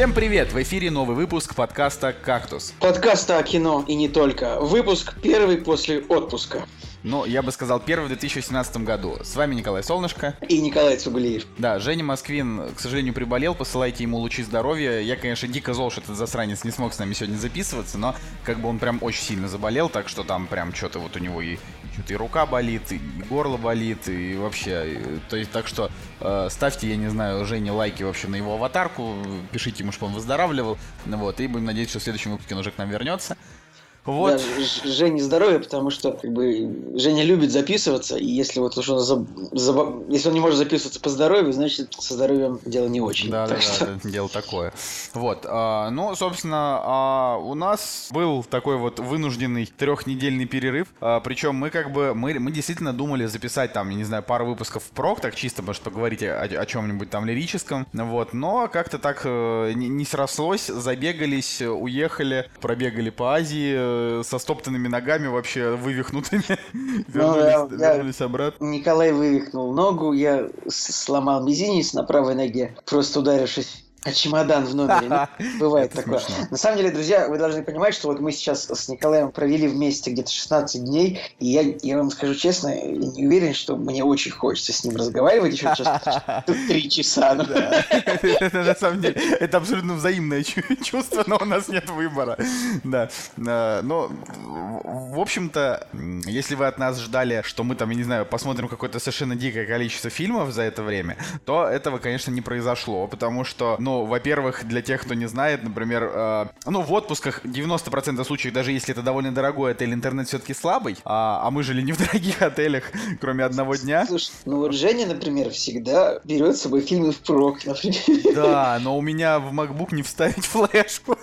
Всем привет! В эфире новый выпуск подкаста «Кактус». Подкаста о кино и не только. Выпуск первый после отпуска. Ну, я бы сказал, первый в 2018 году. С вами Николай Солнышко. И Николай Цугулиев. Да, Женя Москвин, к сожалению, приболел. Посылайте ему лучи здоровья. Я, конечно, дико зол, что этот засранец не смог с нами сегодня записываться, но как бы он прям очень сильно заболел, так что там прям что-то вот у него и что-то и рука болит, и горло болит, и вообще. То есть, так что э, ставьте, я не знаю, Жене лайки вообще на его аватарку, пишите ему, чтобы он выздоравливал. Вот, и будем надеяться, что в следующем выпуске он уже к нам вернется. Вот. Да, Жене здоровья, потому что как бы Женя любит записываться, и если вот уж он за, за, если он не может записываться по здоровью, значит со здоровьем дело не очень. Да, да, что... да, дело такое. Вот, а, ну, собственно, а, у нас был такой вот вынужденный трехнедельный перерыв, а, причем мы как бы мы мы действительно думали записать там, я не знаю, пару выпусков прок, так чисто, может, поговорить о, о чем-нибудь там лирическом, вот, но как-то так э, не, не срослось, забегались, уехали, пробегали по Азии Э, со стоптанными ногами, вообще вывихнутыми. Ну, вернулись, я, вернулись обратно. Николай вывихнул ногу, я сломал мизинец на правой ноге, просто ударившись а чемодан в номере. Ну, бывает такое. Смешно. На самом деле, друзья, вы должны понимать, что вот мы сейчас с Николаем провели вместе где-то 16 дней, и я, я вам скажу честно, я не уверен, что мне очень хочется с ним разговаривать еще сейчас три часа. Ну. На самом деле, это абсолютно взаимное чувство, но у нас нет выбора. Да. А, но, в общем-то, если вы от нас ждали, что мы там, я не знаю, посмотрим какое-то совершенно дикое количество фильмов за это время, то этого, конечно, не произошло, потому что, ну, ну, во-первых, для тех, кто не знает, например, э, ну, в отпусках 90% случаев, даже если это довольно дорогой отель, интернет все-таки слабый, а, а мы жили не в дорогих отелях, кроме одного дня. Слушай, ну вот Женя, например, всегда берет с собой фильмы в прок, например. Да, но у меня в MacBook не вставить флешку.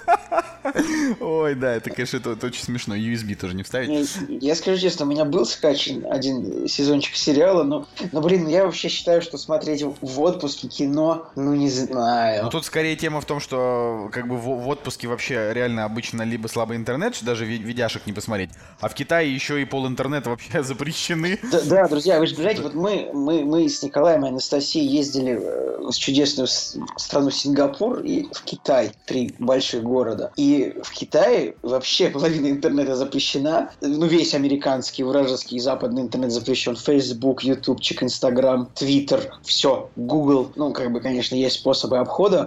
Ой, да, это, конечно, это, это очень смешно. USB тоже не вставить. Я скажу честно, у меня был скачан один сезончик сериала, но, но блин, я вообще считаю, что смотреть в отпуске кино, ну не знаю. Ну тут скорее тема в том, что как бы в, в отпуске вообще реально обычно либо слабый интернет, даже видяшек не посмотреть, а в Китае еще и пол интернета вообще запрещены. Да, да друзья, вы же знаете, вот мы, мы, мы с Николаем и Анастасией ездили э, в чудесную страну Сингапур и в Китай, три больших города. И в Китае вообще половина интернета запрещена. Ну, весь американский, вражеский и западный интернет запрещен. Facebook, YouTube, Instagram, Twitter, все. Google. Ну, как бы, конечно, есть способы обхода.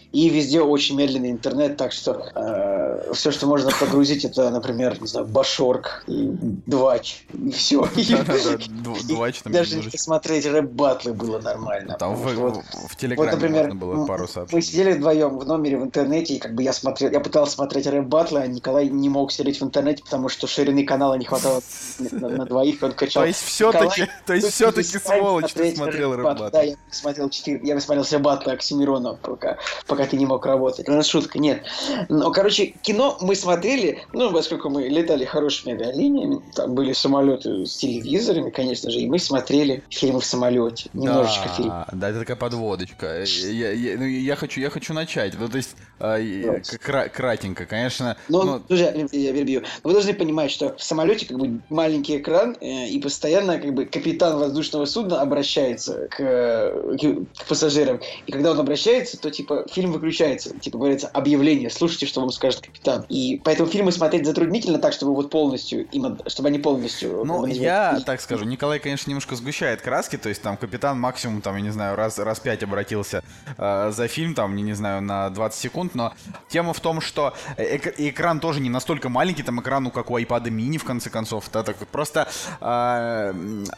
И везде очень медленный интернет, так что э, все, что можно прогрузить, это, например, не знаю, Башорг и Двач, и все. Двач Даже если смотреть рэп-батлы было нормально. Там в Телеграме можно было пару сообщений. Мы сидели вдвоем в номере в интернете, и как бы я смотрел, я пытался смотреть рэп-батлы, а Николай не мог сидеть в интернете, потому что ширины канала не хватало на двоих, он качал. То есть все-таки, то есть все-таки сволочь ты смотрел рэп-батлы. Да, я смотрел 4, я смотрел все батлы Оксимирона, пока пока ты не мог работать. Ну, шутка, нет. Ну, короче, кино мы смотрели, ну, поскольку мы летали хорошими авиалиниями, там были самолеты с телевизорами, конечно же, и мы смотрели фильмы в самолете. Немножечко да, фильм. Да, это такая подводочка. Я, я, ну, я, хочу, я хочу начать. Ну, то есть, э, кра- кратенько, конечно. Но, ну, друзья, я перебью. Вы должны понимать, что в самолете как бы маленький экран, э, и постоянно как бы капитан воздушного судна обращается к, к, к пассажирам. И когда он обращается, то типа фильм выключается. Типа говорится объявление, слушайте, что вам скажет капитан. И поэтому фильмы смотреть затруднительно так, чтобы вот полностью, им, чтобы они полностью... Ну, я и... так скажу, Николай, конечно, немножко сгущает краски, то есть там капитан максимум, там, я не знаю, раз, раз пять обратился э, за фильм, там, не, не знаю, на 20 секунд, но тема в том, что эк- экран тоже не настолько маленький, там экран, ну, как у iPad mini, в конце концов, да, так просто э,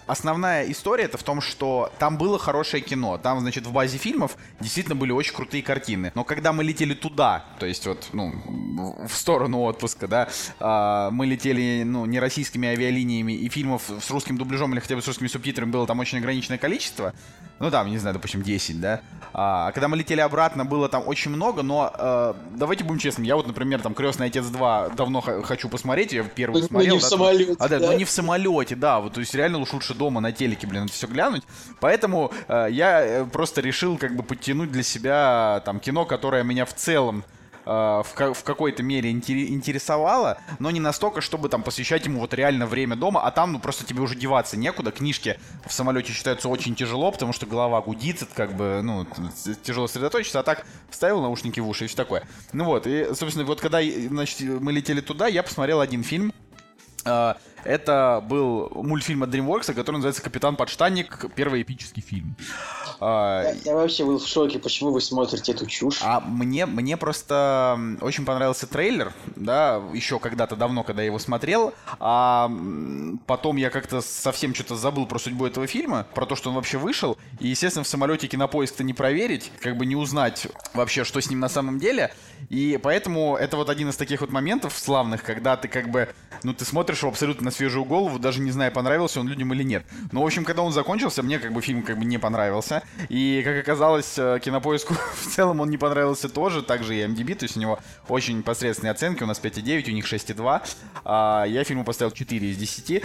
основная история это в том, что там было хорошее кино, там, значит, в базе фильмов действительно были очень крутые картины, Украины. Но когда мы летели туда, то есть вот, ну, в сторону отпуска, да, а, мы летели, ну, не российскими авиалиниями, и фильмов с русским дубляжом или хотя бы с русскими субтитрами было там очень ограниченное количество, ну, там, не знаю, допустим, 10, да, а когда мы летели обратно, было там очень много, но э, давайте будем честными, я вот, например, там «Крестный отец 2» давно хочу посмотреть, я первый но смотрел. Не да, в самолете, а, да, да, но не в самолете, да, вот, то есть реально уж лучше дома на телеке, блин, это все глянуть, поэтому э, я э, просто решил как бы подтянуть для себя там кино, которое меня в целом в, в какой-то мере интересовало, но не настолько, чтобы там посвящать ему вот реально время дома, а там ну просто тебе уже деваться некуда. Книжки в самолете читаются очень тяжело, потому что голова гудит, как бы, ну, тяжело сосредоточиться, а так вставил наушники в уши и все такое. Ну вот, и, собственно, вот когда значит, мы летели туда, я посмотрел один фильм, а, это был мультфильм от DreamWorks, который называется «Капитан Подштанник. Первый эпический фильм». А, я, я вообще был в шоке, почему вы смотрите эту чушь. А мне, мне просто очень понравился трейлер, да, еще когда-то давно, когда я его смотрел, а потом я как-то совсем что-то забыл про судьбу этого фильма, про то, что он вообще вышел, и, естественно, в самолете кинопоиск-то не проверить, как бы не узнать вообще, что с ним на самом деле, и поэтому это вот один из таких вот моментов славных, когда ты как бы, ну, ты смотришь его абсолютно на свежую голову, даже не зная, понравился он людям или нет. Но, в общем, когда он закончился, мне как бы фильм как бы не понравился, и, как оказалось, э, кинопоиску в целом он не понравился тоже, также и MDB, то есть у него очень посредственные оценки, у нас 5,9, у них 6,2, а я фильму поставил 4 из 10.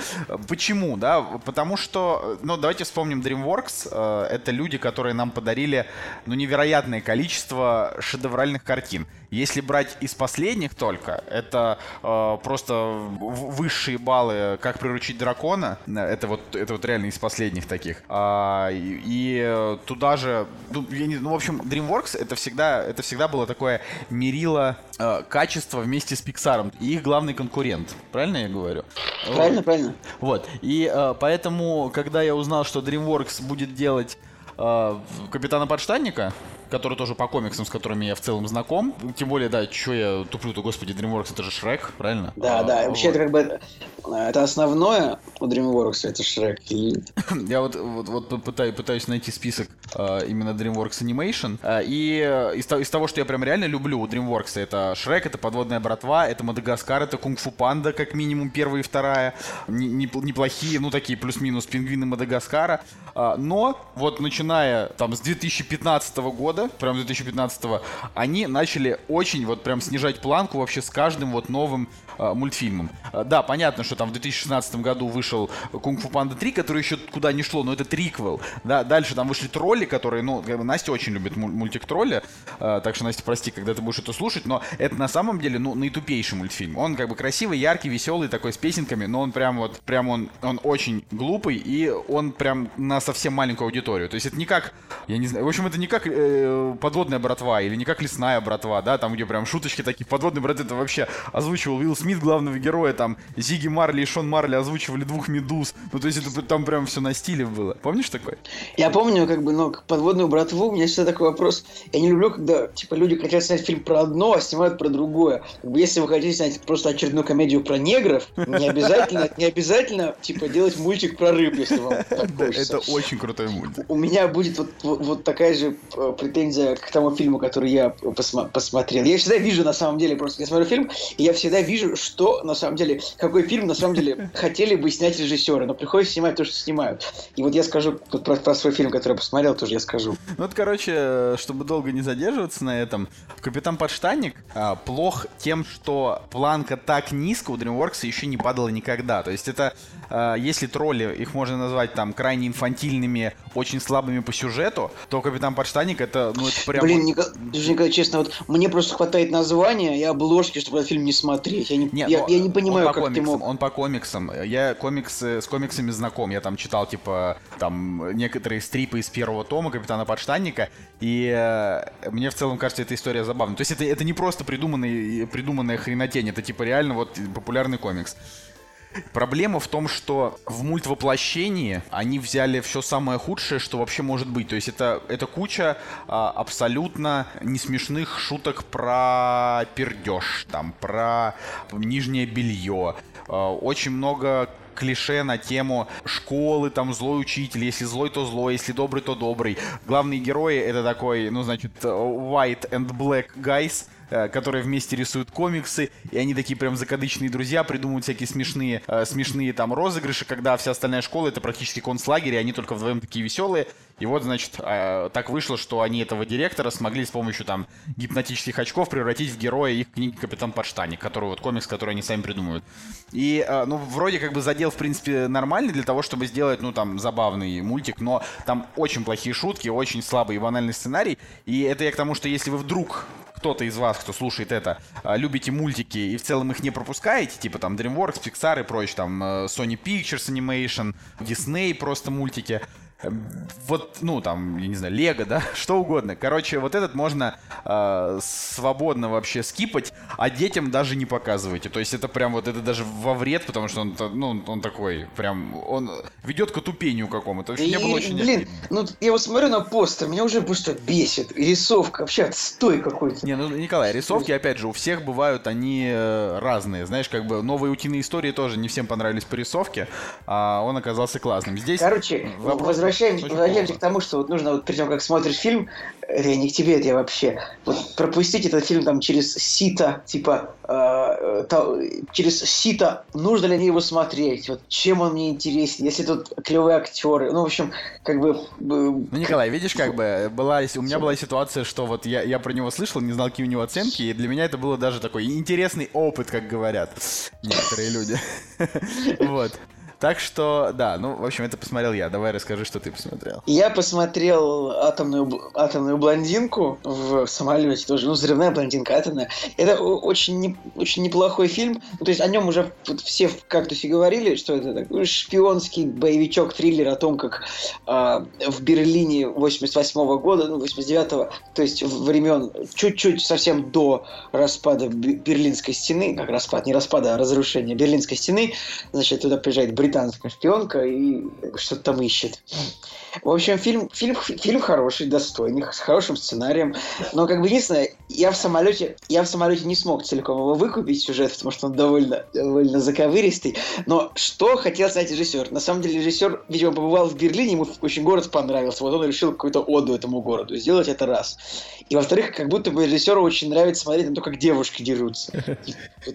Почему, да? Потому что, ну, давайте вспомним DreamWorks, э, это люди, которые нам подарили, ну, невероятное количество шедевральных картин. Если брать из последних только, это э, просто высшие баллы «Как приручить дракона», это вот, это вот реально из последних таких. А, и, и туда же, ну, не, ну, в общем, DreamWorks это всегда, это всегда было такое мерило э, качества вместе с Pixar, и их главный конкурент. Правильно я говорю? Правильно, вот. правильно. Вот. И э, поэтому, когда я узнал, что DreamWorks будет делать э, Капитана Подштанника, который тоже по комиксам, с которыми я в целом знаком. Тем более, да, что я туплю-то, господи, DreamWorks это же Шрек, правильно? Да, а, да, вот. вообще это как бы это основное у DreamWorks, это Шрек. И... я вот, вот, вот пытаюсь, пытаюсь найти список а, именно DreamWorks Animation, а, и из, из того, что я прям реально люблю у DreamWorks, это Шрек, это Подводная братва, это Мадагаскар, это Кунг-фу Панда, как минимум первая и вторая, неплохие, ну такие плюс-минус пингвины Мадагаскара, а, но вот начиная там с 2015 года года, прям 2015-го, они начали очень вот прям снижать планку вообще с каждым вот новым э, мультфильмом. Э, да, понятно, что там в 2016 году вышел Кунг-фу Панда 3, который еще куда не шло, но это триквел. Да, дальше там вышли тролли, которые, ну, Настя очень любит мультик тролли, э, так что, Настя, прости, когда ты будешь это слушать, но это на самом деле, ну, наитупейший мультфильм. Он как бы красивый, яркий, веселый, такой с песенками, но он прям вот, прям он, он очень глупый, и он прям на совсем маленькую аудиторию. То есть это не как, я не знаю, в общем, это не как э, подводная братва или не как лесная братва, да, там где прям шуточки такие. Подводный брат это вообще озвучивал Уилл Смит главного героя, там Зиги Марли и Шон Марли озвучивали двух медуз. Ну, то есть это там прям все на стиле было. Помнишь такое? Я помню, как бы, но подводную братву у меня всегда такой вопрос. Я не люблю, когда, типа, люди хотят снять фильм про одно, а снимают про другое. Как бы, если вы хотите снять просто очередную комедию про негров, не обязательно, не обязательно, типа, делать мультик про рыб, если вам так Это очень крутой мультик. У меня будет вот, вот такая же э, претензия к тому фильму, который я посма- посмотрел. Я всегда вижу, на самом деле, просто я смотрю фильм, и я всегда вижу, что, на самом деле, какой фильм, на самом деле, хотели бы снять режиссеры, но приходится снимать то, что снимают. И вот я скажу вот про, про свой фильм, который я посмотрел, тоже я скажу. Ну вот, короче, чтобы долго не задерживаться на этом, «Капитан Подштанник» а, плох тем, что планка так низко у DreamWorks еще не падала никогда. То есть это, а, если тролли, их можно назвать там крайне инфантильными, очень слабыми по сюжету, то «Капитан Подштанник» это, ну, это прям... Блин, Николай, Николай, честно, вот мне просто хватает названия и обложки, чтобы этот фильм не смотреть. Я не, Нет, я, я не понимаю, как комиксам, ты мог... Он по комиксам. Я комиксы, с комиксами знаком. Я там читал, типа, там, некоторые стрипы из первого тома Капитана Подштанника, и э, мне в целом кажется эта история забавной. То есть это, это не просто придуманный, придуманная хренотень, это, типа, реально вот популярный комикс. Проблема в том, что в мультвоплощении они взяли все самое худшее, что вообще может быть. То есть это, это куча а, абсолютно несмешных шуток про пердеж, там, про нижнее белье. А, очень много клише на тему школы, там, злой учитель, если злой, то злой, если добрый, то добрый. Главные герои это такой, ну, значит, white and black guys, Э, которые вместе рисуют комиксы, и они такие прям закадычные друзья, придумывают всякие смешные, э, смешные там розыгрыши, когда вся остальная школа это практически концлагерь, и они только вдвоем такие веселые. И вот, значит, э, так вышло, что они этого директора смогли с помощью там гипнотических очков превратить в героя их книги «Капитан Подштаник», который вот комикс, который они сами придумывают. И, ну, вроде как бы задел, в принципе, нормальный для того, чтобы сделать, ну, там, забавный мультик, но там очень плохие шутки, очень слабый и банальный сценарий. И это я к тому, что если вы вдруг кто-то из вас, кто слушает это, а, любите мультики и в целом их не пропускаете, типа там DreamWorks, Pixar и прочее, там э, Sony Pictures Animation, Disney просто мультики, вот, ну, там, я не знаю, Лего, да, что угодно. Короче, вот этот можно э, свободно вообще скипать, а детям даже не показывайте. То есть это прям вот, это даже во вред, потому что он, ну, он такой, прям, он ведет к отупению какому-то. И, было очень блин, ну, я вот смотрю на постер, меня уже просто бесит. Рисовка, вообще отстой какой-то. Не, ну, Николай, рисовки, опять же, у всех бывают, они э, разные. Знаешь, как бы новые утиные истории тоже не всем понравились по рисовке, а он оказался классным. Здесь Короче, вопрос возвращаемся, возвращаемся к тому, что вот нужно вот перед тем, как смотришь фильм, это не к тебе, это я вообще. Вот пропустить этот фильм там через сито, типа, э, то, через сито, нужно ли мне его смотреть, вот чем он мне интересен, если тут клевые актеры, ну, в общем, как бы... Э, ну, Николай, видишь, как бы, была, у меня была ситуация, что вот я, я про него слышал, не знал, какие у него оценки, и для меня это было даже такой интересный опыт, как говорят некоторые люди. Вот. Так что, да, ну, в общем, это посмотрел я. Давай расскажи, что ты посмотрел. Я посмотрел атомную, атомную блондинку в самолете тоже. Ну, взрывная блондинка атомная. Это очень, не, очень неплохой фильм. Ну, то есть о нем уже все в кактусе говорили, что это такой шпионский боевичок, триллер о том, как э, в Берлине 88 -го года, ну, 89-го, то есть времен чуть-чуть совсем до распада Берлинской стены, как распад, не распада, а разрушения Берлинской стены, значит, туда приезжает Брит британская шпионка и что-то там ищет. В общем, фильм, фильм, фильм хороший, достойный, с хорошим сценарием. Но, как бы, единственное, я в самолете, я в самолете не смог целиком его выкупить сюжет, потому что он довольно, довольно заковыристый. Но что хотел сказать режиссер? На самом деле, режиссер, видимо, побывал в Берлине, ему очень город понравился. Вот он решил какую-то оду этому городу сделать это раз. И во-вторых, как будто бы режиссеру очень нравится смотреть на то, как девушки дерутся.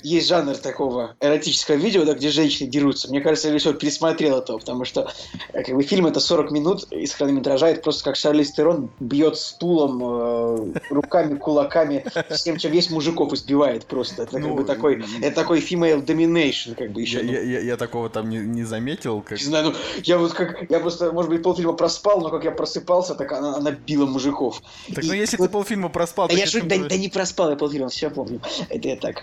Есть жанр такого эротического видео, да, где женщины дерутся. Мне кажется, режиссер пересмотрел это, потому что как бы, фильм это 40 минут из хронометража, это просто как Шарли Стерон бьет стулом, э, руками, кулаками, всем, чем есть мужиков избивает просто. Это ну, как бы такой, это такой female domination, как бы еще. Я, ну. я, я, такого там не, не заметил. Как... Не знаю, ну, я вот как, я просто, может быть, полфильма проспал, но как я просыпался, так она, она била мужиков. Так, ну, если вот, ты полфильма проспал... Да, я шут, да, да не проспал я полфильма, все помню. Это я так.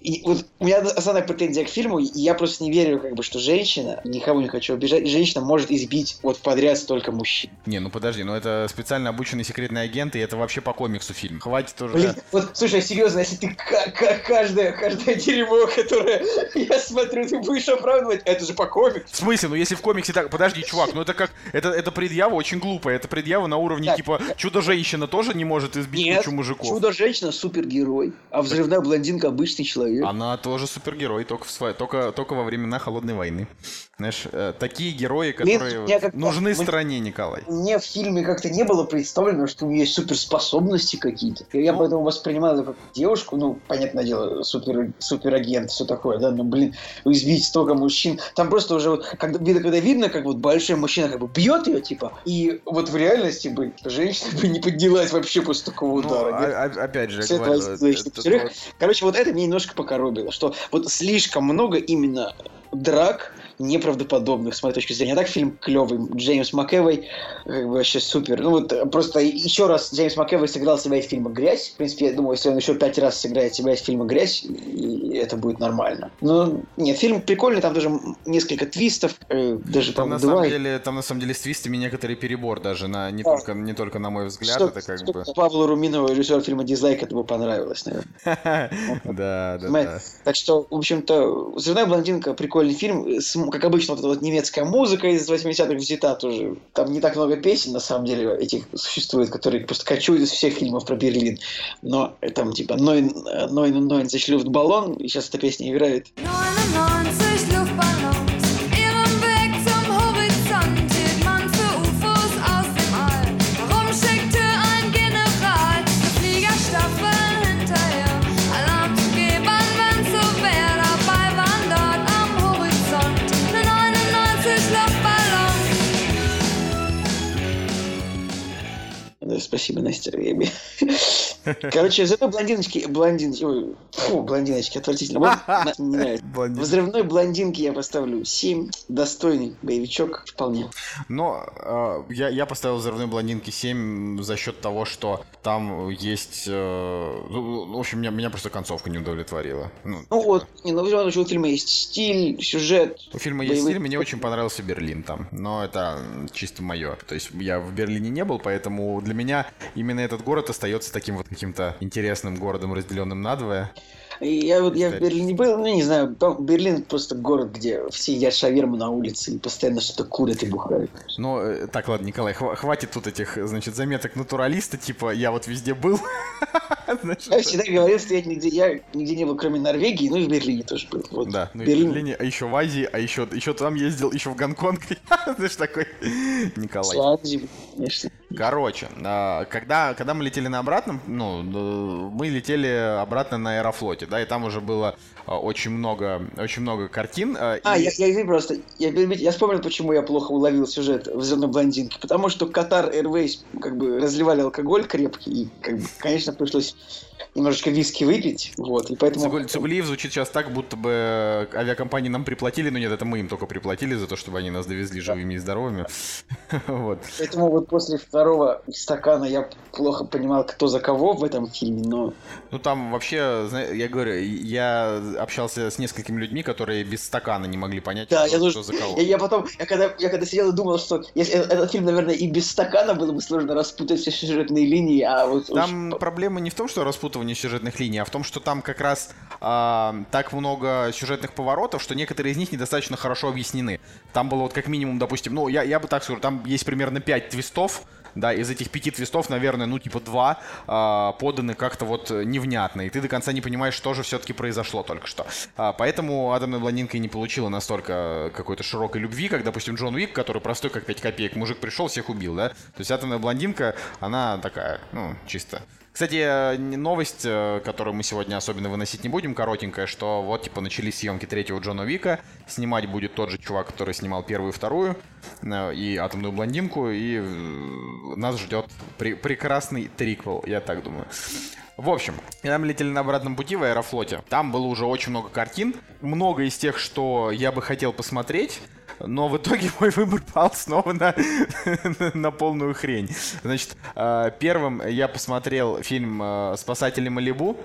И вот у меня основная претензия к фильму, и я просто не верю, как бы, что женщина, никого не хочу обижать, женщина может избить вот подряд столько мужчин. Не, ну подожди, ну это специально обученный секретный агент, и это вообще по комиксу фильм. Хватит уже. Блин, вот слушай, серьезно, если ты каждое, каждое дерьмо, которое я смотрю, ты будешь оправдывать, это же по комиксу. В смысле? Ну если в комиксе так. Подожди, чувак, ну это как. Это, это предъява очень глупая. Это предъява на уровне так, типа чудо-женщина тоже не может избить Нет, кучу мужиков. Чудо-женщина супергерой, а взрывная блондинка обычный человек. Она тоже супергерой, только, в только, только во времена Холодной войны. Знаешь, э, такие герои, которые как нужны стране, Николай. Мне в фильме как-то не было представлено, что у нее есть суперспособности какие-то. Я ну, поэтому воспринимал это как девушку, ну, понятное дело, супер, суперагент, все такое, да, ну, блин, избить столько мужчин. Там просто уже вот, когда, когда видно, как вот большой мужчина как бы бьет ее, типа, и вот в реальности бы женщина бы не поднялась вообще после такого ну, удара. А, а, опять же, я говорю, это, это, Короче, вот это мне немножко покоробило, что вот слишком много именно драк, неправдоподобных, с моей точки зрения. А так фильм клевый. Джеймс МакЭвой как бы вообще супер. Ну вот просто еще раз Джеймс МакЭвой сыграл себя из фильма «Грязь». В принципе, я думаю, если он еще пять раз сыграет себя из фильма «Грязь», и это будет нормально. Но нет, фильм прикольный, там даже несколько твистов, э, даже там, на самом деле, там на самом деле с твистами некоторый перебор даже на не, а, только, не только на мой взгляд, что, это как бы... Павлу Руминову, режиссер фильма «Дизлайк», это бы понравилось, наверное. Да, да, да. Так что, в общем-то, «Взрывная блондинка» прикольный фильм, как обычно, вот эта вот немецкая музыка из 80-х взята тоже. Там не так много песен, на самом деле, этих существует, которые просто кочуют из всех фильмов про Берлин. Но там типа «Нойн, Нойн, Нойн, Люфтбаллон», и сейчас эта песня играет. 99 Спасибо, Настя. Короче, зато блондиночки, блондиночки, ой, фу, блондиночки, отвратительно. Вот, не нравится. Блондин. Взрывной блондинки я поставлю 7. Достойный боевичок вполне. Но э, я, я поставил взрывной блондинки 7 за счет того, что там есть... э, ну, в общем, меня, меня просто концовка не удовлетворила. Ну, Ну вот, не, ну у фильма есть стиль, сюжет. У фильма есть боевые- стиль, мне очень понравился Берлин там, но это чисто мое. То есть я в Берлине не был, поэтому для меня именно этот город остается таким вот каким-то интересным городом, разделенным надвое. И Я вот я в. Берлине был, ну не знаю, Берлин просто город, где все едят шаверму на улице и постоянно что-то курят и бухают. Но э, так, ладно, Николай, хва- хватит тут этих, значит, заметок натуралиста, типа я вот везде был. Я всегда говорил, что я нигде, я нигде не был, кроме Норвегии, ну и в Берлине тоже был. Вот. Да, ну и в Берлин. Берлине, а еще в Азии, а еще, еще там ездил, еще в Гонконг. Знаешь, такой Николай. Славный, конечно. Короче, а, когда, когда мы летели на обратном, ну, э, мы летели обратно на Аэрофлоте, да, и там уже было очень много, очень много картин. а, А, и- я, я извини просто, я, я вспомнил, почему я плохо уловил сюжет в «Зеленой блондинке». Потому что Катар Airways как бы разливали алкоголь крепкий, и, как бы, конечно, пришлось немножечко виски выпить, вот, и поэтому... Цугуль- Цугулиев звучит сейчас так, будто бы авиакомпании нам приплатили, но нет, это мы им только приплатили за то, чтобы они нас довезли живыми и здоровыми. Вот. Поэтому вот после второго стакана я плохо понимал, кто за кого в этом фильме, но... Ну там вообще, я говорю, я общался с несколькими людьми, которые без стакана не могли понять, Да, что, я что тоже... за кого. Я, я потом, я когда, я когда сидел и думал, что если э- этот фильм, наверное, и без стакана было бы сложно распутать все сюжетные линии, а вот... Там уж- проблема не в том, что распутывание сюжетных линий, а в том, что там как раз а, так много сюжетных поворотов, что некоторые из них недостаточно хорошо объяснены. Там было вот как минимум, допустим, ну, я, я бы так скажу, там есть примерно 5 твистов, да, из этих пяти твистов, наверное, ну, типа два а, поданы как-то вот э, невнятно, и ты до конца не понимаешь, что же все-таки произошло только что. А, поэтому «Атомная блондинка» и не получила настолько какой-то широкой любви, как, допустим, Джон Уик, который простой как 5 копеек, мужик пришел, всех убил, да? То есть «Атомная блондинка», она такая, ну, чисто кстати, э, новость, э, которую мы сегодня особенно выносить не будем, коротенькая, что вот, типа, начались съемки третьего Джона Вика. Снимать будет тот же чувак, который снимал первую и вторую, э, и «Атомную блондинку», и нас ждет пре- прекрасный триквел, я так думаю. В общем, когда мы летели на обратном пути в Аэрофлоте, там было уже очень много картин, много из тех, что я бы хотел посмотреть, но в итоге мой выбор пал снова на, на полную хрень. Значит, э, первым я посмотрел фильм э, «Спасатели Малибу».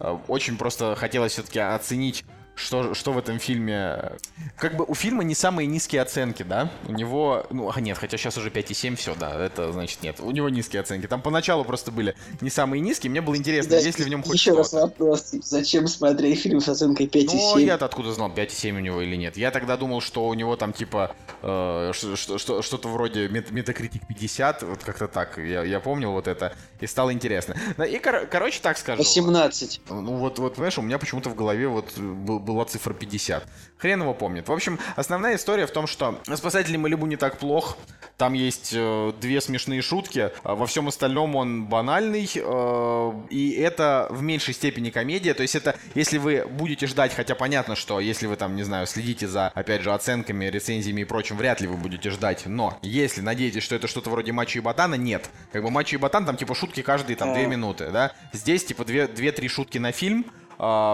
Э, Очень просто хотелось все-таки оценить что, что в этом фильме... Как бы у фильма не самые низкие оценки, да? У него... Ну, а нет, хотя сейчас уже 5,7, все, да, это значит нет. У него низкие оценки. Там поначалу просто были не самые низкие. Мне было интересно, Да, есть ли в нем хоть Еще раз вопрос, зачем смотреть фильм с оценкой 5,7? Ну, я-то откуда знал, 5,7 у него или нет. Я тогда думал, что у него там типа э, что- что- что- что-то вроде мет- Metacritic 50, вот как-то так. Я, я помнил вот это, и стало интересно. И, кор- короче, так скажу. 18. Ну вот, вот, понимаешь, у меня почему-то в голове вот э, был- была цифра 50. Хрен его помнит. В общем, основная история в том, что «Спасатели Малибу» не так плох. Там есть э, две смешные шутки. А Во всем остальном он банальный. э, и это в меньшей степени комедия. То есть это, если вы будете ждать, хотя понятно, что если вы там, не знаю, следите за, опять же, оценками, рецензиями и прочим, вряд ли вы будете ждать. Но если надеетесь, что это что-то вроде Мачо и Ботана, нет. Как бы Мачо и Ботан, там типа шутки каждые там две А. минуты, да. Здесь типа две- две-три шутки на фильм.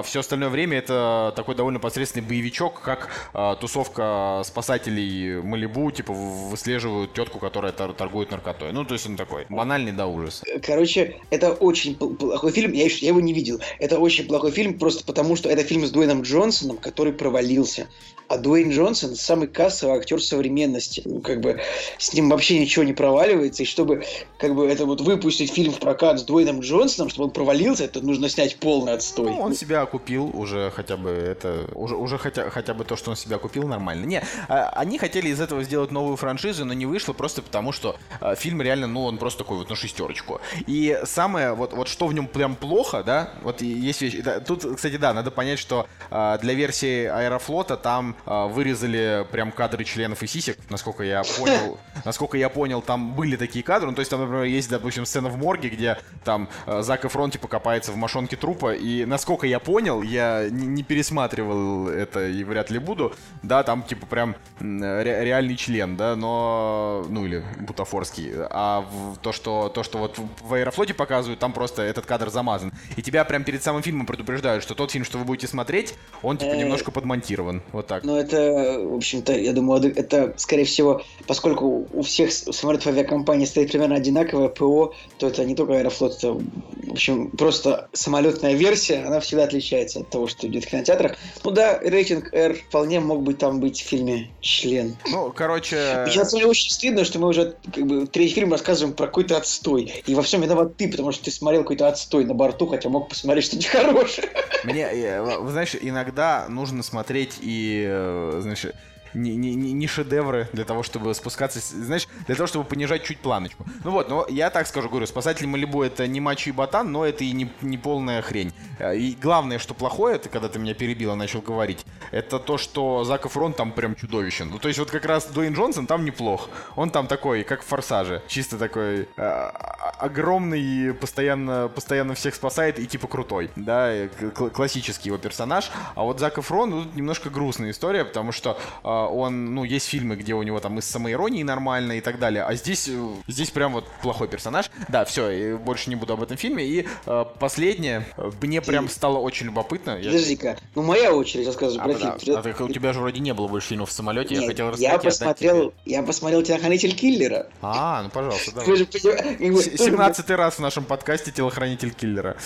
Все остальное время это такой довольно посредственный боевичок, как а, тусовка спасателей Малибу, типа выслеживают тетку, которая тор- торгует наркотой. Ну, то есть он такой банальный до ужаса. Короче, это очень пл- плохой фильм. Я, еще- я его не видел. Это очень плохой фильм просто потому, что это фильм с Дуэйном Джонсоном, который провалился. А Дуэйн Джонсон самый кассовый актер современности. Ну, как бы с ним вообще ничего не проваливается. И чтобы как бы это вот выпустить фильм в прокат с Дуэйном Джонсоном, чтобы он провалился, это нужно снять полный отстой. Ну, он себя купил уже хотя бы это уже уже хотя хотя бы то, что он себя купил нормально. Не, а, они хотели из этого сделать новую франшизу, но не вышло просто потому, что а, фильм реально, ну, он просто такой вот на шестерочку. И самое вот вот что в нем прям плохо, да, вот есть вещь. да, тут, кстати, да, надо понять, что а, для версии Аэрофлота там вырезали прям кадры членов и сисек, насколько я понял, насколько я понял, там были такие кадры. Ну, то есть там, например, есть, допустим, сцена в морге, где там Зак Эфрон типа копается в мошонке трупа, и насколько насколько я понял, я не, не пересматривал это и вряд ли буду, да, там типа прям ре, реальный член, да, но, ну или бутафорский, а в, то, что, то, что вот в Аэрофлоте показывают, там просто этот кадр замазан. И тебя прям перед самым фильмом предупреждают, что тот фильм, что вы будете смотреть, он типа э, немножко подмонтирован, вот так. Ну это, в общем-то, я думаю, это, скорее всего, поскольку у всех самолетов авиакомпании стоит примерно одинаковое ПО, то это не только Аэрофлот, это, в общем, просто самолетная версия, она всегда отличается от того, что идет в кинотеатрах. Ну да, рейтинг R вполне мог бы там быть в фильме «Член». Ну, короче... Мне на самом деле очень стыдно, что мы уже как бы третий фильм рассказываем про какой-то отстой. И во всем виноват ты, потому что ты смотрел какой-то отстой на борту, хотя мог посмотреть что-нибудь хорошее. Мне, э, вы знаешь, иногда нужно смотреть и, э, знаешь, не, не, не шедевры для того, чтобы спускаться, знаешь, для того, чтобы понижать чуть планочку. Ну вот, но я так скажу, говорю, спасатель Малибу это не мачо и ботан, но это и не, не полная хрень. Э, и главное, что плохое, это когда ты меня перебил и начал говорить, это то, что Зак Эфрон там прям чудовищен. Ну, то есть вот как раз Дуэйн Джонсон там неплох. Он там такой, как в Форсаже. Чисто такой э, огромный, постоянно, постоянно всех спасает и типа крутой. Да, классический его персонаж. А вот Зак Эфрон, ну, немножко грустная история, потому что э, он, ну, есть фильмы, где у него там и с самоиронией нормально и так далее, а здесь, э, здесь прям вот плохой персонаж. Да, все, больше не буду об этом фильме. И э, последнее, мне прям стало очень любопытно. Подожди-ка, ну моя очередь рассказывать а, про фильм. А, ты, у тебя же вроде не было больше фильмов в самолете, Нет, я хотел рассказать. Я посмотрел, я посмотрел «Телохранитель киллера». А, ну пожалуйста, давай. 17 раз в нашем подкасте «Телохранитель киллера».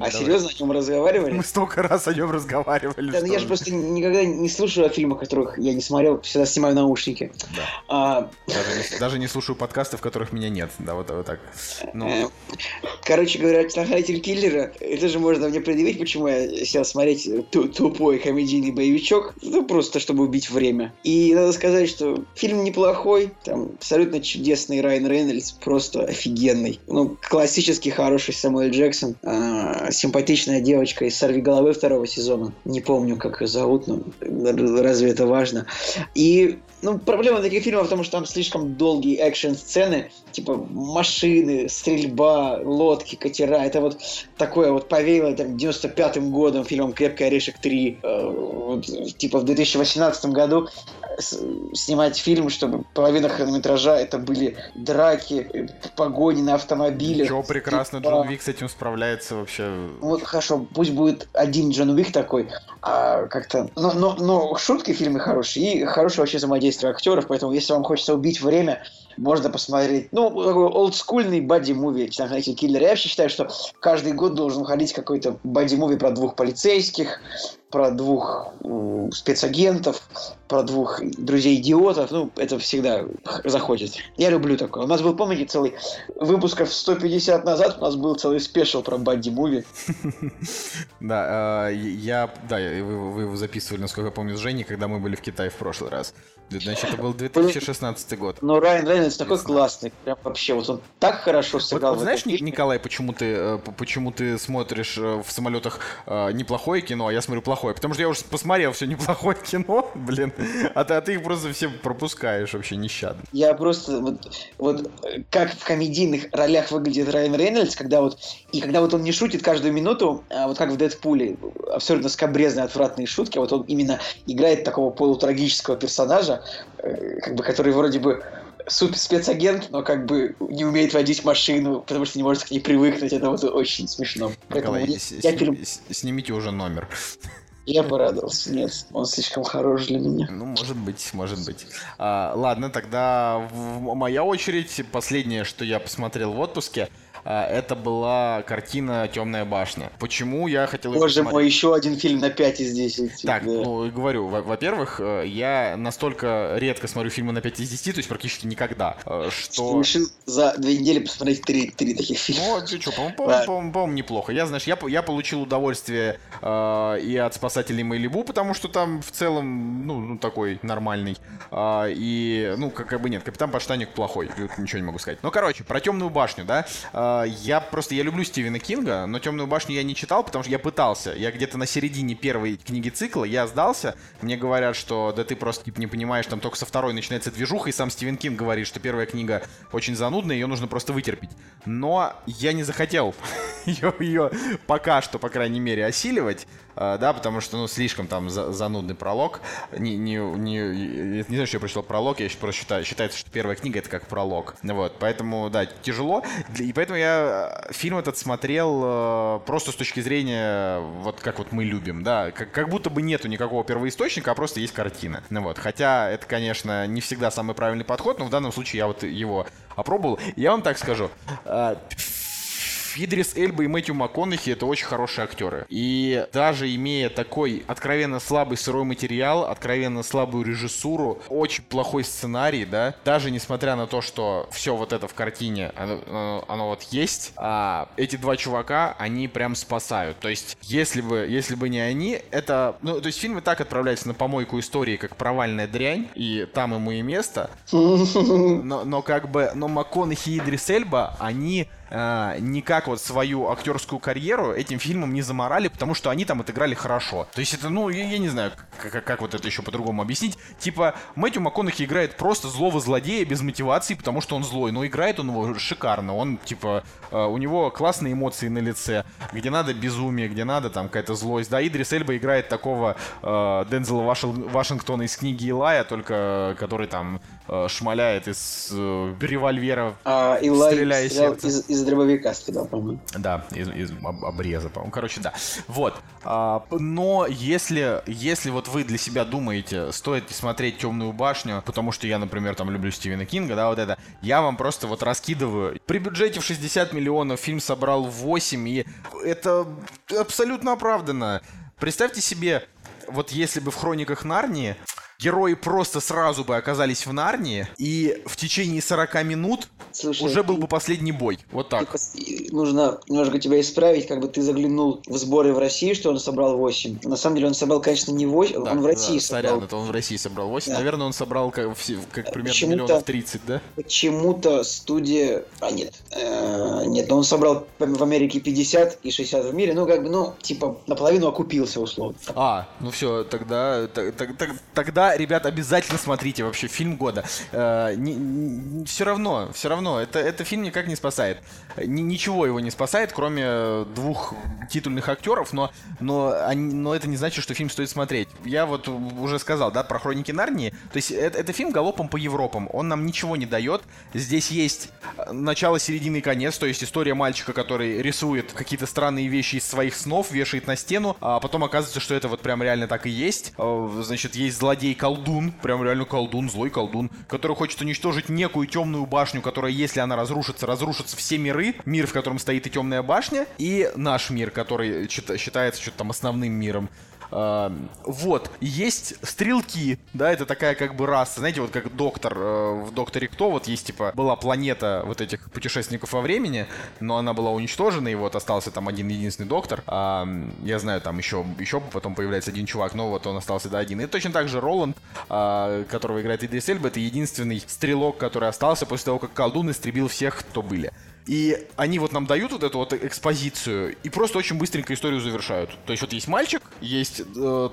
А серьезно о нем разговаривали? Мы столько раз о нем разговаривали. Да, ну я же просто никогда не слушаю о фильмах, которых я не смотрел, всегда снимаю наушники. Да. А... Даже, не, даже не слушаю подкасты, в которых меня нет. Да, вот, вот так. Ну. Э, короче говоря, телохранитель киллера, это же можно мне предъявить, почему я сел смотреть тупой комедийный боевичок. Ну, просто чтобы убить время. И надо сказать, что фильм неплохой, там абсолютно чудесный Райан Рейнольдс, просто офигенный. Ну, классический хороший Самуэль Джексон, а, симпатичная девочка из «Сорви головы» второго сезона. Не помню, как ее зовут, но разве это важно? И ну, проблема таких фильмов в том, что там слишком долгие экшн-сцены, типа машины, стрельба, лодки, катера. Это вот такое вот повеяло там 95-м годом фильмом «Крепкий орешек 3». Э, вот, типа в 2018 году снимать фильм, чтобы половина хронометража это были драки, погони на автомобилях. Ничего, прекрасно, типа... Джон Уик с этим справляется вообще. Вот хорошо, пусть будет один Джон Уик такой, а как-то... Но, но, но шутки в фильме хорошие и хорошее вообще взаимодействие актеров, поэтому если вам хочется убить время, можно посмотреть. Ну, такой олдскульный бади-муви «Телохранитель киллер». Я вообще считаю, что каждый год должен ходить какой-то бади-муви про двух полицейских, про двух спецагентов, про двух друзей-идиотов. Ну, это всегда заходит. Я люблю такое. У нас был, помните, целый выпусков 150 назад у нас был целый спешл про бадди-муви. Да, э, я, да, вы его записывали, насколько я помню, с Женей, когда мы были в Китае в прошлый раз. Значит, это был 2016 год. Ну, Райан Рейнольдс такой классный, прям вообще, вот он так хорошо сыграл. Вот, знаешь, Николай, почему ты, э, почему ты смотришь э, в самолетах неплохое кино, а я смотрю плохое? Потому что я уже посмотрел все неплохое кино, блин, а ты, а ты их просто все пропускаешь вообще нещадно. Я просто, вот, вот как в комедийных ролях выглядит Райан Рейнольдс, когда вот, и когда вот он не шутит каждую минуту, а вот как в Дэдпуле, абсолютно скобрезные, отвратные шутки, а вот он именно играет такого полутрагического персонажа, э, как бы, который вроде бы супер спецагент, но как бы не умеет водить машину, потому что не может к ней привыкнуть. Это вот очень смешно. Николай, Поэтому с- я, я фильм... снимите уже номер. Я порадовался. Нет, он слишком хорош для меня. Ну, может быть, может быть. А, ладно, тогда моя очередь. Последнее, что я посмотрел в отпуске – это была картина «Темная башня». Почему я хотел... Боже мой, еще один фильм на 5 из 10. Так, да. ну, говорю, во-первых, э, я настолько редко смотрю фильмы на 5 из 10, то есть практически никогда, э, что... Решил за две недели посмотреть три, три таких фильма. Ну, ты что, по-моему, по по неплохо. Я, знаешь, я, я получил удовольствие э, и от «Спасателей Мейлибу», потому что там в целом, ну, ну такой нормальный. Э, и, ну, как, как бы нет, «Капитан Паштаник» плохой, ничего не могу сказать. Ну, короче, про «Темную башню», да, э, я просто, я люблю Стивена Кинга, но «Темную башню» я не читал, потому что я пытался. Я где-то на середине первой книги цикла, я сдался. Мне говорят, что да ты просто типа, не понимаешь, там только со второй начинается движуха, и сам Стивен Кинг говорит, что первая книга очень занудная, ее нужно просто вытерпеть. Но я не захотел ее, ее пока что, по крайней мере, осиливать. А, да, потому что, ну, слишком там за, занудный пролог. Не, не, не, не знаю, что я прочитал пролог, я просто считаю, считается, что первая книга это как пролог. Вот, поэтому, да, тяжело. И поэтому я э, фильм этот смотрел э, просто с точки зрения, вот как вот мы любим, да, как, как будто бы нету никакого первоисточника, а просто есть картина. Ну вот, хотя это, конечно, не всегда самый правильный подход, но в данном случае я вот его опробовал. Я вам так скажу, э, Идрис Эльба и Мэтью МакКонахи это очень хорошие актеры. И даже имея такой откровенно слабый сырой материал, откровенно слабую режиссуру, очень плохой сценарий, да, даже несмотря на то, что все вот это в картине, оно, оно, оно вот есть, а эти два чувака, они прям спасают. То есть, если бы, если бы не они, это... Ну, то есть фильм и так отправляется на помойку истории, как провальная дрянь, и там ему и место. Но, но как бы, но МакКонахи и Идрис Эльба, они э, никак вот свою актерскую карьеру этим фильмом не заморали, потому что они там отыграли хорошо. То есть это, ну, я, я не знаю, как, как вот это еще по-другому объяснить. Типа, Мэтью МакКонахи играет просто злого злодея без мотивации, потому что он злой, но играет он его шикарно. Он, типа, э, у него классные эмоции на лице, где надо безумие, где надо там какая-то злость. Да, Идрис Эльба играет такого э, Дензела Вашингтона из книги Илая, только который там э, шмаляет из э, револьвера, а, Илай стреляя сердце. Из, из дробовика стрелял, по-моему. Да, из, из обреза, по-моему. Короче, да. Вот. А, но если, если вот вы для себя думаете, стоит ли смотреть «Темную башню», потому что я, например, там люблю Стивена Кинга, да, вот это, я вам просто вот раскидываю. При бюджете в 60 миллионов фильм собрал 8, и это абсолютно оправданно. Представьте себе, вот если бы в «Хрониках Нарнии» герои просто сразу бы оказались в Нарнии, и в течение 40 минут Слушай, уже был бы последний бой. Вот так. Нужно немножко тебя исправить, как бы ты заглянул в сборы в России, что он собрал 8. На самом деле он собрал, конечно, не 8, да, он в России да, собрал. Сорян, это он в России собрал 8. Да. Наверное, он собрал как, как примерно миллионов 30, да? Почему-то студия... А, нет. Э, нет, но он собрал в Америке 50 и 60 в мире. Ну, как бы, ну, типа, наполовину окупился, условно. А, ну все, тогда, тогда ребят, обязательно смотрите вообще фильм года. Э, все равно, все равно, это, это фильм никак не спасает. Ни, ничего его не спасает, кроме двух титульных актеров, но, но, но это не значит, что фильм стоит смотреть. Я вот уже сказал, да, про Хроники Нарнии. То есть это, это фильм галопом по Европам. Он нам ничего не дает. Здесь есть начало, середина и конец, то есть история мальчика, который рисует какие-то странные вещи из своих снов, вешает на стену, а потом оказывается, что это вот прям реально так и есть. Э, значит, есть злодей колдун, прям реально колдун, злой колдун, который хочет уничтожить некую темную башню, которая, если она разрушится, разрушатся все миры, мир, в котором стоит и темная башня, и наш мир, который считается что-то там основным миром. Uh, вот, есть стрелки, да, это такая как бы раса, знаете, вот как доктор uh, в Докторе Кто, вот есть, типа, была планета вот этих путешественников во времени, но она была уничтожена, и вот остался там один единственный доктор, uh, я знаю, там еще, еще потом появляется один чувак, но вот он остался, да, один. И точно так же Роланд, которого играет Идрис Эльба, это единственный стрелок, который остался после того, как колдун истребил всех, кто были. И они вот нам дают вот эту вот экспозицию и просто очень быстренько историю завершают. То есть вот есть мальчик, есть э,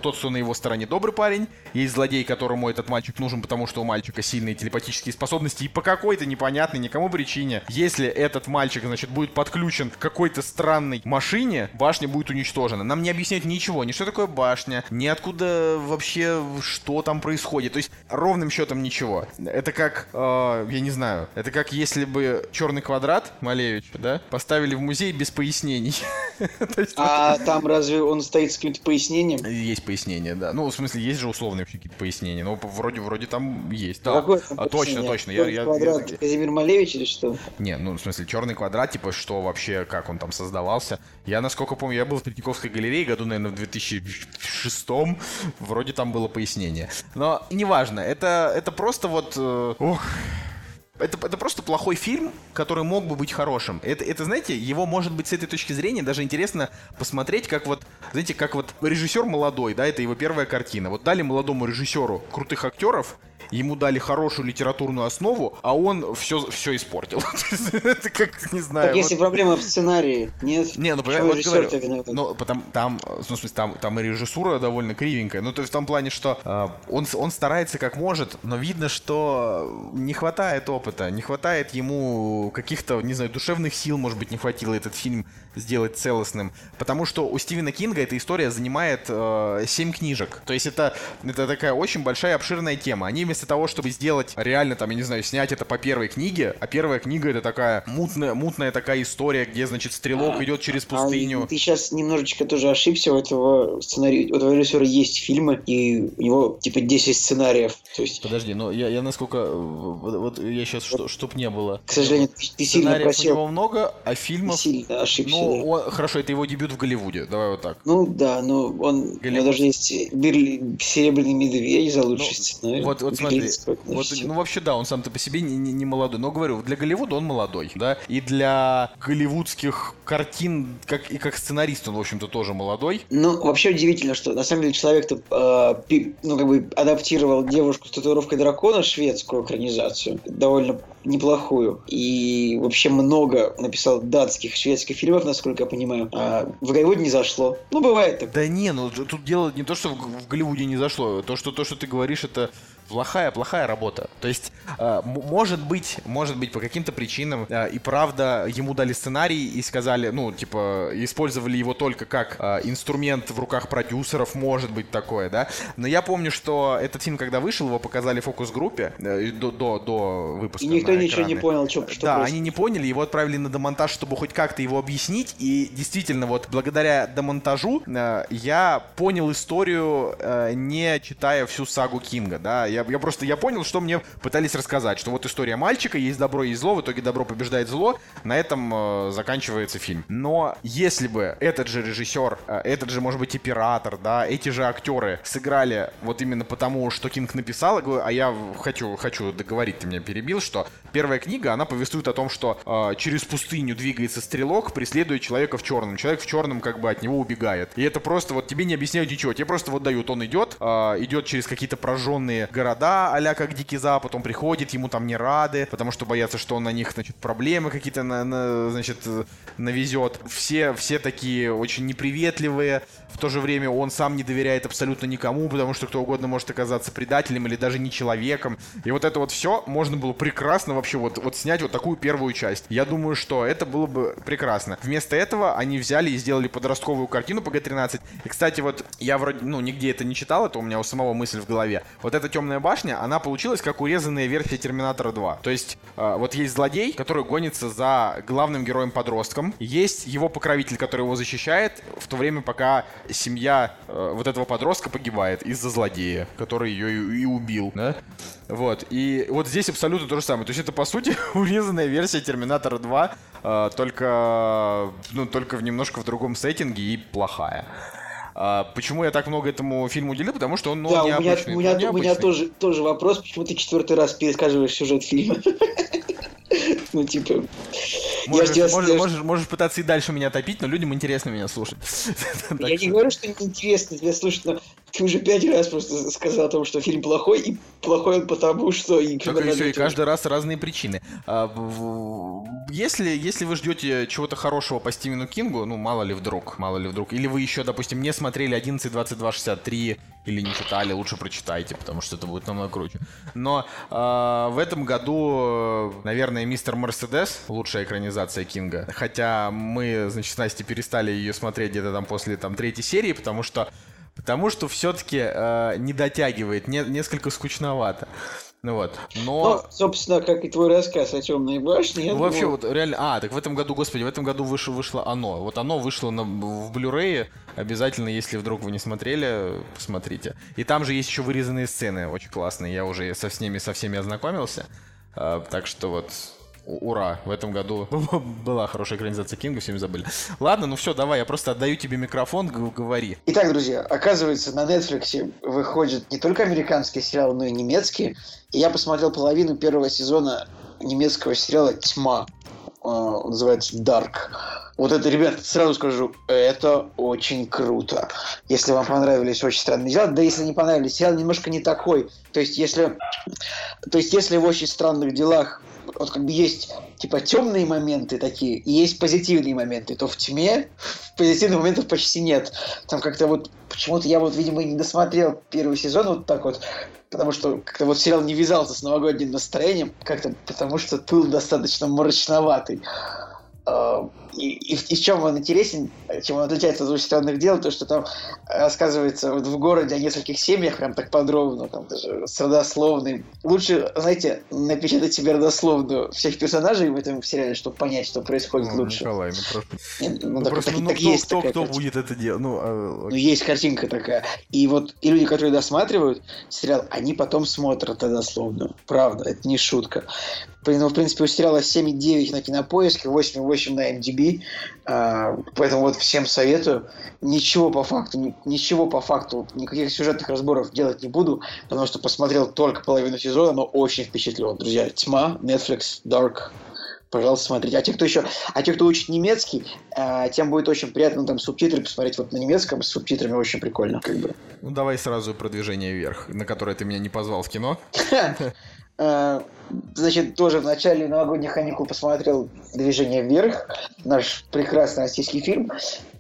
тот, кто на его стороне добрый парень, есть злодей, которому этот мальчик нужен, потому что у мальчика сильные телепатические способности, и по какой-то непонятной никому причине, если этот мальчик, значит, будет подключен к какой-то странной машине, башня будет уничтожена. Нам не объясняют ничего, ни что такое башня, ни откуда вообще, что там происходит. То есть ровным счетом ничего. Это как, э, я не знаю, это как если бы черный квадрат Малевича, да, поставили в музей без пояснений. А там разве он стоит с каким-то пояснением? Есть пояснение, да. Ну, в смысле, есть же условные какие-то пояснения. Но вроде, вроде там есть. Да. А, точно, точно. Я, квадрат я... Казимир Малевич или что? Не, ну, в смысле, черный квадрат, типа, что вообще, как он там создавался. Я, насколько помню, я был в Третьяковской галерее году, наверное, в 2006 Вроде там было пояснение. Но неважно, это, это просто вот... Э, ох, это, это просто плохой фильм, который мог бы быть хорошим. Это, это, знаете, его, может быть, с этой точки зрения даже интересно посмотреть, как вот, знаете, как вот режиссер молодой, да, это его первая картина. Вот дали молодому режиссеру крутых актеров, ему дали хорошую литературную основу, а он все, все испортил. Это как, не знаю. Так если проблема в сценарии, нет? Не, ну, вот говорю, ну, потом, там, ну, в смысле, там, там и режиссура довольно кривенькая. Ну, то есть в том плане, что э, он, он старается как может, но видно, что не хватает опыта, не хватает ему каких-то, не знаю, душевных сил, может быть, не хватило этот фильм сделать целостным. Потому что у Стивена Кинга эта история занимает э, 7 книжек. То есть это, это такая очень большая, обширная тема. Они вместо того, чтобы сделать реально, там, я не знаю, снять это по первой книге, а первая книга это такая мутная, мутная такая история, где, значит, стрелок а, идет через пустыню. А, ты сейчас немножечко тоже ошибся, у этого сценария, у этого режиссера есть фильмы, и у него типа 10 сценариев. То есть... Подожди, но я, я насколько... Вот, вот я сейчас, вот, чтоб не было. К сожалению, ты, ты сильно просил. у него много, а фильмов... Ты сильно ошибся. Ну, он, хорошо, это его дебют в Голливуде, давай вот так. Ну да, но он... Голливуд. У него даже есть Берли... Серебряный медведь за лучший ну, сценарий. Вот, вот смотри, вот, ну вообще да, он сам-то по себе не, не, не молодой. Но говорю, для Голливуда он молодой, да, и для голливудских картин, как и как сценарист он, в общем-то, тоже молодой. Ну, вообще удивительно, что на самом деле человек-то, э, ну, как бы адаптировал девушку с татуировкой дракона, шведскую экранизацию, довольно неплохую. И вообще много написал датских, шведских фильмов, насколько я понимаю. А в Голливуде не зашло. Ну, бывает так. Да не, ну тут дело не то, что в Голливуде не зашло. То, что, то, что ты говоришь, это плохая, плохая работа. То есть, э, может быть, может быть, по каким-то причинам э, и правда ему дали сценарий и сказали, ну, типа, использовали его только как э, инструмент в руках продюсеров, может быть такое, да. Но я помню, что этот фильм, когда вышел, его показали фокус-группе э, до, до, до выпуска. И никто ничего не понял, что, что Да, просто. они не поняли, его отправили на демонтаж, чтобы хоть как-то его объяснить. И действительно, вот благодаря демонтажу э, я понял историю, э, не читая всю сагу Кинга, да я, я просто я понял, что мне пытались рассказать, что вот история мальчика, есть добро, есть зло, в итоге добро побеждает зло, на этом э, заканчивается фильм. Но если бы этот же режиссер, э, этот же, может быть, оператор, да, эти же актеры сыграли вот именно потому, что Кинг написал, а я хочу, хочу договорить, ты меня перебил, что первая книга, она повествует о том, что э, через пустыню двигается стрелок, преследуя человека в черном. Человек в черном как бы от него убегает. И это просто вот тебе не объясняют ничего, тебе просто вот дают, он идет, э, идет через какие-то прожженные города, а как Дикий Запад, он приходит, ему там не рады, потому что боятся, что он на них, значит, проблемы какие-то, на, на, значит, навезет. Все, все такие очень неприветливые, в то же время он сам не доверяет абсолютно никому, потому что кто угодно может оказаться предателем или даже не человеком. И вот это вот все можно было прекрасно вообще вот, вот снять вот такую первую часть. Я думаю, что это было бы прекрасно. Вместо этого они взяли и сделали подростковую картину по Г-13. И, кстати, вот я вроде, ну, нигде это не читал, это у меня у самого мысль в голове. Вот эта темная башня, она получилась как урезанная версия Терминатора 2. То есть, э, вот есть злодей, который гонится за главным героем-подростком. Есть его покровитель, который его защищает, в то время пока семья э, вот этого подростка погибает из-за злодея, который ее и, и убил, да? Вот. И вот здесь абсолютно то же самое. То есть это, по сути, урезанная версия Терминатора 2, э, только, ну, только в немножко в другом сеттинге и плохая. А, почему я так много этому фильму уделил? Потому что он ну, да, необычный. У меня, у меня, у меня тоже, тоже вопрос, почему ты четвертый раз пересказываешь сюжет фильма? Ну, типа... Можешь, я можешь, можешь, можешь пытаться и дальше меня топить, но людям интересно меня слушать. Я не говорю, что неинтересно тебя слушать, но ты уже пять раз просто сказал о том, что фильм плохой, и плохой он потому, что... И, и все, и каждый раз разные причины. А, если, если вы ждете чего-то хорошего по Стивену Кингу, ну, мало ли вдруг, мало ли вдруг, или вы еще, допустим, не смотрели 11, 22, 63, или не читали, лучше прочитайте, потому что это будет намного круче. Но э, в этом году, наверное, «Мистер Мерседес» лучшая экранизация Кинга. Хотя мы, значит, с Настей перестали ее смотреть где-то там после там третьей серии, потому что Потому что все-таки э, не дотягивает, не, несколько скучновато. Ну вот, но... Ну, собственно, как и твой рассказ о темной башне. Ну, вообще, вот реально... А, так в этом году, господи, в этом году вышло, вышло оно. Вот оно вышло на, в Blu-ray. Обязательно, если вдруг вы не смотрели, посмотрите. И там же есть еще вырезанные сцены, очень классные. Я уже со, с ними, со всеми ознакомился. А, так что вот ура, в этом году была хорошая экранизация Кинга, все забыли. Ладно, ну все, давай, я просто отдаю тебе микрофон, говори. Итак, друзья, оказывается, на Netflix выходит не только американский сериал, но и немецкий. И я посмотрел половину первого сезона немецкого сериала «Тьма». Он называется «Dark». Вот это, ребят, сразу скажу, это очень круто. Если вам понравились «Очень странные дела», да если не понравились, сериал немножко не такой. То есть, если, то есть, если в «Очень странных делах» вот как бы есть типа темные моменты такие, и есть позитивные моменты, то в тьме позитивных моментов почти нет. Там как-то вот почему-то я вот, видимо, не досмотрел первый сезон вот так вот, потому что как-то вот сериал не вязался с новогодним настроением, как-то потому что был достаточно мрачноватый. И, и, и в чем он интересен, чем он отличается от странных дел, то, что там рассказывается вот в городе о нескольких семьях, прям так подробно, там даже с родословной. Лучше, знаете, напечатать себе родословную всех персонажей в этом сериале, чтобы понять, что происходит ну, лучше. Николай, ну просто... Нет, ну, ну, так, просто так, ну, так кто, есть кто, такая кто будет это делать? Ну, а, Ну, есть картинка такая. И вот и люди, которые досматривают сериал, они потом смотрят родословную. Правда, это не шутка. Поэтому, в принципе, у сериала 7,9 на кинопоиске, 8,8 на MDB. А, поэтому вот всем советую. Ничего по факту, ни- ничего по факту, никаких сюжетных разборов делать не буду, потому что посмотрел только половину сезона, но очень впечатлен. Друзья, Тьма, Netflix, Dark, пожалуйста, смотрите. А те, кто еще, а те, кто учит немецкий, а, тем будет очень приятно ну, там субтитры посмотреть вот на немецком с субтитрами очень прикольно, как бы. ну давай сразу продвижение вверх, на которое ты меня не позвал в кино. Э, Значит, тоже в начале новогодних каникул посмотрел «Движение вверх», наш прекрасный российский фильм.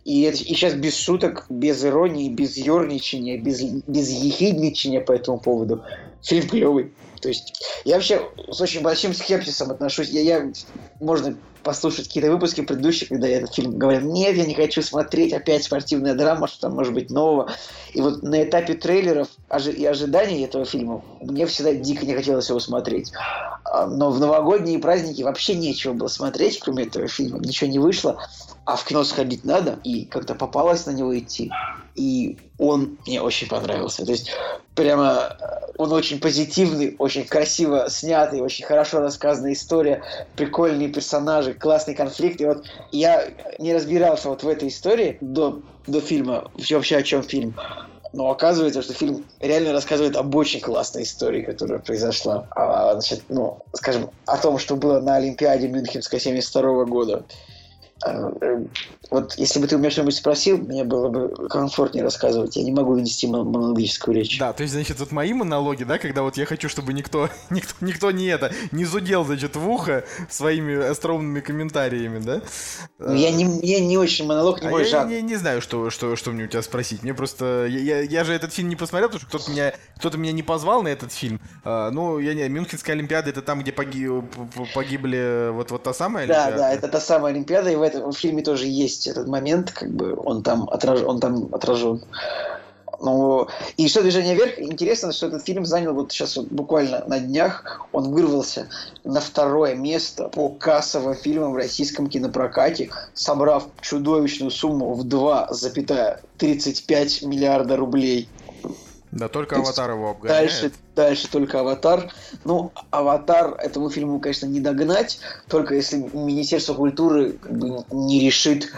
И, это- и сейчас без шуток, без иронии, без ерничания, без, без ехидничания по этому поводу. Фильм клевый. То есть я вообще с очень большим скепсисом отношусь. Я, я можно послушать какие-то выпуски предыдущих, когда я этот фильм говорил, нет, я не хочу смотреть опять спортивная драма, что там может быть нового. И вот на этапе трейлеров и ожиданий этого фильма мне всегда дико не хотелось его смотреть. А, Но в новогодние праздники вообще нечего было смотреть, кроме этого фильма. Ничего не вышло. А в кино сходить надо, и как-то попалось на него идти. И он мне очень понравился. То есть прямо э, он очень позитивный, очень красиво снятый, очень хорошо рассказанная история, прикольные персонажи, классный конфликт. И вот я не разбирался вот в этой истории до, до фильма, вообще о чем фильм. Но оказывается, что фильм реально рассказывает об очень классной истории, которая произошла. А, значит, ну, скажем, о том, что было на Олимпиаде Мюнхенской 72 года. Э, Вот если бы ты у меня что-нибудь спросил, мне было бы комфортнее рассказывать. Я не могу вести мон- монологическую речь. Да, то есть, значит, вот мои монологи, да, когда вот я хочу, чтобы никто, никто, никто не это, не зудел, значит, в ухо своими остроумными комментариями, да? Ну, я не, я не очень монолог, не А мой я жанр. не, не знаю, что, что, что мне у тебя спросить. Мне просто... Я, я, я же этот фильм не посмотрел, потому что кто-то меня, кто-то меня не позвал на этот фильм. А, ну, я не... Мюнхенская Олимпиада, это там, где поги- п- п- погибли вот, вот та самая Да, Олимпиада? да, это та самая Олимпиада, и в этом фильме тоже есть этот момент, как бы он там, отраж... он там отражен. Ну, и что «Движение вверх», интересно, что этот фильм занял вот сейчас вот буквально на днях, он вырвался на второе место по кассовым фильмам в российском кинопрокате, собрав чудовищную сумму в 2,35 миллиарда рублей. Да, только То есть Аватар его обгоняет. Дальше, дальше только «Аватар». Ну, «Аватар» этому фильму, конечно, не догнать, только если Министерство культуры как бы, не решит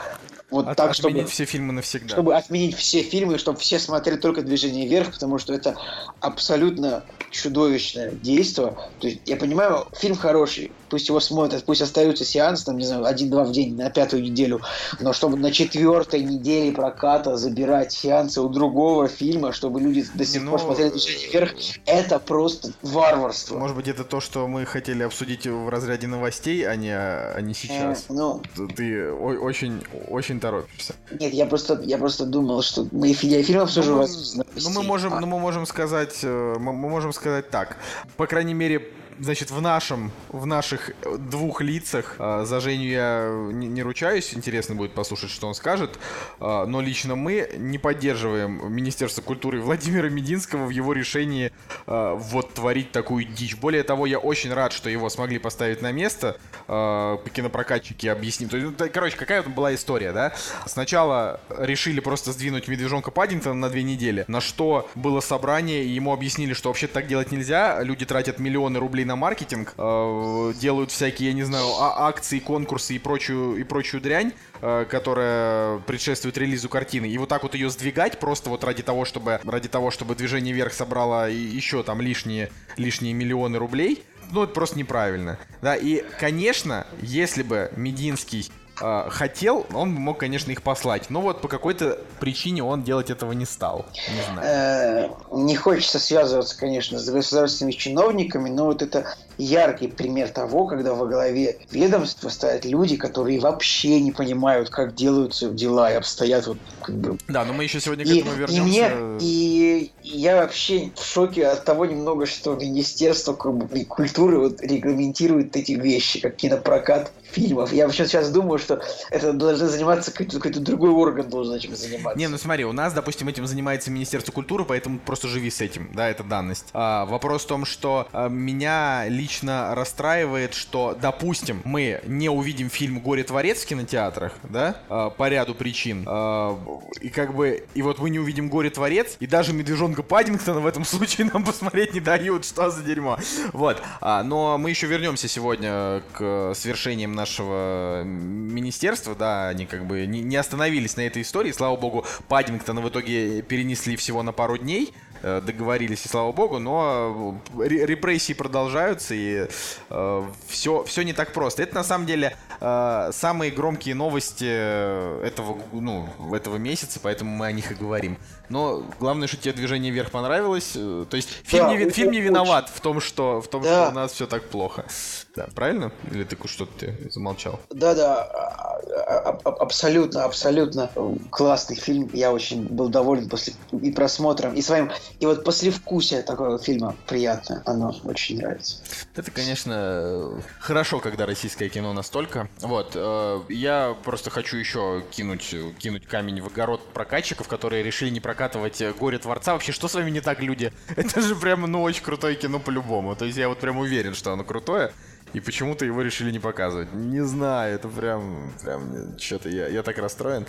вот От- так, отменить чтобы, все фильмы навсегда. чтобы отменить все фильмы, чтобы все смотрели только «Движение вверх», потому что это абсолютно чудовищное действие. То есть, я понимаю, фильм хороший, пусть его смотрят, пусть остаются сеансы, там, не знаю, один-два в день на пятую неделю, но чтобы на четвертой неделе проката забирать сеансы у другого фильма, чтобы люди до сих Ну, пор смотрели «Движение вверх», это просто варварство. Может быть, это то, что мы хотели обсудить в разряде новостей, а не, а не сейчас. Э, ну, Ты очень, очень торопишься. нет, я просто, я просто думал, что мы я фильм обсужу Ну, вас. мы- ну, мы можем, А, ну, мы можем сказать, э, мы, мы можем сказать так. По крайней мере, значит, в нашем, в наших двух лицах э, за Женю я не, не ручаюсь. Интересно будет послушать, что он скажет. Э, но лично мы не поддерживаем Министерство культуры Владимира Мединского в его решении э, вот творить такую дичь. Более того, я очень рад, что его смогли поставить на место. Э, кинопрокатчики объясним. То есть, ну, короче, какая там была история, да? Сначала решили просто сдвинуть медвежонка Паддингтона на две недели, на что было собрание, и ему объяснили, что вообще так делать нельзя. Люди тратят миллионы рублей на маркетинг, э, делают всякие, я не знаю, а- акции, конкурсы и прочую, и прочую дрянь, э, которая предшествует релизу картины. И вот так вот ее сдвигать просто вот ради того, чтобы ради того, чтобы движение вверх собрало еще там лишние лишние миллионы рублей. Ну, это просто неправильно. Да, и, конечно, если бы Мединский э, хотел, он мог, конечно, их послать. Но вот по какой-то причине он делать этого не стал. Не знаю. Э, не хочется связываться, конечно, с государственными чиновниками, но вот это яркий пример того, когда во главе ведомства стоят люди, которые вообще не понимают, как делаются дела и обстоят вот как бы. Да, но мы еще сегодня к этому вернемся. И, мне, и я вообще в шоке от того немного, что Министерство культуры вот регламентирует эти вещи, как кинопрокат фильмов. Я вообще сейчас думаю, что это должен заниматься какой-то, какой другой орган должен этим заниматься. Не, ну смотри, у нас, допустим, этим занимается Министерство культуры, поэтому просто живи с этим, да, это данность. А, вопрос в том, что а, меня лично расстраивает, что, допустим, мы не увидим фильм «Горе творец» в кинотеатрах, да, а, по ряду причин, а, и как бы, и вот мы не увидим «Горе творец», и даже «Медвежонка Паддингтона» в этом случае нам посмотреть не дают, что за дерьмо. Вот, а, но мы еще вернемся сегодня к свершениям нашего министерства, да, они как бы не, не остановились на этой истории. Слава богу, Паддингтона в итоге перенесли всего на пару дней. Э, договорились, и слава богу, но репрессии продолжаются, и э, все, все не так просто. Это на самом деле э, самые громкие новости этого, ну, этого месяца, поэтому мы о них и говорим. Но главное, что тебе движение вверх понравилось. То есть фильм, да, не, фильм не виноват в том, что, в том, да. что у нас все так плохо. Да, правильно? Или ты что-то замолчал? Да, да, а, а, а, абсолютно, абсолютно классный фильм. Я очень был доволен после и просмотром, и своим и вот послевкусие такого фильма приятное, оно очень нравится. Это, конечно, хорошо, когда российское кино настолько. Вот, э, я просто хочу еще кинуть, кинуть камень в огород прокатчиков, которые решили не прокатывать «Горе Творца». Вообще, что с вами не так, люди? Это же прямо, ну, очень крутое кино по-любому. То есть я вот прям уверен, что оно крутое. И почему-то его решили не показывать. Не знаю, это прям, прям, что-то я, я так расстроен.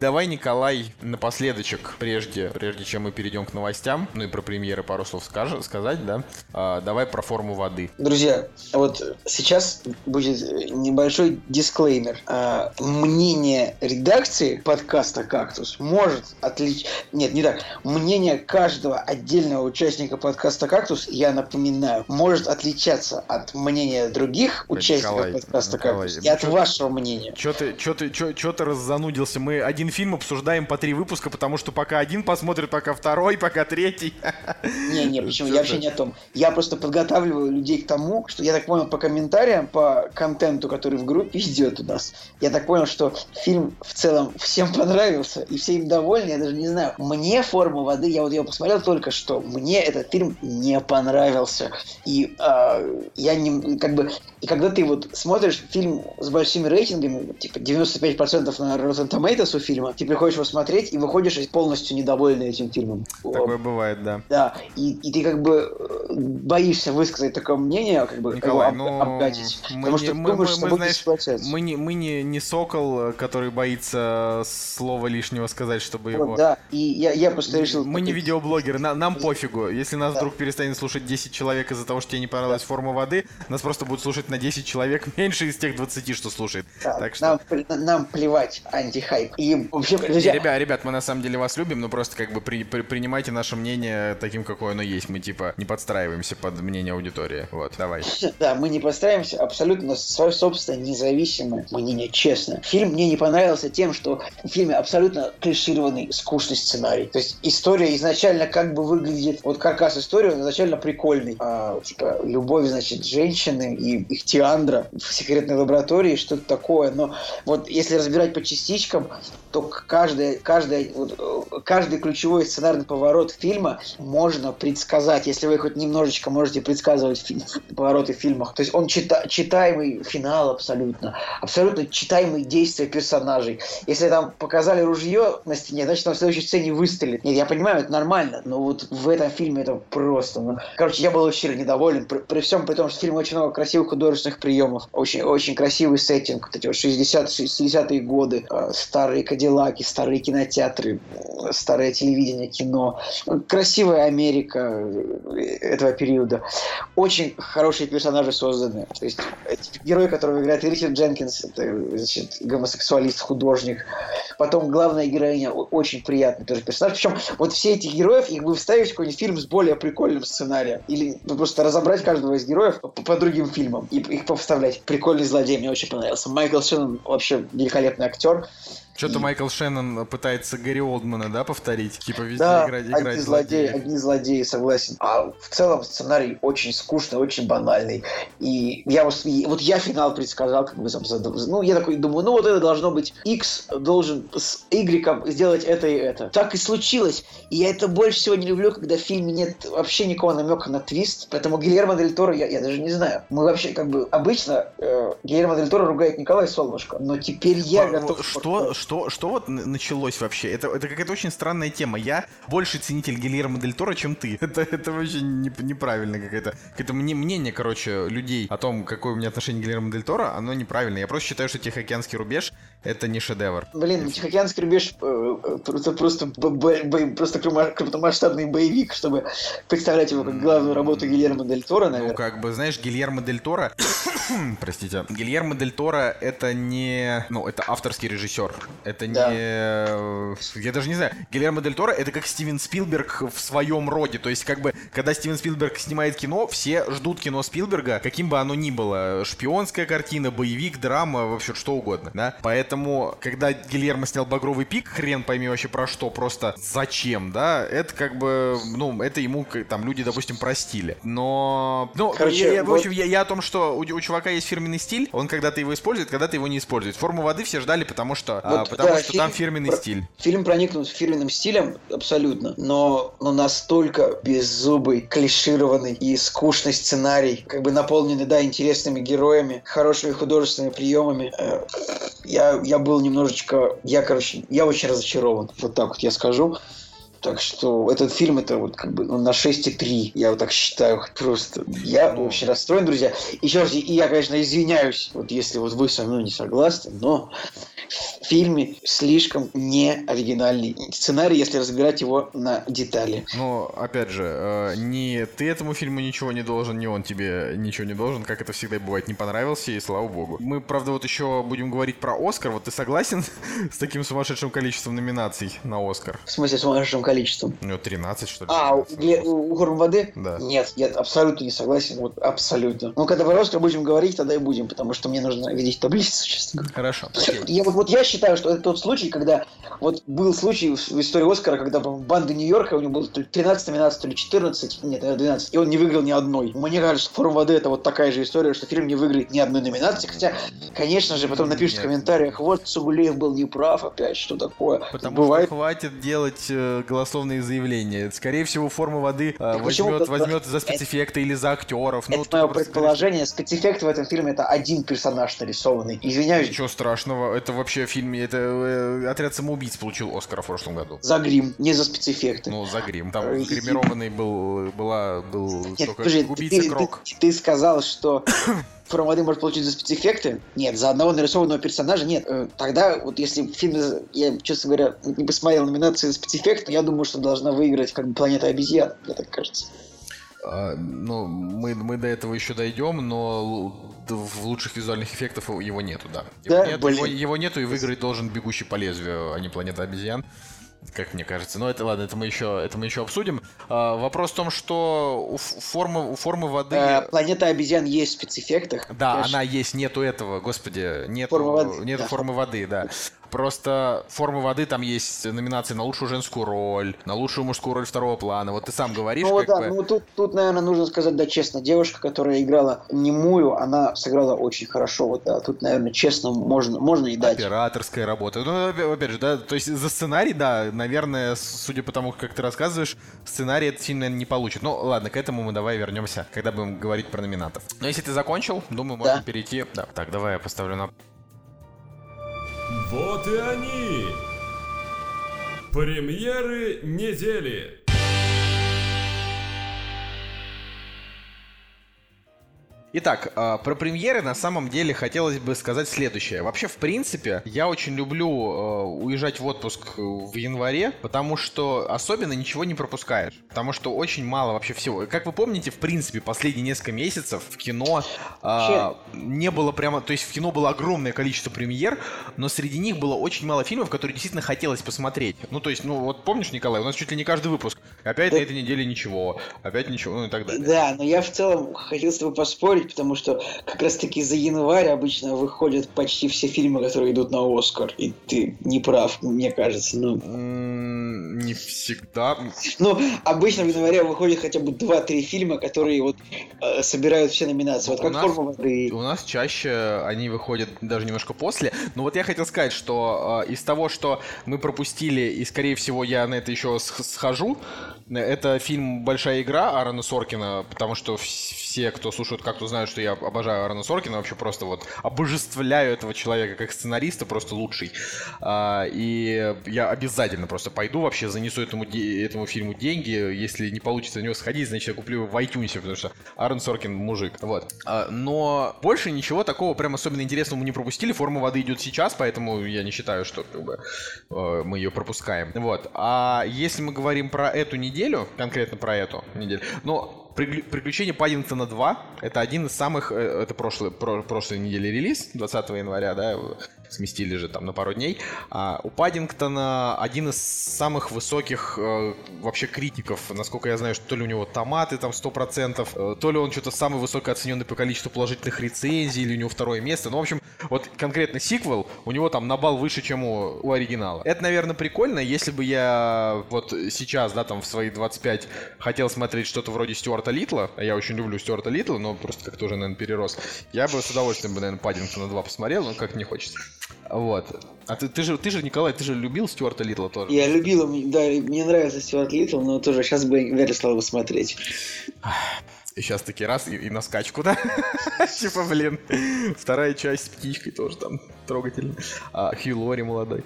Давай, Николай, напоследочек, прежде, прежде чем мы перейдем к новостям, ну и про премьеры пару слов скажем, сказать, да? А, давай про форму воды. Друзья, вот сейчас будет небольшой дисклеймер. А, мнение редакции подкаста «Кактус» может отличить... Нет, не так. Мнение каждого отдельного участника подкаста «Кактус», я напоминаю, может отличаться от мнения других участников Николай, подкаста Николай, «Кактус» и от чё, вашего мнения. Чё ты, чё ты, чё, чё ты раззанудился? Мы один один фильм обсуждаем по три выпуска, потому что пока один посмотрит, пока второй, пока третий. Не-не, почему? Я вообще не о том. Я просто подготавливаю людей к тому, что я так понял по комментариям, по контенту, который в группе идет у нас. Я так понял, что фильм в целом всем понравился, и все им довольны. Я даже не знаю. Мне «Форма воды», я вот его посмотрел только что, мне этот фильм не понравился. И э, я не, как бы, и когда ты вот смотришь фильм с большими рейтингами, типа 95% на Rotten Tomatoes у фильма, фильма. Ты приходишь его смотреть и выходишь полностью недовольный этим фильмом. Такое бывает, да. Да, и, и ты как бы э, боишься высказать такое мнение, как бы Николай, его ну, обгадить. Мы потому не, что мы, думаешь, мы, мы, знаешь, мы не, мы не, не сокол, который боится слова лишнего сказать, чтобы вот, его... Да, и я, я просто решил... Мы не видеоблогеры, на, нам пофигу. Если нас да. вдруг перестанет слушать 10 человек из-за того, что тебе не понравилась да. форма воды, нас просто будут слушать на 10 человек меньше из тех 20, что слушает. Да, так что... нам, нам плевать антихайп. И вообще, друзья... Ребят, ребят, мы на самом деле вас любим, но просто как бы при, при, принимайте наше мнение таким, какое оно есть. Мы типа не подстраиваемся под мнение аудитории. Вот, давай. Да, мы не подстраиваемся абсолютно свое собственное независимое мнение, честно. Фильм мне не понравился тем, что в фильме абсолютно клишированный, скучный сценарий. То есть история изначально как бы выглядит, вот каркас истории, он изначально прикольный. А, типа, любовь, значит, женщины и их Тиандра в секретной лаборатории, что-то такое. Но вот если разбирать по частичкам, то каждый, каждый, вот, каждый ключевой сценарный поворот фильма можно предсказать, если вы хоть немножечко можете предсказывать фильм, повороты в фильмах. То есть он чита, читаемый финал абсолютно, абсолютно читаемые действия персонажей. Если там показали ружье на стене, значит там в следующей сцене выстрелит. Нет, я понимаю, это нормально, но вот в этом фильме это просто... Ну, короче, я был очень недоволен, при, при всем при том, что в фильме очень много красивых художественных приемов, очень, очень красивый сеттинг, вот эти вот 60-60-е годы, э, старые Кадиллаки, старые кинотеатры, старое телевидение, кино. Красивая Америка э, этого периода. Очень хорошие персонажи созданы. То есть герой, которого играет Ричард Дженкинс, это значит, гомосексуалист, художник, Потом главная героиня очень приятный тоже персонаж. Причем вот все эти героев, их бы вставить в какой-нибудь фильм с более прикольным сценарием. Или ну, просто разобрать каждого из героев по, по другим фильмам и их повставлять. Прикольный злодей, мне очень понравился. Майкл Шеннон вообще великолепный актер. Что-то и... Майкл Шеннон пытается Гарри Олдмана, да, повторить? Типа везде да, играть, играть одни злодеи, одни злодеи, согласен. А в целом сценарий очень скучный, очень банальный. И я вот, вот я финал предсказал, как бы, ну, я такой думаю, ну, вот это должно быть X должен с Y сделать это и это. Так и случилось. И я это больше всего не люблю, когда в фильме нет вообще никакого намека на твист. Поэтому Гильермо Дель Торо, я, я даже не знаю. Мы вообще, как бы, обычно э, Гильермо Дель Торо ругает Николай Солнышко, но теперь я а, готов... Что, что, что вот началось вообще? Это, это какая-то очень странная тема. Я больше ценитель Гильермо Дель Торо, чем ты. Это, это вообще не, неправильно какое-то. Какое-то мнение, короче, людей о том, какое у меня отношение к Гильермо Дель Торо, оно неправильное. Я просто считаю, что Тихоокеанский рубеж — это не шедевр. Блин, Тихоокеанский рубеж э, это просто, просто крупномасштабный боевик, чтобы представлять его как главную работу Гильермо Дель Торо, наверное. Ну, как бы, знаешь, Гильермо Дель Торо... Простите. Гильермо Дель Торо — это не... Ну, это авторский режиссер. Это не да. Э, я даже не знаю. Гильермо Дель Торо это как Стивен Спилберг в своем роде. То есть, как бы, когда Стивен Спилберг снимает кино, все ждут кино Спилберга, каким бы оно ни было. Шпионская картина, боевик, драма, вообще что угодно, да? Поэтому, когда Гильермо снял «Багровый пик», хрен пойми вообще про что, просто зачем, да? Это как бы, ну, это ему, там, люди, допустим, простили. Но, ну, Короче, я, я, вот... в общем, я, я о том, что у, у чувака есть фирменный стиль, он когда-то его использует, когда-то его не использует. Форму воды все ждали, потому что, вот, а, потому да, что фильм, там фирменный про, стиль. Фильм проникнут фирменным стилем абсолютно, но, но настолько беззубый, клишированный и скучный сценарий, как бы наполненный, да, интересными героями, хорошими художественными приемами. Э, я, я был немножечко, я, короче, я очень разочарован, вот так вот я скажу. Так что этот фильм это вот как бы ну, на 6,3, я вот так считаю, просто. Я ну. очень расстроен, друзья. Еще раз, и я, конечно, извиняюсь, вот если вот вы со мной не согласны, но в фильме слишком не оригинальный сценарий, если разбирать его на детали. Но, опять же, э, не ты этому фильму ничего не должен, не он тебе ничего не должен, как это всегда бывает, не понравился, и слава богу. Мы, правда, вот еще будем говорить про Оскар. Вот ты согласен с таким сумасшедшим количеством номинаций на Оскар? В смысле сумасшедшим количеством? Ну, 13, что ли. А, у, у, у воды? Да. Нет, я абсолютно не согласен, вот абсолютно. Ну, когда Оскар будем говорить, тогда и будем, потому что мне нужно видеть таблицу, честно говоря. Хорошо. Я вот вот я считаю, что это тот случай, когда вот был случай в истории Оскара, когда банды Нью-Йорка, у него было 13 номинаций, то ли 14, нет, 12, и он не выиграл ни одной. Мне кажется, Форум воды это вот такая же история, что фильм не выиграет ни одной номинации, хотя, конечно же, потом напишут в комментариях, вот Сугулеев был неправ опять, что такое. Потому Бывает... что хватит делать э, голословные заявления. Скорее всего, форма воды э, возьмет, возьмет за спецэффекты или за актеров. Это ну, мое предположение. Спецэффекты в этом фильме это один персонаж нарисованный. Извиняюсь. Ничего страшного, это вообще фильм фильме это э, отряд самоубийц получил Оскар в прошлом году. За грим, не за спецэффекты. Ну, за грим. Там э, гримированный был, была, был Нет, только подожди, убийца ты, Крок. Ты, ты сказал, что Формулы может получить за спецэффекты? Нет, за одного нарисованного персонажа нет. Тогда, вот если фильм, я, честно говоря, не посмотрел номинации за спецэффекты, я думаю, что должна выиграть как бы «Планета обезьян», мне так кажется. А, ну, мы, мы до этого еще дойдем, но в лучших визуальных эффектов его нету, да. Его, да, нет, его, его нету, и выиграть должен «Бегущий по лезвию», а не «Планета обезьян» как мне кажется. Но это ладно, это мы еще, это мы еще обсудим. А, вопрос в том, что у формы, у формы воды... А, планета обезьян есть в спецэффектах. Да, конечно. она есть, нету этого, господи, нету, формы воды, нету да. формы воды, да. Просто формы воды там есть номинации на лучшую женскую роль, на лучшую мужскую роль второго плана. Вот ты сам говоришь, ну, как да, бы... Ну, тут, тут, наверное, нужно сказать, да, честно, девушка, которая играла немую, она сыграла очень хорошо. Вот, да, тут, наверное, честно, можно, можно и дать. Операторская работа. Ну, опять же, да, то есть за сценарий, да, наверное, судя по тому, как ты рассказываешь, сценарий фильм, наверное, не получит. Ну, ладно, к этому мы давай вернемся, когда будем говорить про номинатов. Но если ты закончил, думаю, можно да. перейти. Да. Так, давай я поставлю на вот и они! Премьеры недели! Итак, а, про премьеры на самом деле хотелось бы сказать следующее. Вообще, в принципе, я очень люблю а, уезжать в отпуск в январе, потому что особенно ничего не пропускаешь. Потому что очень мало вообще всего. Как вы помните, в принципе, последние несколько месяцев в кино а, не было прямо... То есть в кино было огромное количество премьер, но среди них было очень мало фильмов, которые действительно хотелось посмотреть. Ну, то есть, ну, вот помнишь, Николай, у нас чуть ли не каждый выпуск. Опять да. на этой неделе ничего, опять ничего, ну и так далее. Да, но я в целом хотел с тобой поспорить, спорить, потому что как раз-таки за январь обычно выходят почти все фильмы, которые идут на Оскар. И ты не прав, мне кажется. Ну... Не всегда. Ну, обычно в январе выходят хотя бы 2-3 фильма, которые вот э, собирают все номинации. Вот как нас, форма воды. У нас чаще они выходят даже немножко после. Но вот я хотел сказать, что э, из того, что мы пропустили, и скорее всего я на это еще схожу, это фильм «Большая игра» Аарона Соркина, потому что все, кто слушают как-то знают, что я обожаю Аарона Соркина, вообще просто вот обожествляю этого человека как сценариста, просто лучший. А, и я обязательно просто пойду вообще, занесу этому, этому фильму деньги. Если не получится на него сходить, значит, я куплю его в iTunes, потому что Аарон Соркин мужик. Вот. А, но больше ничего такого прям особенно интересного мы не пропустили. Форма воды идет сейчас, поэтому я не считаю, что как бы, э, мы ее пропускаем. Вот. А если мы говорим про эту неделю, конкретно про эту неделю, ну, Приключения Паддингтона 2. Это один из самых... Э, это прошлый, про, прошлой недели релиз, 20 января, да, сместили же там на пару дней. А у Паддингтона один из самых высоких э, вообще критиков. Насколько я знаю, что то ли у него томаты там 100%, э, то ли он что-то самый высоко оцененный по количеству положительных рецензий, или у него второе место. Ну, в общем, вот конкретно сиквел, у него там на бал выше, чем у, у оригинала. Это, наверное, прикольно, если бы я вот сейчас, да, там в свои 25 хотел смотреть что-то вроде Стюарта Литла, а я очень люблю Стюарта Литла, но просто как тоже, наверное, перерос, я бы с удовольствием бы, наверное, Паддингтона 2 посмотрел, но как не хочется. Вот. А ты, ты, же, ты же, Николай, ты же любил Стюарта Литла тоже? Я любил, да, мне нравится Стюарт Литл, но тоже сейчас бы вряд ли стал бы смотреть. И сейчас таки раз, и, и на скачку, да? Типа, блин. Вторая часть с птичкой тоже там трогательно. А, Хью Лори молодой.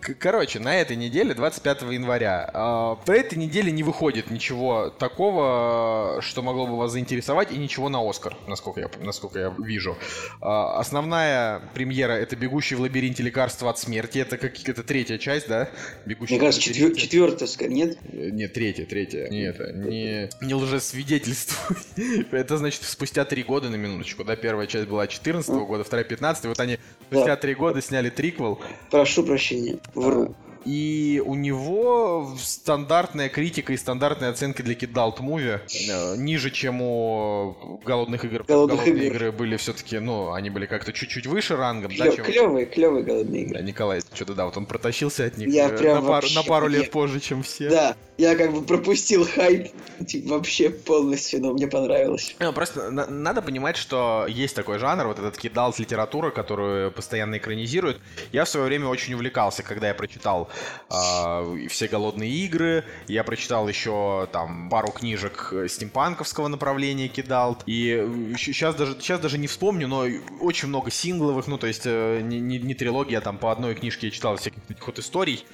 Короче, на этой неделе, 25 января, э, по этой неделе не выходит ничего такого, что могло бы вас заинтересовать, и ничего на Оскар, насколько я, насколько я вижу. Э, основная премьера — это «Бегущий в лабиринте лекарства от смерти». Это как это третья часть, да? «Бегущий Мне кажется, четвер- четвертая, нет? Э, нет, третья, третья. Нет, не, не лжесвидетельствуй. это значит спустя три года, на минуточку, да? Первая часть была 14 года, вторая 15 Вот они спустя три года сняли триквел. Прошу прощения. Verdugo. И у него стандартная критика и стандартные оценки для Kid Муви э, ниже, чем у голодных игр. Голодных голодные игр. игры были все-таки, ну, они были как-то чуть-чуть выше рангом. Клё, да, чем... Клевые, клевые голодные игры. Да, Николай, что-то да, вот он протащился от них я э, прям на, пару, вообще, на пару лет я... позже, чем все. Да, я как бы пропустил хайп типа, вообще полностью, но мне понравилось. Ну, просто на- надо понимать, что есть такой жанр, вот этот кидал литература, которую постоянно экранизируют. Я в свое время очень увлекался, когда я прочитал э, все голодные игры. Я прочитал еще там пару книжек стимпанковского направления кидал. И сейчас даже, сейчас даже не вспомню, но очень много сингловых, ну то есть э, не, не, не трилогия, а там по одной книжке я читал всяких вот историй.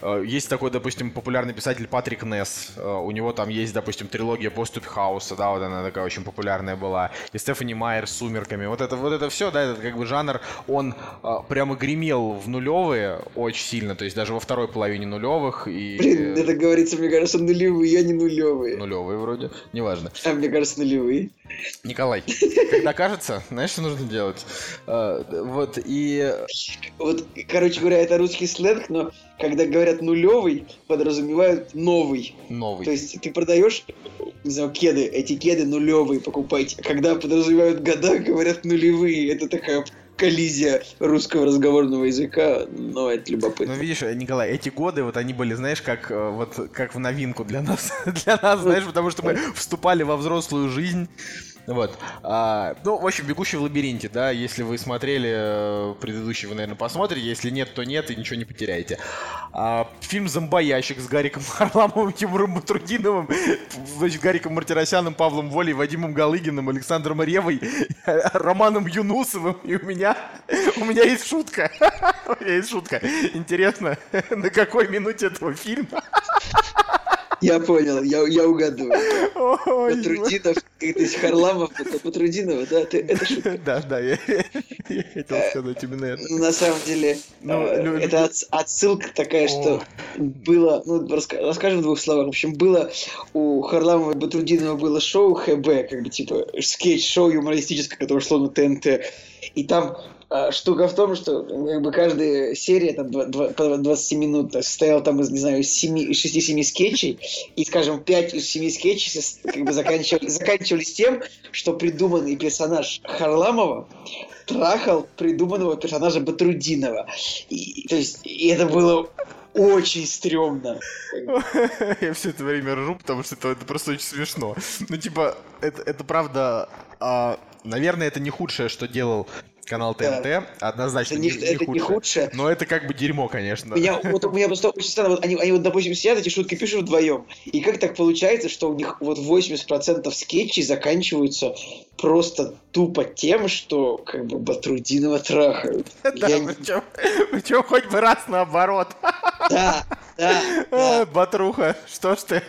Э, есть такой, допустим, популярный писатель Патрик Несс. Э, у него там есть, допустим, трилогия Поступь Хауса, да, вот она такая очень популярная была. И Стефани Майер с «Сумерками». Вот это, вот это все, да, этот как бы жанр, он а, прямо гремел в нулевые очень сильно, то есть даже во второй половине нулевых. И... Блин, это говорится, мне кажется, нулевые, а не нулевые. Нулевые вроде, неважно. А мне кажется, нулевые. Николай, когда кажется, знаешь, что нужно делать? Вот, и... Вот, короче говоря, это русский сленг, но когда говорят нулевый, подразумевают новый. Новый. То есть ты продаешь, не знаю, кеды, эти кеды нулевые покупайте. А когда подразумевают года, говорят нулевые. Это такая коллизия русского разговорного языка, но это любопытно. Ну, видишь, Николай, эти годы, вот они были, знаешь, как, э, вот, как в новинку для нас, для нас, знаешь, потому что мы вступали во взрослую жизнь, вот. А, ну, в общем, «Бегущий в лабиринте», да, если вы смотрели э, предыдущий, вы, наверное, посмотрите, если нет, то нет, и ничего не потеряете. А, фильм «Зомбоящик» с Гариком Харламовым, Тимуром Батрудиновым, значит, Гариком Мартиросяном, Павлом Волей, Вадимом Галыгиным, Александром Ревой, Романом Юнусовым, и у меня, у меня есть шутка. У меня есть шутка. Интересно, на какой минуте этого фильма Я понял, я, я угадываю. Батрудинов, то есть Харламов, это Батрудинова, да? Это, это шутка. Да, да, я, я хотел сказать именно это. Ну, на самом деле, Ну, э, это от- отсылка такая, что было, ну, раска- расскажем в двух словах. В общем, было у Харламова и Батрудинова было шоу ХБ, как бы, типа, скетч-шоу юмористическое, которое шло на ТНТ. И там штука в том, что как бы каждая серия там два- два- по 20 минут состояла там из, не знаю, из семи- из 6-7 скетчей, и, скажем, 5 из 7 скетчей как бы заканчивались, заканчивались тем, что придуманный персонаж Харламова трахал придуманного персонажа Батрудинова. И, то есть, и это было очень стрёмно. Я все это время ржу, потому что это, это просто очень смешно. Ну, типа, это, это правда... а, наверное, это не худшее, что делал канал Да. ТНТ. Однозначно Это не, не, это не худшее. худшее. Но это как бы дерьмо, конечно. Меня, вот, у меня просто очень странно, вот они, они вот, допустим, сидят, эти шутки пишут вдвоем, и как так получается, что у них вот 80% скетчей заканчиваются просто тупо тем, что как бы Батрудинова трахают. Да, причем хоть бы раз наоборот. Да, да, да. Батруха, что ж ты?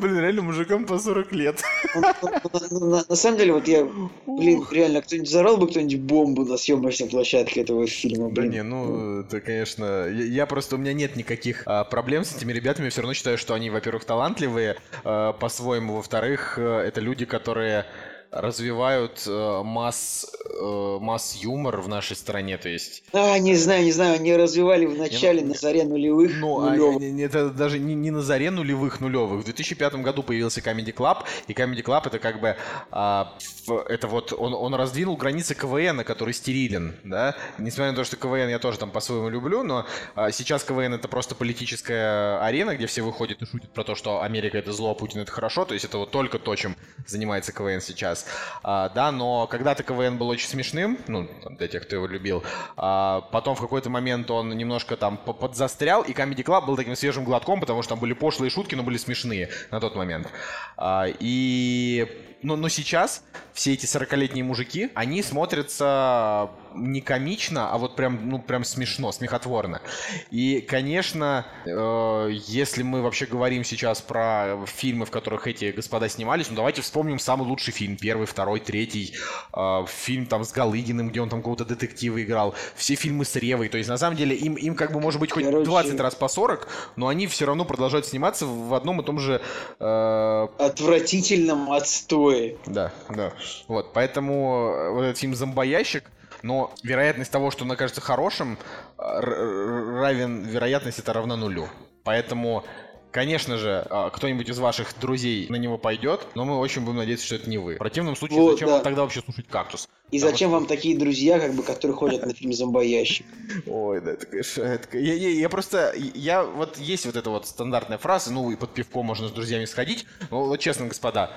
Блин, реально мужикам по 40 лет. Ну, ну, ну, На самом деле, вот я, блин, реально, кто-нибудь взорвал бы кто-нибудь бомбу на съемочной площадке этого фильма, Да блин. не, ну, это, конечно, я, просто, у меня нет никаких а, проблем с этими ребятами, все равно считаю, что они, во-первых, талантливые, а, по-своему, во-вторых, э, это люди, которые развивают э, масс, э, масс-юмор в нашей стране, то есть А, не знаю, не знаю, они развивали в начале, ну, на заре нулевых, Ну, а нулевых. не- не- это даже не, не на заре нулевых нулевых. В 2005 году появился Comedy Club, и Comedy Club это как бы а, это вот он, он раздвинул границы КВН, который стерилен, да. Несмотря на то, что КВН я тоже там по-своему люблю, но а, сейчас КВН это просто политическая арена, где все выходят и шутят про то, что Америка это зло, а Путин это хорошо. То есть это вот только то, чем занимается КВН сейчас. А, да, но когда-то КВН был очень смешным, ну, для тех, кто его любил. А, потом в какой-то момент он немножко там по- подзастрял, и Comedy Club был таким свежим глотком, потому что там были пошлые шутки, но были смешные на тот момент. А, и... Но, но сейчас все эти 40-летние мужики, они смотрятся не комично, а вот прям, ну, прям смешно, смехотворно. И, конечно, э, если мы вообще говорим сейчас про фильмы, в которых эти господа снимались, ну давайте вспомним самый лучший фильм. Первый, второй, третий. э, фильм там с Галыгиным, где он там какого-то детектива играл. Все фильмы с Ревой. То есть, на самом деле, им, им как бы может быть хоть Короче- 20 раз по 40, но они все равно продолжают сниматься в одном и том же... э, Отвратительном отстое. Да, да. Вот, поэтому э, вот этот фильм «Зомбоящик», но вероятность того, что он окажется хорошим, э, равен вероятность это равна нулю. Поэтому, конечно же, э, кто-нибудь из ваших друзей на него пойдет, но мы очень будем надеяться, что это не вы. В противном случае, Вот, зачем да. вам тогда вообще слушать «Кактус»? И Потому зачем что- вам такие друзья, как бы, которые ходят на фильм «Зомбоящик»? Ой, да, это, конечно, это- я, я- я просто, я, вот есть вот эта вот стандартная фраза, ну, и под пивко можно с друзьями сходить, ну, вот честно, господа,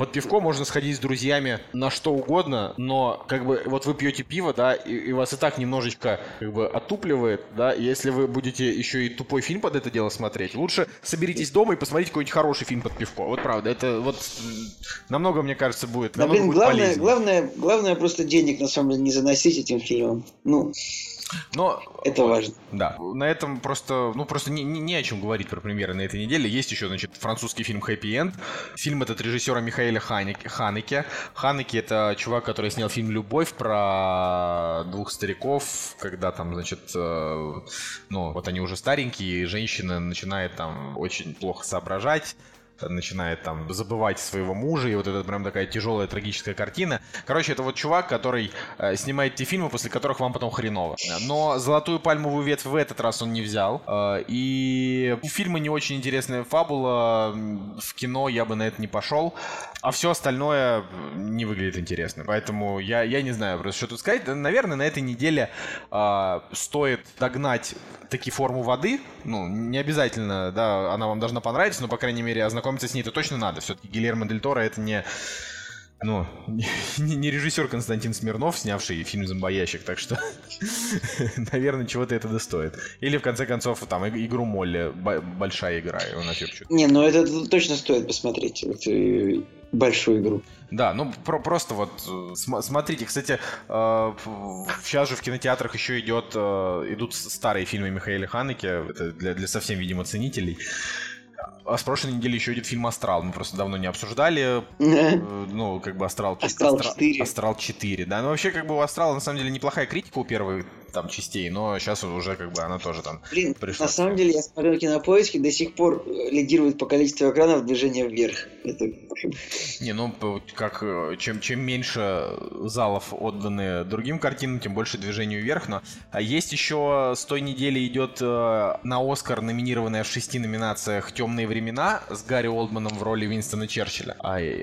под пивко можно сходить с друзьями на что угодно, но как бы вот вы пьете пиво, да, и, и вас и так немножечко как бы отупливает, да, если вы будете еще и тупой фильм под это дело смотреть, лучше соберитесь дома и посмотрите какой-нибудь хороший фильм под пивко. Вот правда, это вот намного, мне кажется, будет, Да, блин, будет главное, полезнее. главное, главное просто денег, на самом деле, не заносить этим фильмом. Ну, Но это важно. Да, на этом просто, ну просто не, не, не о чем говорить про премьеры на этой неделе. Есть еще, значит, французский фильм «Хэппи Энд». Фильм этот режиссера Михаэля Ханеке. Ханеке. Ханеке — это чувак, который снял фильм «Любовь» про двух стариков, когда там, значит, э, ну, вот они уже старенькие, и женщина начинает там очень плохо соображать, начинает там забывать своего мужа, и вот это прям такая тяжелая трагическая картина. Короче, это вот чувак, который э, снимает те фильмы, после которых вам потом хреново. Но золотую пальмовую ветвь в этот раз он не взял. Э, и у фильма не очень интересная фабула. В кино я бы на это не пошел. А все остальное не выглядит интересно. Поэтому я, я не знаю просто, что тут сказать. Наверное, на этой неделе э, стоит догнать таки форму воды. Ну, не обязательно, да, она вам должна понравиться, но, по крайней мере, ознакомиться с ней это точно надо. Все-таки Гильермо Дель Торо это не ну, не, не режиссер Константин Смирнов, снявший фильм «Зомбоящик», так что, наверное, чего-то это достоит. Или, в конце концов, там, игру Молли, большая игра, он вообще Не, ну это точно стоит посмотреть, эту большую игру. Да, ну про просто вот э, смотрите, кстати, э, сейчас же в кинотеатрах еще идет, э, идут старые фильмы Михаила Ханеке, это для, для совсем, видимо, ценителей. А с прошлой недели еще идет фильм «Астрал». Мы просто давно не обсуждали. Ну, как бы «Астрал 4». «Астрал 4». «Астрал 4», да. Ну, вообще, как бы у «Астрала» на самом деле неплохая критика у первой там частей, но сейчас уже как бы она тоже там Блин, пришла. на самом деле я смотрел кинопоиски, до сих пор э, лидирует по количеству экранов движение вверх. Это... Не, ну как э, чем, чем меньше залов отданы другим картинам, тем больше движению вверх, но а есть еще с той недели идет э, на Оскар номинированная в шести номинациях «Темные времена» с Гарри Олдманом в роли Винстона Черчилля.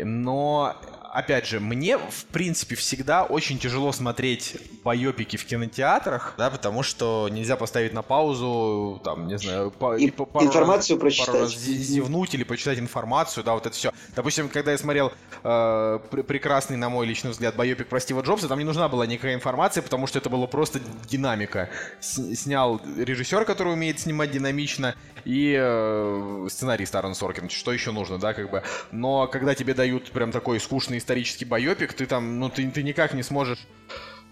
Но опять же, мне, в принципе, всегда очень тяжело смотреть байопики в кинотеатрах, да, потому что нельзя поставить на паузу, там, не знаю, по, и, пару информацию раз, прочитать. Пару раз зевнуть или почитать информацию, да, вот это все. Допустим, когда я смотрел э, прекрасный, на мой личный взгляд, байопик про Стива Джобса, там не нужна была никакая информация, потому что это было просто динамика. С снял режиссер, который умеет снимать динамично, и э, сценарист Аарон Соркин. Что еще нужно, да, как бы. Но когда тебе дают прям такой скучный исторический байопик, ты там, ну, ты, ты никак не сможешь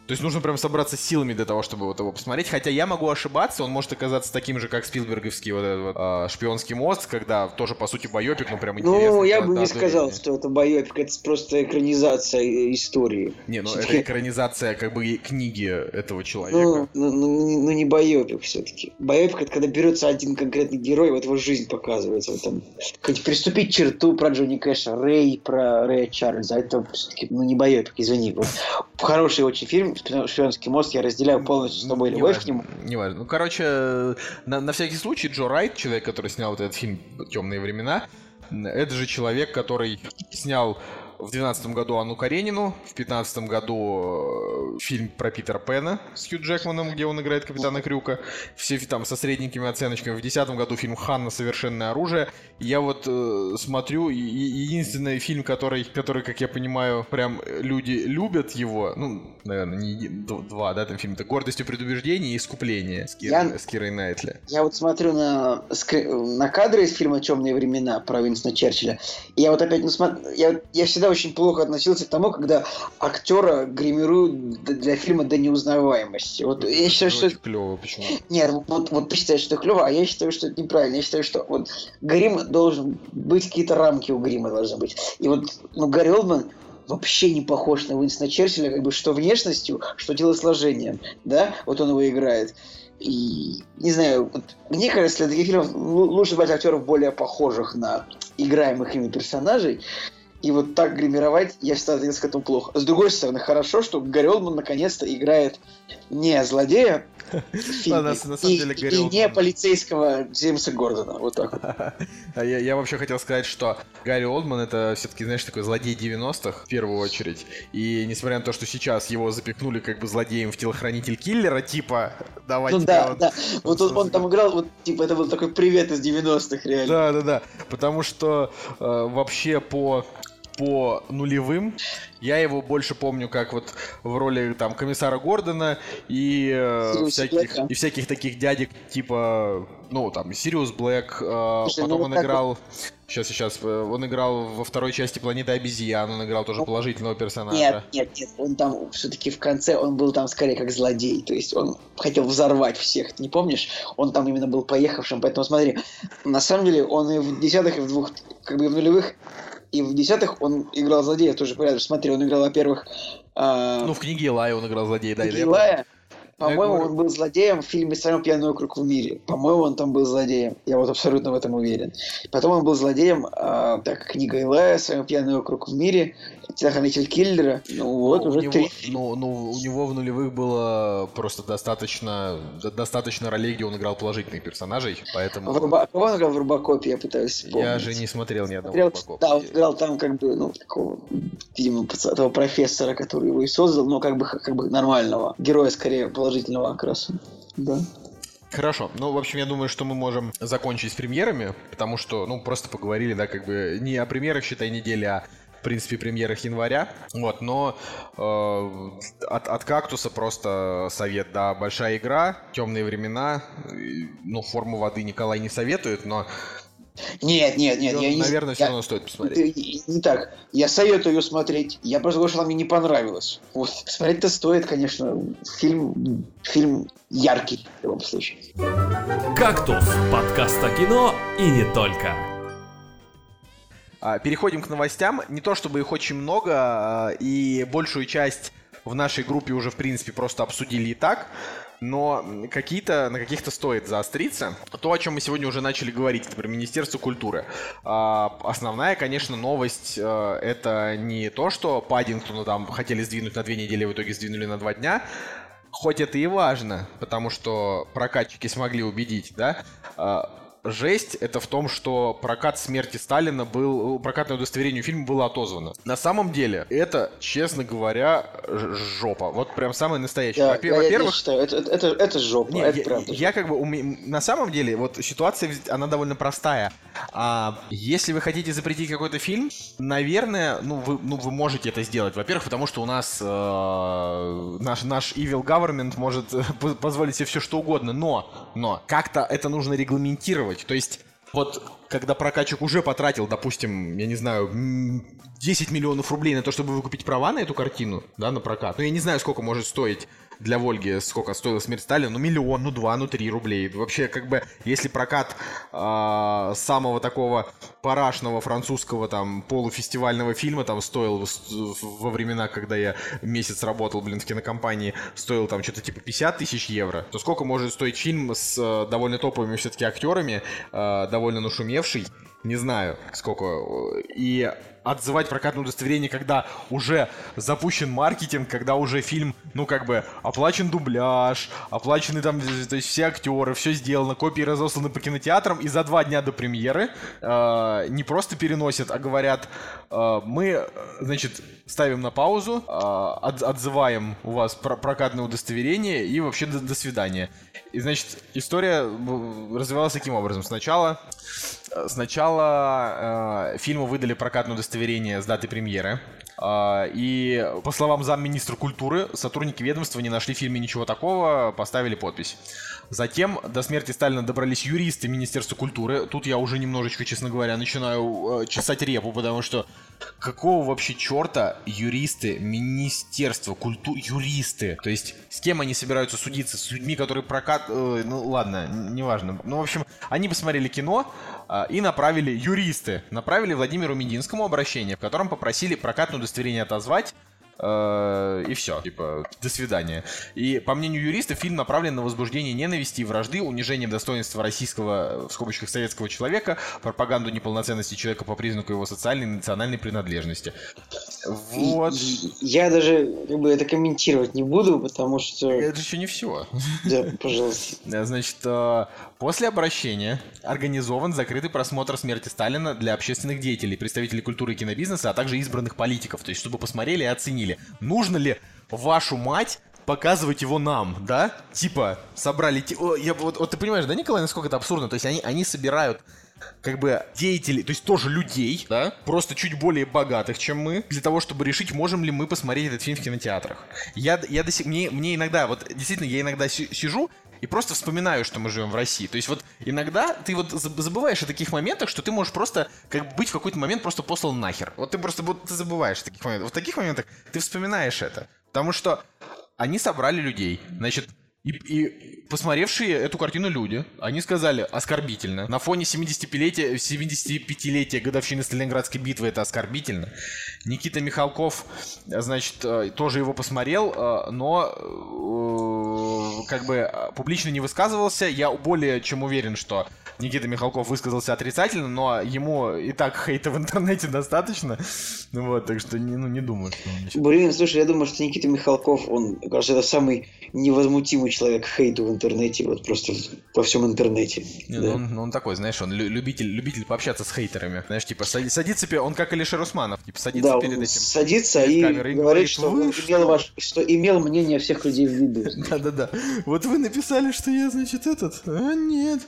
то есть нужно прям собраться силами для того, чтобы вот его посмотреть. Хотя я могу ошибаться, он может оказаться таким же, как Спилберговский вот этот вот, э, шпионский мост, когда тоже, по сути, байопик, ну прям интересно. Ну, я бы не сказал, что это байопик, это просто экранизация истории. Не, ну это экранизация как бы книги этого человека. Ну, ну, ну, ну не байопик все-таки. Байопик это когда берется один конкретный герой, вот его жизнь показывается. Вот, там, хоть Переступить черту про Джонни Кэша, Рэй, про Рэя Чарльза, это все-таки, ну не байопик, извини. Вот, хороший очень фильм, шпионский мост, я разделяю полностью с тобой любовь к нему. Не важно. Ну, короче, на, на всякий случай, Джо Райт, человек, который снял вот этот фильм «Темные времена», это же человек, который снял в 2012 году Анну Каренину, в 2015 году э, фильм про Питера Пэна с Хью Джекманом, где он играет капитана Крюка, все там со средненькими оценочками. В 2010 году фильм «Ханна. Совершенное оружие». Я вот э, смотрю, и, единственный фильм, который, который, как я понимаю, прям люди любят его, ну, наверное, не два, да, там фильм, это «Гордость и предубеждение» и «Искупление» с, Кир, я, с Кирой Найтли. Я вот смотрю на, на кадры из фильма «Темные времена» про Винстона Черчилля, и я вот опять, ну, смотрю, я, я всегда очень плохо относился к тому, когда актера гримируют для фильма до неузнаваемости. Вот я считаю, что... Это клево, почему? Нет, вот, вот ты считаешь, что это клево, а я считаю, что это неправильно. Я считаю, что вот грим должен быть, какие-то рамки у грима должны быть. И вот, ну, Гарри Олдман вообще не похож на Уинстона Черчилля, как бы что внешностью, что телосложением, да, вот он его играет. И не знаю, вот, мне кажется, для таких фильмов лучше брать актеров более похожих на играемых ими персонажей, и вот так гримировать, я всегда относился к этому плохо. С другой стороны, хорошо, что Гарри Олдман наконец-то играет не злодея и, не полицейского Джеймса Гордона. Вот так а я, вообще хотел сказать, что Гарри Олдман это все-таки, знаешь, такой злодей 90-х в первую очередь. И несмотря на то, что сейчас его запихнули как бы злодеем в телохранитель киллера, типа, давайте... Ну да, да. Вот он, он там играл, вот типа это был такой привет из 90-х, реально. Да, да, да. Потому что э, вообще по по нулевым. Я его больше помню как вот в роли там комиссара Гордона и э, всяких и всяких таких дядек типа ну там Сириус Блэк. Э, Слушай, потом ну, он вот играл. Вот... Сейчас, сейчас. Э, он играл во второй части Планеты обезьян. Он играл тоже ну, положительного персонажа. Нет, нет, нет. Он там все-таки в конце он был там скорее как злодей. То есть он хотел взорвать всех. Ты не помнишь? Он там именно был поехавшим. Поэтому смотри, на самом деле он и в десятых, и в двух, как бы в нулевых и в десятых он играл злодея тоже порядок. Смотри, он играл, во-первых... Э... Ну, в книге Илая он играл злодея, да. В книге Илая, по-моему, он был злодеем в фильме «Самый пьяный округ в мире». По-моему, он там был злодеем. Я вот абсолютно в этом уверен. Потом он был злодеем, э, так, книга Илая, «Самый пьяный округ в мире», телохранитель киллера. Ну вот, ну, уже него, три. Ну, ну, у него в нулевых было просто достаточно, достаточно ролей, где он играл положительных персонажей, поэтому... В Руба... Кого он играл в Рубакопе, я пытаюсь вспомнить. Я же не смотрел ни одного смотрел, Рубакопа. Да, он играл там как бы, ну, такого, видимо, этого профессора, который его и создал, но как бы, как бы нормального. Героя, скорее, положительного окраса. Да. Хорошо. Ну, в общем, я думаю, что мы можем закончить с премьерами, потому что, ну, просто поговорили, да, как бы не о премьерах, считай, недели, а принципе, премьерах января. Вот, но э, от, от кактуса просто совет, да, большая игра, темные времена. Ну, форму воды Николай не советует, но нет, нет, нет. я наверное, не, все равно стоит посмотреть. Не так. Я советую ее смотреть. Я просто говорю, что она мне не понравилась. Вот. Смотреть-то стоит, конечно. Фильм, фильм яркий в любом случае. «Кактус» – подкаст о кино и не только. А, переходим к новостям. Не то чтобы их очень много, а, и большую часть в нашей группе уже, в принципе, просто обсудили и так но какие-то, на каких-то стоит заостриться. То, о чем мы сегодня уже начали говорить, это про Министерство культуры. А, основная, конечно, новость это не то, что Паддингтона там хотели сдвинуть на две недели, в итоге сдвинули на два дня, Хоть это и важно, потому что прокатчики смогли убедить, да, жесть это в том, что прокат смерти Сталина был, прокатное удостоверение фильма было отозвано. На самом деле, это, честно говоря, жопа. Вот прям самое настоящее. Да, Во-первых... Я, я считаю, это, это, это жопа, не, это я, правда. Я, как бы, на самом деле, вот ситуация, она довольно простая. А, если вы хотите запретить какой-то фильм, наверное, ну вы, ну, вы можете это сделать. Во-первых, потому что у нас э, наш, наш evil government может позволить себе все что угодно, но, но как-то это нужно регламентировать делать. То есть вот когда прокачик уже потратил, допустим, я не знаю, 10 миллионов рублей на то, чтобы выкупить права на эту картину, да, на прокат. Ну, я не знаю, сколько может стоить для Вольги, сколько стоила смерть Сталина, ну, миллион, ну, два, ну, три рублей. Вообще, как бы, если прокат э, самого такого парашного французского, там, полуфестивального фильма, там, стоил во времена, когда я месяц работал, блин, в кинокомпании, стоил, там, что-то типа 50 тысяч евро, то сколько может стоить фильм с э, довольно топовыми все-таки актерами, э, довольно нашумевший, не знаю, сколько. И отзывать прокатное удостоверение, когда уже запущен маркетинг, когда уже фильм, ну, как бы, оплачен дубляж, оплачены там, то есть все актеры, все сделано, копии разосланы по кинотеатрам, и за два дня до премьеры э, не просто переносят, а говорят, э, мы, значит, ставим на паузу, э, от, отзываем у вас про прокатное удостоверение и вообще до, до свидания. И, значит, история развивалась таким образом. Сначала, э, сначала э, фильму выдали прокатное удостоверение с даты премьеры. Э, и, по словам замминистра культуры, сотрудники ведомства не нашли в фильме ничего такого, поставили подпись. Затем до смерти Сталина добрались юристы Министерства культуры. Тут я уже немножечко, честно говоря, начинаю э, чесать репу, потому что какого вообще черта юристы Министерства культуры... Юристы! То есть с кем они собираются судиться? С людьми, которые прокат... Э, ну ладно, неважно. Ну, в общем, они посмотрели кино э, и направили юристы. Направили Владимиру Мединскому обращение, в котором попросили прокатное удостоверение отозвать и все, типа, до свидания. И, по мнению юриста, фильм направлен на возбуждение ненависти и вражды, унижение достоинства российского, в скобочках, советского человека, пропаганду неполноценности человека по признаку его социальной и национальной принадлежности. Вот. Я даже как бы это комментировать не буду, потому что... Это еще не все. Да, пожалуйста. Значит, э, после обращения организован закрытый просмотр смерти Сталина для общественных деятелей, представителей культуры и кинобизнеса, а также избранных политиков, то есть чтобы посмотрели и оценили, нужно ли вашу мать показывать его нам, да? Типа, собрали... Я, вот, вот ты понимаешь, да, Николай, насколько это абсурдно? То есть они, они собирают как бы деятелей, то есть тоже людей, да, просто чуть более богатых, чем мы, для того, чтобы решить, можем ли мы посмотреть этот фильм в кинотеатрах. Я, я до сих, мне, мне иногда, вот действительно, я иногда сижу и просто вспоминаю, что мы живем в России. То есть вот иногда ты вот забываешь о таких моментах, что ты можешь просто как быть в какой-то момент просто послан нахер. Вот ты просто вот, ты забываешь таких моментов. В таких моментах ты вспоминаешь это. Потому что они собрали людей. Значит, и, и посмотревшие эту картину люди, они сказали оскорбительно. На фоне 75-летия 75 годовщины Сталинградской битвы это оскорбительно. Никита Михалков, значит, э, тоже его посмотрел, э, но э, как бы публично не высказывался. Я более чем уверен, что Никита Михалков высказался отрицательно, но ему и так хейта в интернете достаточно. Ну вот, так что не, ну, не думаю, что он ничего. Блин, слушай, я думаю, что Никита Михалков, он, кажется, это самый невозмутимый человек хейту в интернете, вот просто во всем интернете. Не, да. ну, он, ну, он такой, знаешь, он любитель, любитель пообщаться с хейтерами. Знаешь, типа, садится, он как Алишер Усманов, типа, садится да, перед этим. садится и, и говорит, что, вы, имел ваш, что имел мнение всех людей в виду. Да-да-да. Вот вы написали, что я, значит, этот, а нет.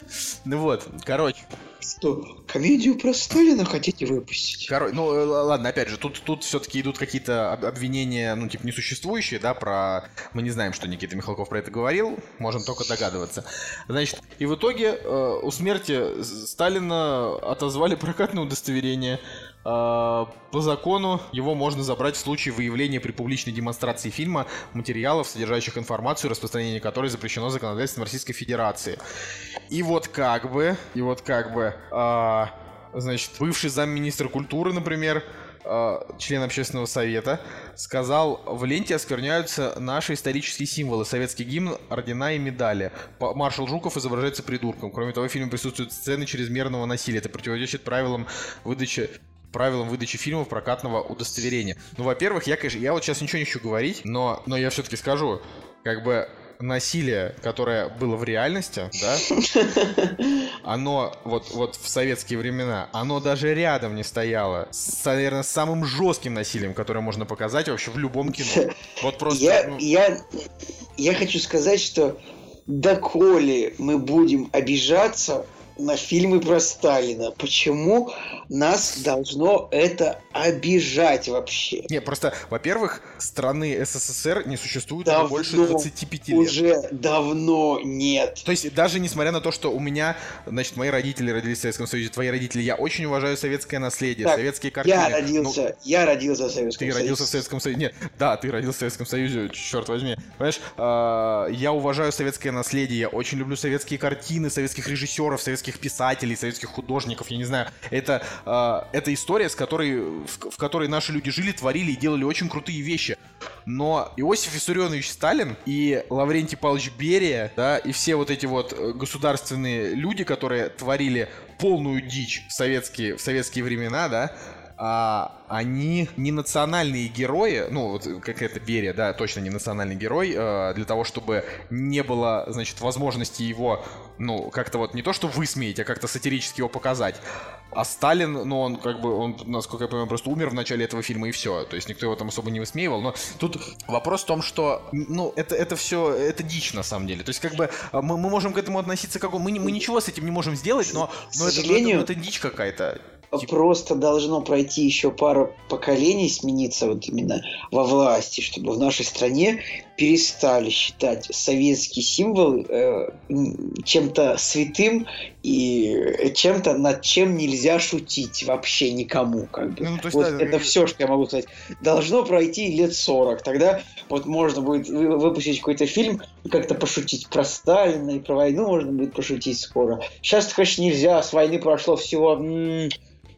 Ну вот, короче, Что, комедию про Сталина хотите выпустить? Короче, ну э, ладно, опять же, тут, тут все-таки идут какие-то обвинения, ну, типа, несуществующие, да, про... Мы не знаем, что Никита Михалков про это говорил, можем только догадываться. Значит, и в итоге э, у смерти Сталина отозвали прокатное удостоверение, по закону его можно забрать в случае выявления при публичной демонстрации фильма материалов, содержащих информацию, распространение которой запрещено законодательством Российской Федерации. И вот как бы, и вот как бы, а, значит, бывший замминистра культуры, например, а, член общественного совета, сказал, в ленте оскверняются наши исторические символы, советский гимн, ордена и медали. Маршал Жуков изображается придурком. Кроме того, в фильме присутствуют сцены чрезмерного насилия. Это противоречит правилам выдачи правилам выдачи фильмов прокатного удостоверения. Ну, во-первых, я, конечно, я вот сейчас ничего не хочу говорить, но, но я все-таки скажу, как бы насилие, которое было в реальности, да, оно вот, вот в советские времена, оно даже рядом не стояло с, наверное, самым жестким насилием, которое можно показать вообще в любом кино. Вот просто... Я, ну... я, я хочу сказать, что доколе мы будем обижаться на фильмы про Сталина. Почему нас должно это обижать вообще? Не, просто, во-первых, страны СССР не существует давно, больше 25 лет. Уже давно нет. То есть, даже несмотря на то, что у меня, значит, мои родители родились в Советском Союзе, твои родители, я очень уважаю советское наследие, так, советские картины. Я родился, ну, я родился в Советском ты Союзе. Ты родился в Советском Союзе. Нет, да, ты родился в Советском Союзе, черт возьми. Понимаешь, э, я уважаю советское наследие, я очень люблю советские картины, советских режиссеров, советских писателей, советских художников, я не знаю. Это, э, это история, с которой, в, в которой наши люди жили, творили и делали очень крутые вещи. Но Иосиф Виссарионович Сталин и Лаврентий Павлович Берия, да, и все вот эти вот э, государственные люди, которые творили полную дичь в советские, в советские времена, да, а, они не национальные герои, ну, вот как это Берия, да, точно не национальный герой, э, для того, чтобы не было, значит, возможности его, ну, как-то вот не то, что высмеять, а как-то сатирически его показать. А Сталин, ну, он как бы, он, насколько я понимаю, просто умер в начале этого фильма и все. То есть никто его там особо не высмеивал. Но тут вопрос в том, что, ну, это, это все, это дичь на самом деле. То есть как бы мы, мы можем к этому относиться как... Мы, мы ничего с этим не можем сделать, но, но это, ну, это, это дичь какая-то. Просто должно пройти еще пара поколений, смениться вот именно во власти, чтобы в нашей стране перестали считать советские символы э, чем-то святым и чем-то, над чем нельзя шутить вообще никому. Как бы. Ну, есть, вот да, это все, что я могу сказать. Должно пройти лет 40. Тогда вот можно будет выпустить какой-то фильм, как-то пошутить про Сталина и про войну можно будет пошутить скоро. Сейчас, конечно, нельзя. С войны прошло всего м-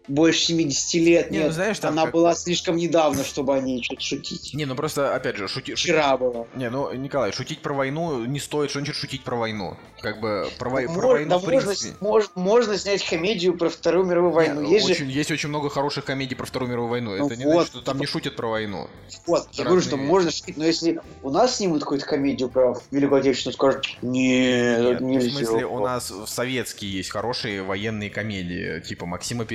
больше 70 лет. Не, ну, нет, ну, знаешь, она как... была слишком недавно, чтобы о ней что-то шутить. Не, ну просто, опять же, шути... Вчера шути... было. Не, ну, Николай, шутить про войну не стоит, что значит шутить про войну? Как бы про, вой... про войну, да, в принципе. Можно, можно снять комедию про Вторую мировую войну. Не, есть, очень, же... есть очень много хороших комедий про Вторую мировую войну. Ну, Это не вот, значит, что там типа... не шутят про войну. Вот, я говорю, что можно шутить, но если у нас снимут какую-то комедию про Великую Отечественную, скажут, нет, нет В смысле, у нас в советские есть хорошие военные комедии, типа Максима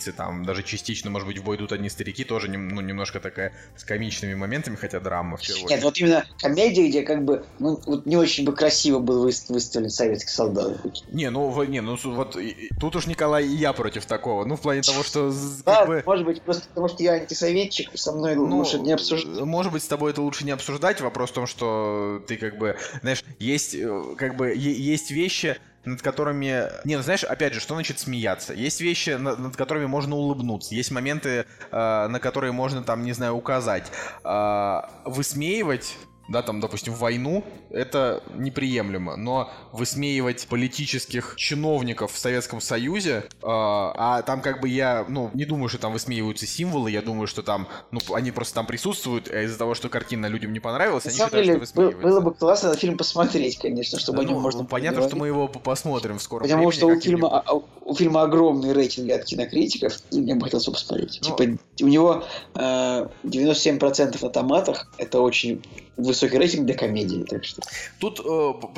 Перепелицы, там даже частично, может быть, в бой идут одни старики, тоже ну, немножко такая с комичными моментами, хотя драма в первую Нет, вот именно комедия, где как бы, ну, вот не очень бы красиво был выставлен советский солдат. Не, ну, не, ну, вот тут уж Николай и я против такого, ну, в плане того, что... Да, бы... может быть, просто потому что я антисоветчик, со мной ну, лучше не обсуждать. Может быть, с тобой это лучше не обсуждать, вопрос в том, что ты как бы, знаешь, есть, э, как бы, есть вещи, над которыми... Не, ну знаешь, опять же, что значит смеяться? Есть вещи, над, над которыми можно улыбнуться. Есть моменты, э, на которые можно, там, не знаю, указать. Э, высмеивать да, там, допустим, войну, это неприемлемо. Но высмеивать политических чиновников в Советском Союзе, э, а там как бы я, ну, не думаю, что там высмеиваются символы, я думаю, что там, ну, они просто там присутствуют, а из-за того, что картина людям не понравилась, На они считают, деле, что высмеиваются. Было бы классно этот фильм посмотреть, конечно, чтобы ну, о нем можно Понятно, что мы его посмотрим в скором Потому времени, что у фильма, у фильма огромный рейтинг от кинокритиков, и мне бы хотелось посмотреть. Ну, типа, у него э, 97% на томатах, это очень высокий рейтинг для комедии. Так что. Тут, э,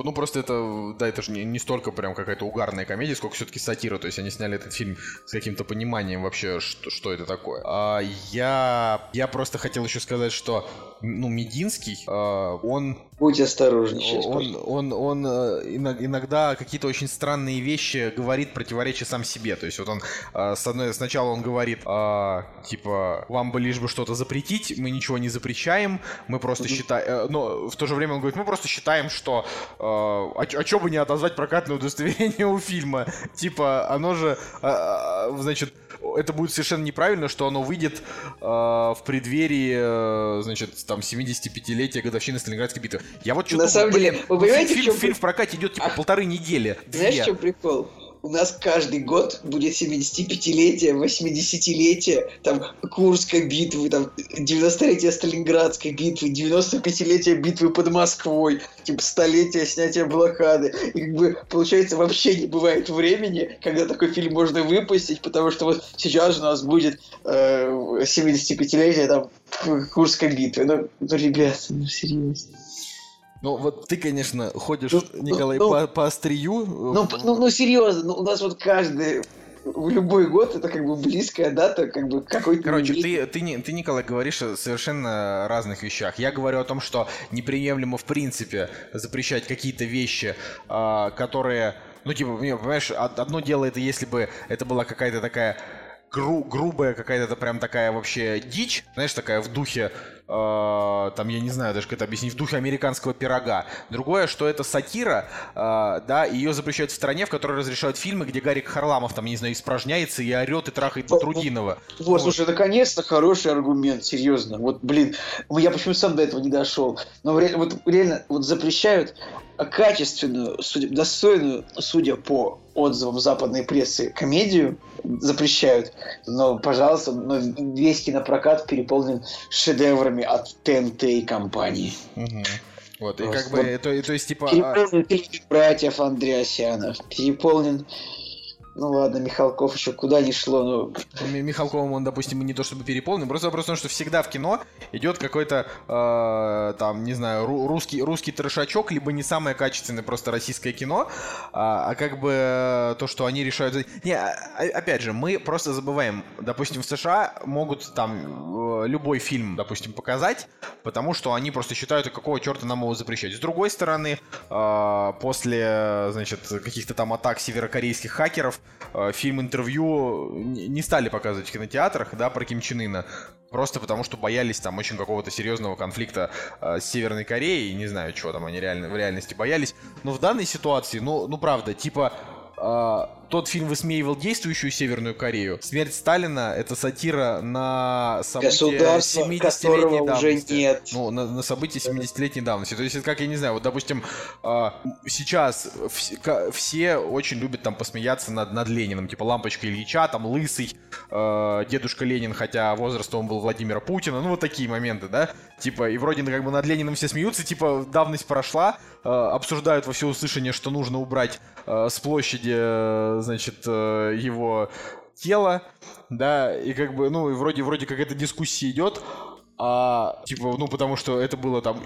ну просто это, да, это же не, не столько прям какая-то угарная комедия, сколько все-таки сатира. То есть они сняли этот фильм с каким-то пониманием вообще, что, что это такое. А я, я просто хотел еще сказать, что, ну, Мединский, э, он... Будь осторожнее Он, он, он, он э, иногда какие-то очень странные вещи говорит, противоречия сам себе. То есть вот он э, с одной, сначала он говорит, э, типа, вам бы лишь бы что-то запретить, мы ничего не запрещаем, мы просто считаем... Э, но в то же время он говорит, мы просто считаем, что... Э, а, а чё бы не отозвать прокатное удостоверение у фильма? Типа, оно же, э, значит, это будет совершенно неправильно, что оно выйдет э, в преддверии, э, значит, там, 75-летия годовщины Сталинградской битвы. Я вот что-то... На самом деле, вы понимаете, фильм, фильм в прокате идет типа а... полторы недели. Знаешь, в чем прикол? У нас каждый год будет 75-летие, 80-летие, там, Курской битвы, там, 90-летие Сталинградской битвы, 95-летие битвы под Москвой, типа, столетие снятия блокады. И, как бы, получается, вообще не бывает времени, когда такой фильм можно выпустить, потому что вот сейчас у нас будет э, 75-летие, там, Курской битвы. Ну, ну ребята, ну, серьезно. Ну, вот ты, конечно, ходишь, ну, Николай, ну, по, по острию. Ну, ну, ну, серьезно, ну, у нас вот каждый в любой год это как бы близкая дата, как бы какой-то... Короче, ты, ты, не, ты, Николай, говоришь о совершенно разных вещах. Я говорю о том, что неприемлемо в принципе запрещать какие-то вещи, э, которые... Ну, типа, понимаешь, одно дело это если бы это была какая-то такая гру грубая какая-то прям такая вообще дичь, знаешь, такая в духе э, там, я не знаю даже как это объяснить, в духе американского пирога. Другое, что это сатира, э, да, ее запрещают в стране, в которой разрешают фильмы, где Гарик Харламов, там, не знаю, испражняется и орет и трахает Трудинова. Вот, вот, слушай, наконец-то хороший аргумент, серьезно. Вот, блин, я почему сам до этого не дошел. Но вот реально, вот запрещают качественную, судя, достойную, судя по отзывам западной прессы, комедию запрещают. Но, пожалуйста, но весь кинопрокат переполнен шедеврами от ТНТ и компании. Угу. Вот, и как бы, то, то есть, типа... Переполнен а... братьев Андреасянов, переполнен ну ладно, Михалков еще куда ни шло, ну... Михалковым он, допустим, не то чтобы переполнен, просто вопрос в том, что всегда в кино идет какой-то, э, там, не знаю, русский, русский трешачок, либо не самое качественное просто российское кино, а, а как бы э, то, что они решают... Не, а, а, опять же, мы просто забываем, допустим, в США могут там э, любой фильм, допустим, показать, потому что они просто считают, какого черта нам его запрещать. С другой стороны, э, после, значит, каких-то там атак северокорейских хакеров, Э, фильм интервью не стали показывать в кинотеатрах, да, про Ким Чен Ына, просто потому что боялись там очень какого-то серьезного конфликта э, с Северной Кореей, не знаю, чего там они реально, в реальности боялись. Но в данной ситуации, ну, ну правда, типа а, тот фильм высмеивал действующую Северную Корею. Смерть Сталина — это сатира на события 70-летней давности. уже нет. Ну, на, на события 70-летней давности. То есть, это как, я не знаю, вот, допустим, а, сейчас все очень любят там посмеяться над, над Лениным. Типа Лампочка Ильича, там Лысый, а, Дедушка Ленин, хотя возраст он был Владимира Путина. Ну, вот такие моменты, да? Типа, и вроде как бы над Лениным все смеются, типа, давность прошла, обсуждают во всеуслышание, что нужно убрать с площади э, значит, э, его тело, да, и как бы, ну, и вроде, вроде как эта дискуссия идет, а, типа, ну, потому что это было там,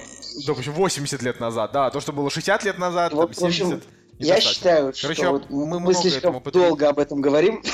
допустим, 80 лет назад, да, то, что было 60 лет назад, вот, там, 70... В общем, я считаю, Короче, что вот мы, мы слишком долго об этом говорим.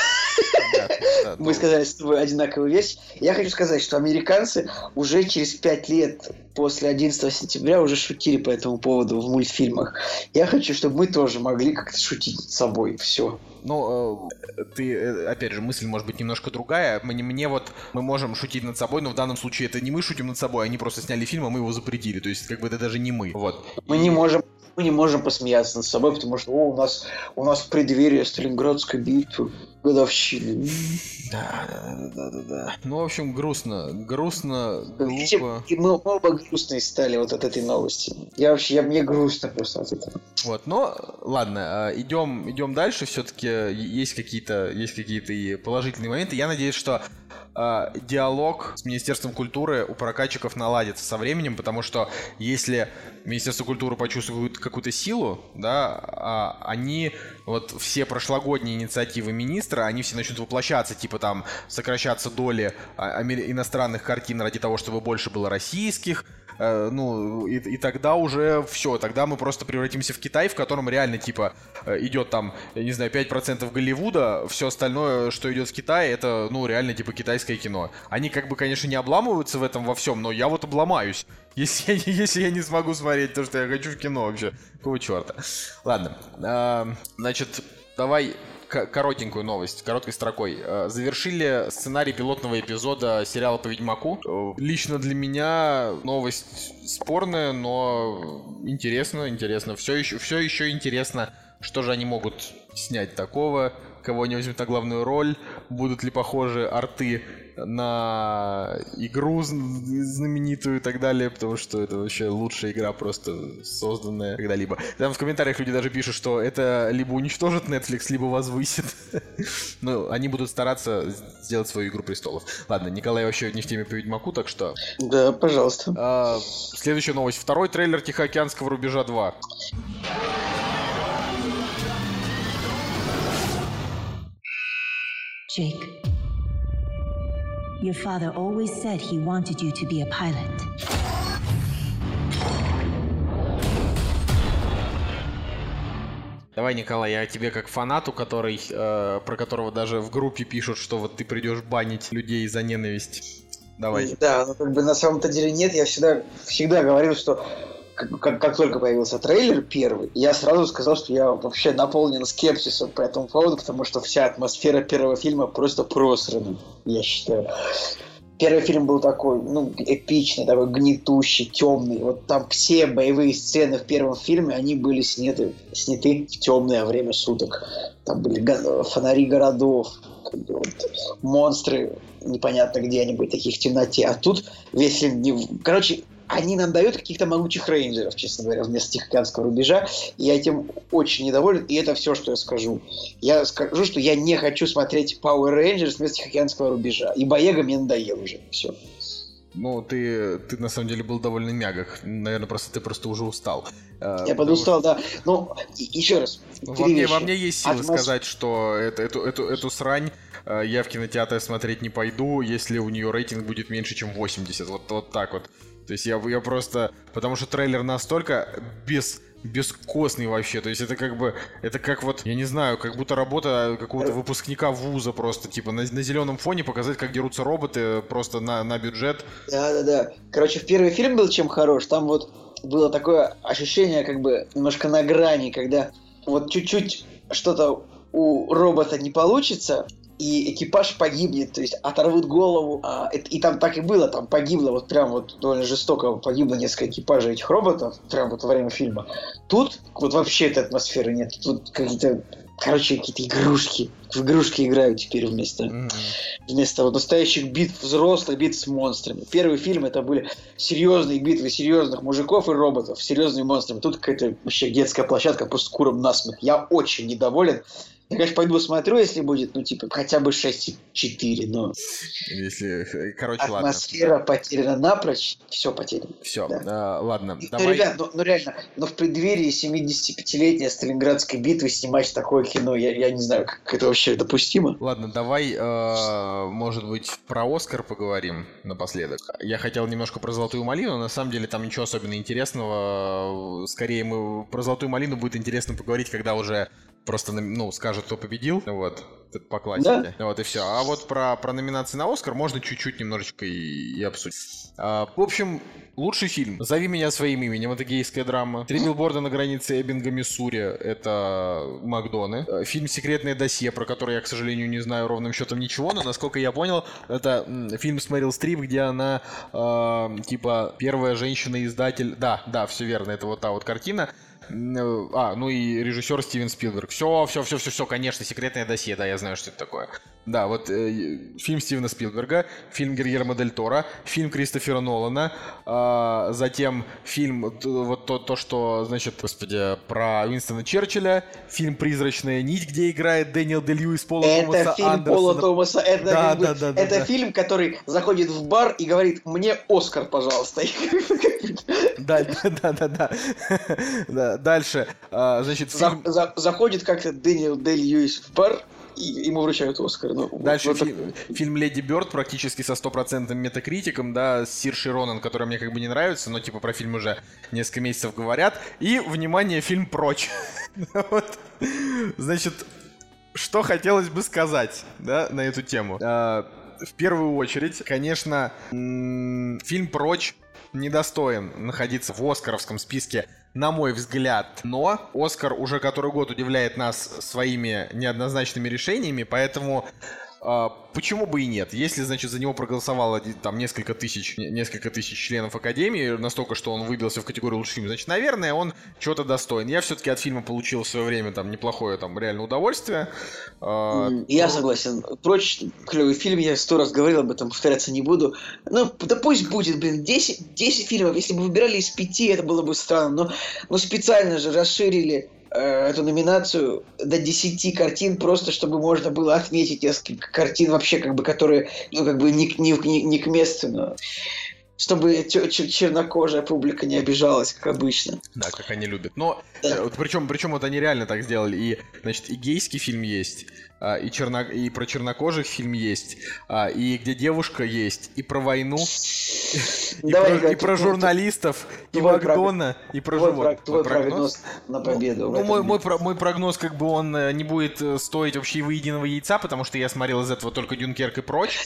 Мы сказали с тобой одинаковую вещь. Я хочу сказать, что американцы уже через пять лет после 11 сентября уже шутили по этому поводу в мультфильмах. Я хочу, чтобы мы тоже могли как-то шутить над собой. Все. Ну, э, ты, э, опять же, мысль может быть немножко другая. Мне, мне вот, мы можем шутить над собой, но в данном случае это не мы шутим над собой, они просто сняли фильм, а мы его запретили. То есть, как бы это даже не мы. Вот. Мы не можем мы не можем посмеяться над собой, потому что о, у нас у нас в преддверии Сталинградской битвы годовщины. Да, да, да, да, да. Ну, в общем, грустно, грустно, глупо. И мы оба грустные стали вот от этой новости. Я вообще, я, мне грустно просто от этого. Вот, но ладно, а, идем, идем дальше. Все-таки есть какие-то, есть какие-то и положительные моменты. Я надеюсь, что э, диалог с Министерством культуры у прокатчиков наладится со временем, потому что если Министерство культуры почувствует какую-то силу, да, а, они вот все прошлогодние инициативы министра, они все начнут воплощаться, типа там сокращаться доли а, иностранных картин ради того, чтобы больше было российских, э, ну, и, и тогда уже все, тогда мы просто превратимся в Китай, в котором реально, типа, э, идет там, я не знаю, 5% Голливуда, все остальное, что идет в Китае, это, ну, реально, типа, китайское кино. Они, как бы, конечно, не обламываются в этом во всем, но я вот обломаюсь. Если я, если я не смогу смотреть то, что я хочу в кино вообще. Какого черта? Ладно. Э, значит, давай коротенькую новость, короткой строкой. Э, завершили сценарий пилотного эпизода сериала по Ведьмаку. Э, лично для меня новость спорная, но интересно, интересно. Все еще, все еще интересно, что же они могут снять такого, кого они возьмут на главную роль, будут ли похожи арты на игру знаменитую и так далее, потому что это вообще лучшая игра просто созданная когда-либо. Там в комментариях люди даже пишут, что это либо уничтожит Netflix, либо возвысит. ну, они будут стараться сделать свою Игру Престолов. Ладно, Николай вообще не в теме по Ведьмаку, так что... Да, пожалуйста. А, следующая новость. Второй трейлер Тихоокеанского рубежа 2. Jake, Your father always said he wanted you to be a pilot. Давай, Николай, я тебе как фанату, который, э, про которого даже в группе пишут, что вот ты придешь банить людей за ненависть. Давай. Да, но как бы на самом-то деле нет. Я всегда, всегда говорил, что как, как, только появился трейлер первый, я сразу сказал, что я вообще наполнен скепсисом по этому поводу, потому что вся атмосфера первого фильма просто просрана, я считаю. Первый фильм был такой, ну, эпичный, такой гнетущий, темный. Вот там все боевые сцены в первом фильме, они были сняты, сняты в темное время суток. Там были фонари городов, вот, монстры непонятно где они были, таких в темноте. А тут весь фильм... Короче, они нам дают каких-то могучих рейнджеров, честно говоря, вместо Тихоокеанского рубежа. И я этим очень недоволен, и это все, что я скажу. Я скажу, что я не хочу смотреть Power Rangers вместо Тихоокеанского рубежа. И Боега мне надоел уже. Все. Ну, ты, ты на самом деле был довольно мягок. Наверное, просто ты просто уже устал. Э, я подустал, что... да. Ну, еще раз. Во мне, во мне есть силы Атмос... сказать, что это, эту, эту, эту срань э, я в кинотеатр смотреть не пойду, если у нее рейтинг будет меньше, чем 80. Вот, вот так вот. То есть я, я просто... Потому что трейлер настолько без бескостный вообще. То есть это как бы, это как вот, я не знаю, как будто работа какого-то выпускника вуза просто, типа на, на зеленом фоне показать, как дерутся роботы просто на, на бюджет. Да-да-да. Короче, в первый фильм был чем хорош, там вот было такое ощущение как бы немножко на грани, когда вот чуть-чуть что-то у робота не получится, и экипаж погибнет, то есть оторвут голову. А, и, и там так и было, там погибло, вот прям вот довольно жестоко погибло несколько экипажей этих роботов, прям вот во время фильма. Тут вот вообще этой атмосферы нет. Тут какие-то короче, какие-то игрушки. В игрушки играют теперь вместо, mm-hmm. вместо вот настоящих битв, взрослых битв с монстрами. Первый фильм это были серьезные битвы серьезных мужиков и роботов, серьезными монстрами. Тут какая-то вообще детская площадка, просто куром насмех. Я очень недоволен я, конечно, пойду смотрю, если будет, ну, типа, хотя бы 6,4, но... Если, короче, ладно. Атмосфера потеряна напрочь, все потеряно. Все, да. а, ладно, ну, давай... ребят, ну, ну, реально, но в преддверии 75-летней Сталинградской битвы снимать такое кино, я, я не знаю, как это вообще допустимо. Ладно, давай, э, может быть, про Оскар поговорим напоследок. Я хотел немножко про Золотую Малину, на самом деле там ничего особенно интересного. Скорее, мы про Золотую Малину будет интересно поговорить, когда уже просто, ну, скажет, кто победил, вот, по классике. Да? Вот и все. А вот про, про номинации на Оскар можно чуть-чуть немножечко и, и обсудить. А, в общем, лучший фильм. «Зови меня своим именем» — это гейская драма. «Три билборда на границе Эббинга, Миссури» — это Макдоны. А, фильм «Секретное досье», про который я, к сожалению, не знаю ровным счетом ничего, но, насколько я понял, это фильм с Мэрил Стрип, где она, э, типа, первая женщина-издатель... Да, да, все верно, это вот та вот картина Э, а, ну и режиссер Стивен Спилберг. Все, все, все, все, все, конечно, секретное досье, да, я знаю, что это такое. Да, вот э, фильм Стивена Спилберга, фильм Герьермо Дель Торо, фильм Кристофера Нолана, э, затем фильм, вот то, то, что, значит, господи, про Уинстона Черчилля, фильм «Призрачная нить», где играет Дэниел Де Льюис Пола это Томаса фильм Андерсона. Пола Томаса, это, да, да, да, это да, фильм, который заходит в бар и говорит «Мне Оскар, пожалуйста». Да, да, да, да. да. Дальше, а, значит, фильм... за, за, заходит как-то Дэниел Де Льюис в бар, и ему вручают Оскар. Ну, Дальше вот так- фи- фильм «Леди Бёрд» практически со стопроцентным метакритиком, да, с Сирши Ронан, который мне как бы не нравится, но типа про фильм уже несколько месяцев говорят. И, внимание, фильм «Прочь». Вот. Значит, что хотелось бы сказать, да, на эту тему. А, В первую очередь, конечно, фильм «Прочь» недостоин находиться в Оскаровском списке, на мой взгляд. Но Оскар уже который год удивляет нас своими неоднозначными решениями, поэтому почему бы и нет? Если, значит, за него проголосовало там несколько тысяч, не- несколько тысяч членов Академии, настолько, что он выбился в категорию лучший фильм, значит, наверное, он чего-то достоин. Я все-таки от фильма получил в свое время там неплохое там реально удовольствие. А, Я согласен. Прочь, клевый фильм, я сто раз говорил об этом, повторяться не буду. Ну, да пусть будет, блин, 10, 10 фильмов, если бы выбирали из пяти, это было бы странно. Но, но специально же расширили эту номинацию до 10 картин, просто чтобы можно было отметить несколько картин вообще, как бы, которые, ну, как бы, не, не, не, не к месту, но чтобы чер- чер- чернокожая публика не обижалась, как обычно. Да, как они любят. Но Да. э, причем, причем вот они реально так сделали. И, значит, и гейский фильм есть, а, и, черно... и про чернокожих фильм есть, а, и где девушка есть, и про войну, и, Давай, про, Игорь, и про журналистов, и Макдона, и про про- твой прогноз на победу. Ну, мой, мой, про- мой прогноз, как бы он э, не будет э, стоить вообще и выеденного яйца, потому что я смотрел из этого только Дюнкерк и прочь.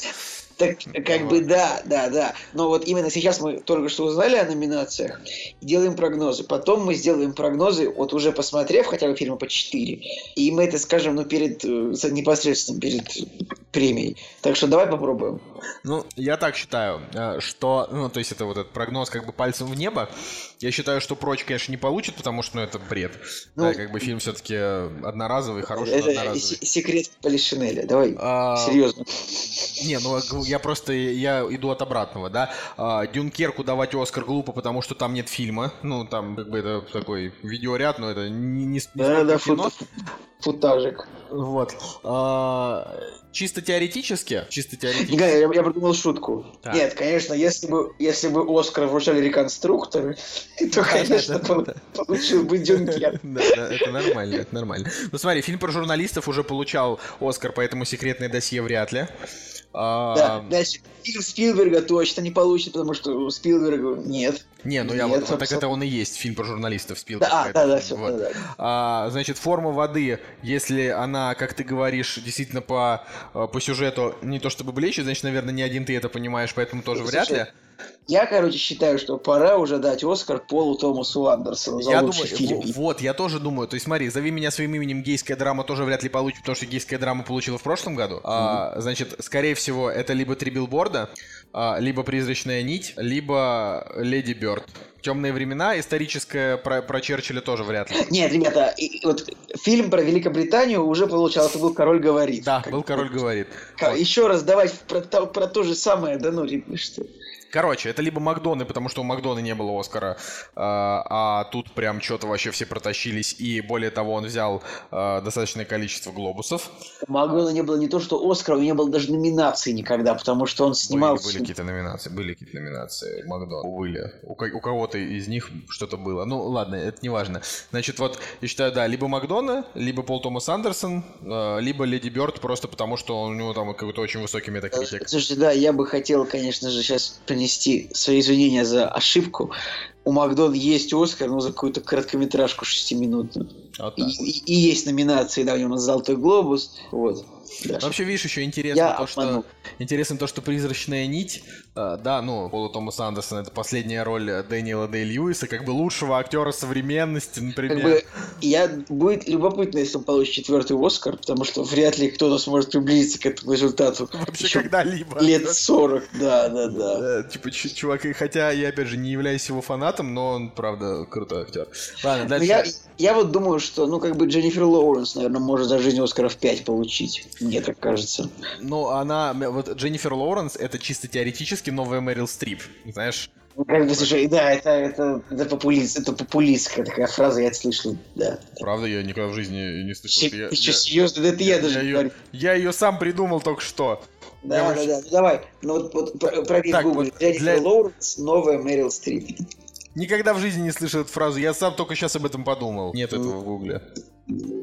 Так, как бы да, да, да. Но вот именно сейчас мы только что узнали о номинациях и делаем прогнозы. Потом мы сделаем прогнозы, вот уже посмотрев хотя бы фильмы по 4. И мы это скажем, ну, перед, э, непосредственно перед премией. Так что давай попробуем. Ну, я так считаю, э, что, ну, то есть это вот этот прогноз как бы пальцем в небо. Я считаю, что прочь, конечно, не получит, потому что, ну, это бред. Ну, да, как бы фильм все-таки одноразовый, хороший, это одноразовый. се- секрет Полишинеля. Давай, А, серьезно. Не, ну я просто я иду от обратного, да. А, Дюнкерку давать Оскар глупо, потому что там нет фильма. Ну, там как бы это такой видеоряд, но это не, не, не Да, да, фут- футажик. Вот. А, чисто теоретически, чисто теоретически. Николай, я, я придумал шутку. Так. Нет, конечно, если бы, если бы Оскар вручали реконструкторы, то, конечно, получил бы Дюнкерк. Да, да, это нормально, это нормально. Ну смотри, фильм про журналистов уже получал Оскар, поэтому секретное досье вряд ли. Да, дальше. Фильм Спилберга точно не получит, потому что у Спилберга нет. Не, ну я вот, так это он и есть, фильм про журналистов Спилберг. Да, да, да, все, вот. да. А, значит, форма воды, если она, как ты говоришь, действительно по, э, по сюжету не то чтобы блещет, значит, наверное, не один ты это понимаешь, поэтому тоже вряд ли. Я, короче, считаю, что пора уже дать Оскар Полу Томасу Андерсону за Я лучший думаю, фильм. вот, я тоже думаю. То есть, смотри, зови меня своим именем, гейская драма тоже вряд ли получит, потому что гейская драма получила в прошлом году. А, значит, скорее всего, это либо три билборда, а, либо призрачная нить, либо Леди Бёрд. Темные времена, историческое про, про Черчилля тоже вряд ли. Нет, ребята, и- вот фильм про Великобританию уже получал, это был «Король говорит». Да, Как был бы. король говорит. Ка- Еще раз давай про, то- про то же самое, да ну, ребята, что... Короче, это либо Макдоны, потому что у Макдона не было Оскара, а, а тут прям что-то вообще все протащились, и более того, он взял а, достаточное количество глобусов. У Макдона не было не то, что Оскара, у него не было даже номинации никогда, потому что он Были, снимался... были какие-то номинации, были какие-то номинации Макдона. Были. У, у кого-то из них что-то было. Ну, ладно, это не важно. Значит, вот, я считаю, да, либо Макдона, либо Пол Томас Андерсон, э, либо Леди Бёрд, просто потому что у него там какой-то очень высокий метакритик. Слушайте, да, я бы хотел, конечно же, сейчас принести свои извинения за ошибку. У Макдона есть Оскар, ну, за какую-то короткометражку шестиминутную. Вот И, так. и- и есть номинации, да, у него «Золотой глобус». Вот. Вообще, видишь, еще интересно Я то, что обманул. интересно то, что призрачная нить, э, да, ну, Пола Томаса Андерсона это последняя роль э, Дэниела Дэй Льюиса, как бы лучшего актера современности, например. Как бы я будет любопытно, если он получит четвертый Оскар, потому что вряд ли кто-то сможет приблизиться к этому результату. Вообще когда-либо. лет 40, да, да, да. Да, типа, чувак, хотя я, опять же, не являюсь его фанатом, но он, правда, крутой актер. Ладно, Но дальше. я, я вот думаю, что, ну, как бы Дженнифер Лоуренс, наверное, может за жизнь Оскаров 5 получить. Мне так кажется. Ну, она, вот Дженнифер Лоуренс, это чисто теоретически новая Мэрил Стрип, знаешь? Ну, Как бы, слушай, да, это, это, это, популист, это популистская такая фраза, я это слышал, да. Правда, я никогда в жизни не слышал. Се- Я- Ты что, я- серьезно? Да это я, даже я, говорю. ее, я ее сам придумал только что. Да, я да, вообще- да. Ну, давай, ну вот, вот про- проверь Так, Google. вот Дженнифер для- Лоуренс, новая Мэрил Стрип. Никогда в жизни не слышал эту фразу. Я сам только сейчас об этом подумал. Нет этого в гугле.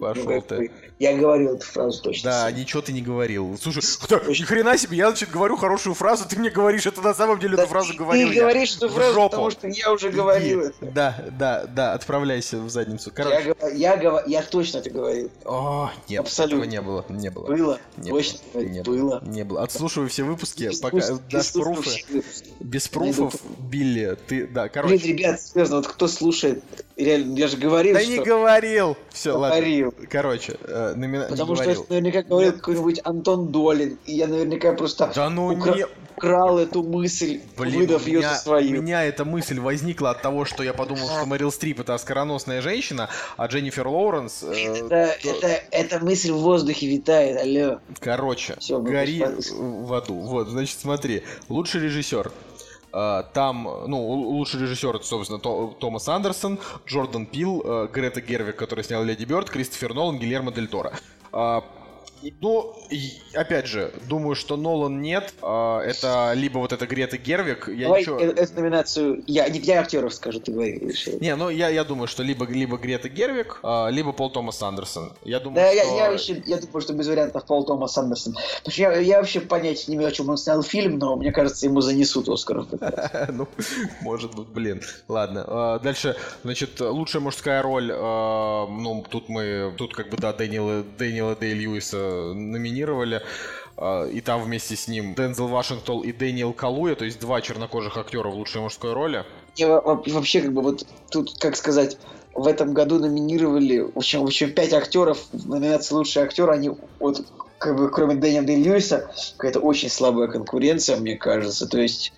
Пошел Ну, ты. Я говорил эту фразу точно. Да, ничего ты не говорил. Слушай, кто- ни хрена себе, я, значит, говорю хорошую фразу, ты мне говоришь, это на самом деле Да эту фразу ты говорил я. говоришь эту фразу, жопу. потому что я уже говорил Иди. это. Да, да, да, отправляйся в задницу. Я, Короче. гова- я, гова- я точно это говорил. О, нет, Абсолютно. этого не было, не было. Было. Не точно было, говорил. не было. Не было. Отслушивай все выпуски, Без пока дашь без пусть пруфы. Без пруфов, Билли, ты, да, Блин, короче. ребят, серьезно, вот кто слушает, реально, я же говорил, Да что... не говорил! Все, ладно. Говорил. Короче, э, номина- Потому что говорил. это наверняка говорил какой-нибудь Антон Долин, и я наверняка просто Да ну укра- не... украл эту мысль, Блин, выдав у ее меня, за свою. у меня эта мысль возникла от того, что я подумал, что Мэрил Стрип это оскароносная женщина, а Дженнифер Лоуренс... э, Это, то- это, эта мысль в воздухе витает, алло. Короче, мы гори в аду. Вот, значит, смотри. Лучший режиссер. А, Там, ну, лучший режиссер, это, собственно, То- Томас Андерсон, Джордан Пил, э, Грета Гервик, который снял Леди Бёрд, Кристофер Нолан, Гильермо Дель Торо. Ну, опять же, думаю, что Нолан нет. А, Это либо вот эта Грета Гервик, я Давай ничего... э- эту номинацию, я, я актеров скажу, ты говори. решил. Не, ну я, я думаю, что либо, либо Грета Гервик, а, либо Пол Томас Андерсон. Я думаю, Да, я, что... я, вообще, я думаю, что без вариантов Пол Томас Андерсон. Потому что я, я вообще понятия не имею, о чем он снял фильм, но мне кажется, ему занесут Оскар. Ну, может быть, блин. Ладно. а, Дальше, значит, лучшая мужская роль. Ну, тут мы, тут как бы, да, Дэниела, Дэниела Дэй Льюиса номинировали. а, И там вместе с ним Дензел Вашингтон и Дэниел Калуя, то есть два чернокожих актера в лучшей мужской роли. И во- во- вообще, как бы вот тут, как сказать, в этом году номинировали, в общем, в общем, пять актеров в номинации лучший актер, они вот как бы кроме Дэниела Дэй Льюиса, какая-то очень слабая конкуренция, мне кажется. То есть,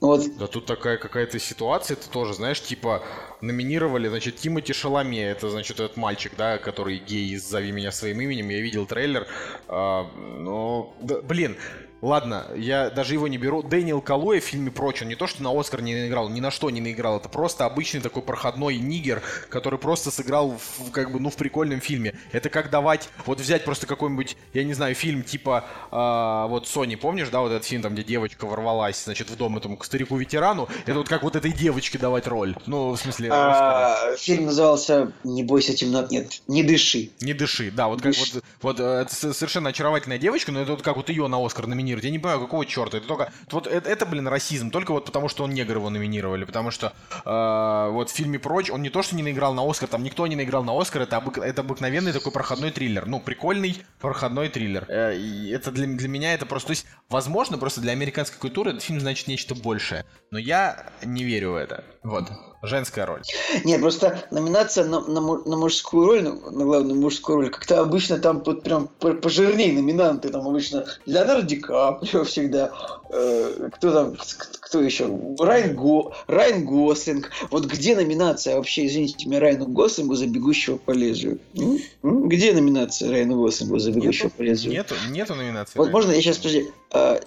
вот. Да тут такая какая-то ситуация, ты тоже, знаешь, типа номинировали, значит, Тимоти Шаломе, это, значит, этот мальчик, да, который гей «Зови меня своим именем», я видел трейлер, а, но, да, блин, Ладно, я даже его не беру. Дэниел Калуя в фильме «Прочь», он не то, что на Оскар не наиграл, ни на что не наиграл. Это просто обычный такой проходной нигер, который просто сыграл в, как бы, ну, в прикольном фильме. Это как давать, вот взять просто какой-нибудь, я не знаю, фильм типа, а, вот Сони, помнишь, да, вот этот фильм, там, где девочка ворвалась, значит, в дом этому старику-ветерану. Это вот как вот этой девочке давать роль. Ну, в смысле, а, фильм назывался «Не бойся темнот», нет, «Не дыши». Не дыши, да, вот как вот, вот э, совершенно очаровательная девочка, но это вот как вот ее на Оскар номинируют. Я не понимаю, какого черта. Это только вот это, это, блин, расизм, только вот потому, что он негр его номинировали, потому что э, вот в фильме Прочь он не то, что не наиграл на Оскар, там никто не наиграл на Оскар, это, обык- это обыкновенный такой проходной триллер. Ну, прикольный проходной триллер. Э, и это для, для меня это просто, то есть, возможно, просто для американской культуры этот фильм значит нечто большее. Но я не верю в это. Вот. Женская роль. Нет, просто номинация на, на, на мужскую роль, ну, на главную мужскую роль, как-то обычно там вот прям по- пожирнее номинанты, там обычно Леонардо Ди Каприо всегда, э, кто там, кто еще, Райан, Го, Райан Гослинг. Вот где номинация вообще, извините меня, Райану Гослингу за «Бегущего по лезвию»? М? М? Где номинация Райану Гослингу за «Бегущего по лезвию»? Нету, нету номинации. Вот можно я сейчас, подожди, а,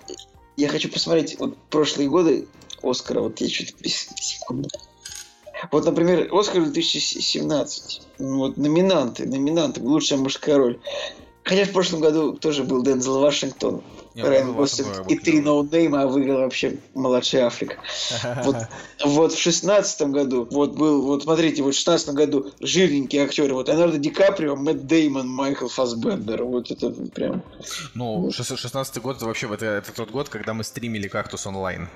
я хочу посмотреть вот прошлые годы Оскара, вот я чуть секунду. Вот, например, Оскар 2017. Ну, Вот номинанты, номинанты, лучшая мужская роль. Хотя в прошлом году тоже был Дензел Вашингтон, Райан и три noname а, а выиграл вообще младший Аффлек. Вот, вот в шестнадцатом году, вот был, вот смотрите, вот в шестнадцатом году жирненькие актеры, вот Леонардо Ди Каприо, Мэтт Деймон, Майкл Фассбендер, вот это прям... Ну, 16 год это вообще это, это тот год, когда мы стримили кактус онлайн.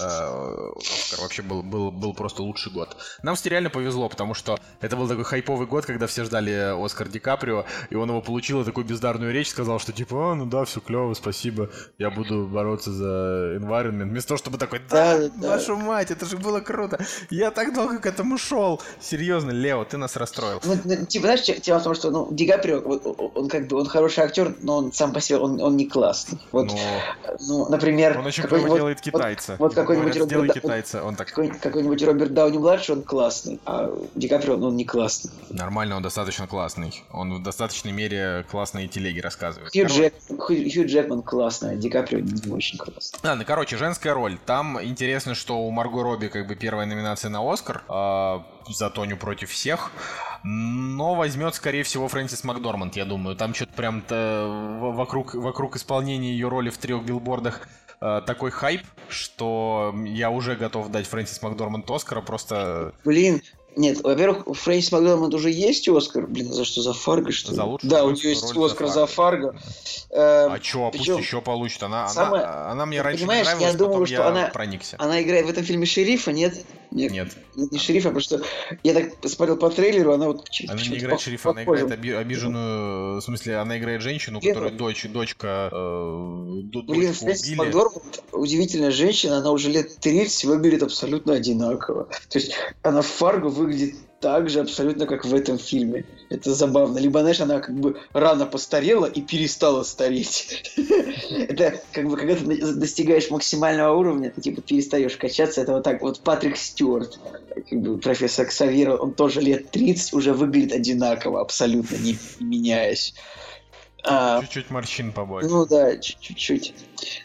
Э, Оскар вообще был, был, был просто лучший год. Нам с реально повезло, потому что это был такой хайповый год, когда все ждали Оскар Ди Каприо, и он его получил, и такую бездарную речь сказал, что типа, а, ну да, все клево, спасибо, я буду бороться за environment. Вместо того, чтобы такой, да, Да, да. вашу мать, это же было круто, я так долго к этому шел. Серьезно, Лео, ты нас расстроил. Ну, типа, знаешь, те- тема в том, что, ну, Ди Каприо, вот, он как бы, он хороший актер, но он сам по себе, он, он не классный. Вот, Ну, ну, например... он очень вот- делает вот- китайца. Вот, какой-нибудь Говорят, сделай Роберт, китайца, он так какой- какой-нибудь Роберт Дауни-младший, он классный, а Ди Каприо, ну, он не классный. Нормально, он достаточно классный. Он в достаточной мере классные телеги рассказывает. Хью, Джек, Хью Джекман классный, а Ди Каприо не очень классный. Ладно, короче, женская роль. Там интересно, что у Марго Робби как бы первая номинация на Оскар а, за Тоню против всех. Но возьмет, скорее всего, Фрэнсис Макдорманд, я думаю. Там что-то прям то вокруг, вокруг исполнения ее роли в трех билбордах а, такой хайп, что я уже готов дать Фрэнсис Макдорманд Оскара, просто... Блин, Нет, во-первых, Фрэнсис Макдорманд уже есть Оскар. Блин, за что? За Фарго, что ли? За лучшую Да, у нее есть Оскар за за Фарго. Э, А чё, а пусть еще получит. Она, самое- она, она мне раньше понимаешь, не я нравилась, думаю, потом что я она- проникся. Она играет в этом фильме шерифа, нет? Нет, Нет, не шерифа, потому что я так смотрел по трейлеру, она вот она не играет шерифа, она играет оби- обиженную... В смысле, она играет женщину, ну- дочь, дочка... э, Блин, Фрэнсис. Макдорманд удивительная женщина, она уже лет 30 выглядит абсолютно одинаково. То есть она в Фарго выглядит так же абсолютно, как в этом фильме. Это забавно. Либо, знаешь, она как бы рано постарела и перестала стареть. Это как бы, когда ты достигаешь максимального уровня, ты типа перестаешь качаться. Это вот так вот Патрик Стюарт, профессор Ксавьер, он тоже лет 30 уже выглядит одинаково, абсолютно не меняясь. А, Чуть-чуть морщин побольше. ну да, чуть- чуть-чуть.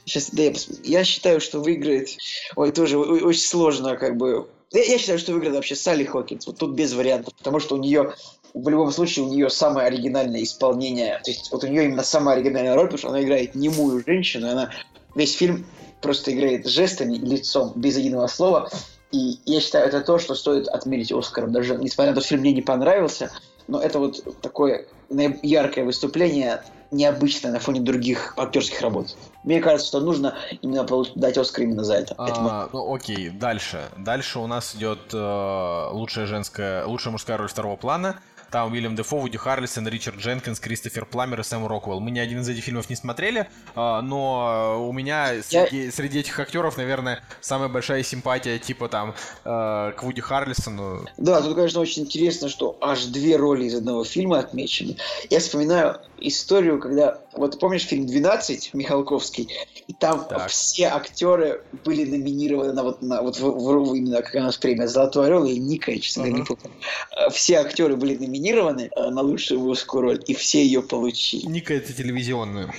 Сейчас, да, я, я считаю, что выиграет. Ой, тоже очень сложно, как бы. Я, я считаю, что выиграет вообще Салли Хокинс. Вот тут без вариантов, потому что у нее в любом случае у нее самое оригинальное исполнение. То есть вот у нее именно самая оригинальная роль, потому что она играет немую женщину, она весь фильм просто играет жестами и лицом без единого слова. И я считаю, это то, что стоит отметить Оскаром. Даже несмотря на то, что фильм мне не понравился, но это вот такое яркое выступление, необычное на фоне других актерских работ. Мне кажется, что нужно именно дать Оскар именно за это. Это А, ну окей, дальше. Дальше у нас идет э, лучшая женская, лучшая мужская роль второго плана. Там Уильям Дефо, Вуди Харрельсон, Ричард Дженкинс, Кристофер Пламер и Сэм Роквелл. Мы ни один из этих фильмов не смотрели, а, но у меня Я- среди, среди этих актеров, наверное, самая большая симпатия типа там э, к Вуди Харрельсону. Да, тут, конечно, очень интересно, что аж две роли из одного фильма отмечены. Я вспоминаю историю, когда... Вот помнишь фильм «12» Михалковский? И там Так. все актеры были номинированы на вот, на, вот в, в- именно как у нас премия «Золотой орел» или «Ника», я, честно говоря, не помню. Э, Все актеры были номинированы э, на лучшую мужскую роль, и все ее получили. Ника это телевизионную.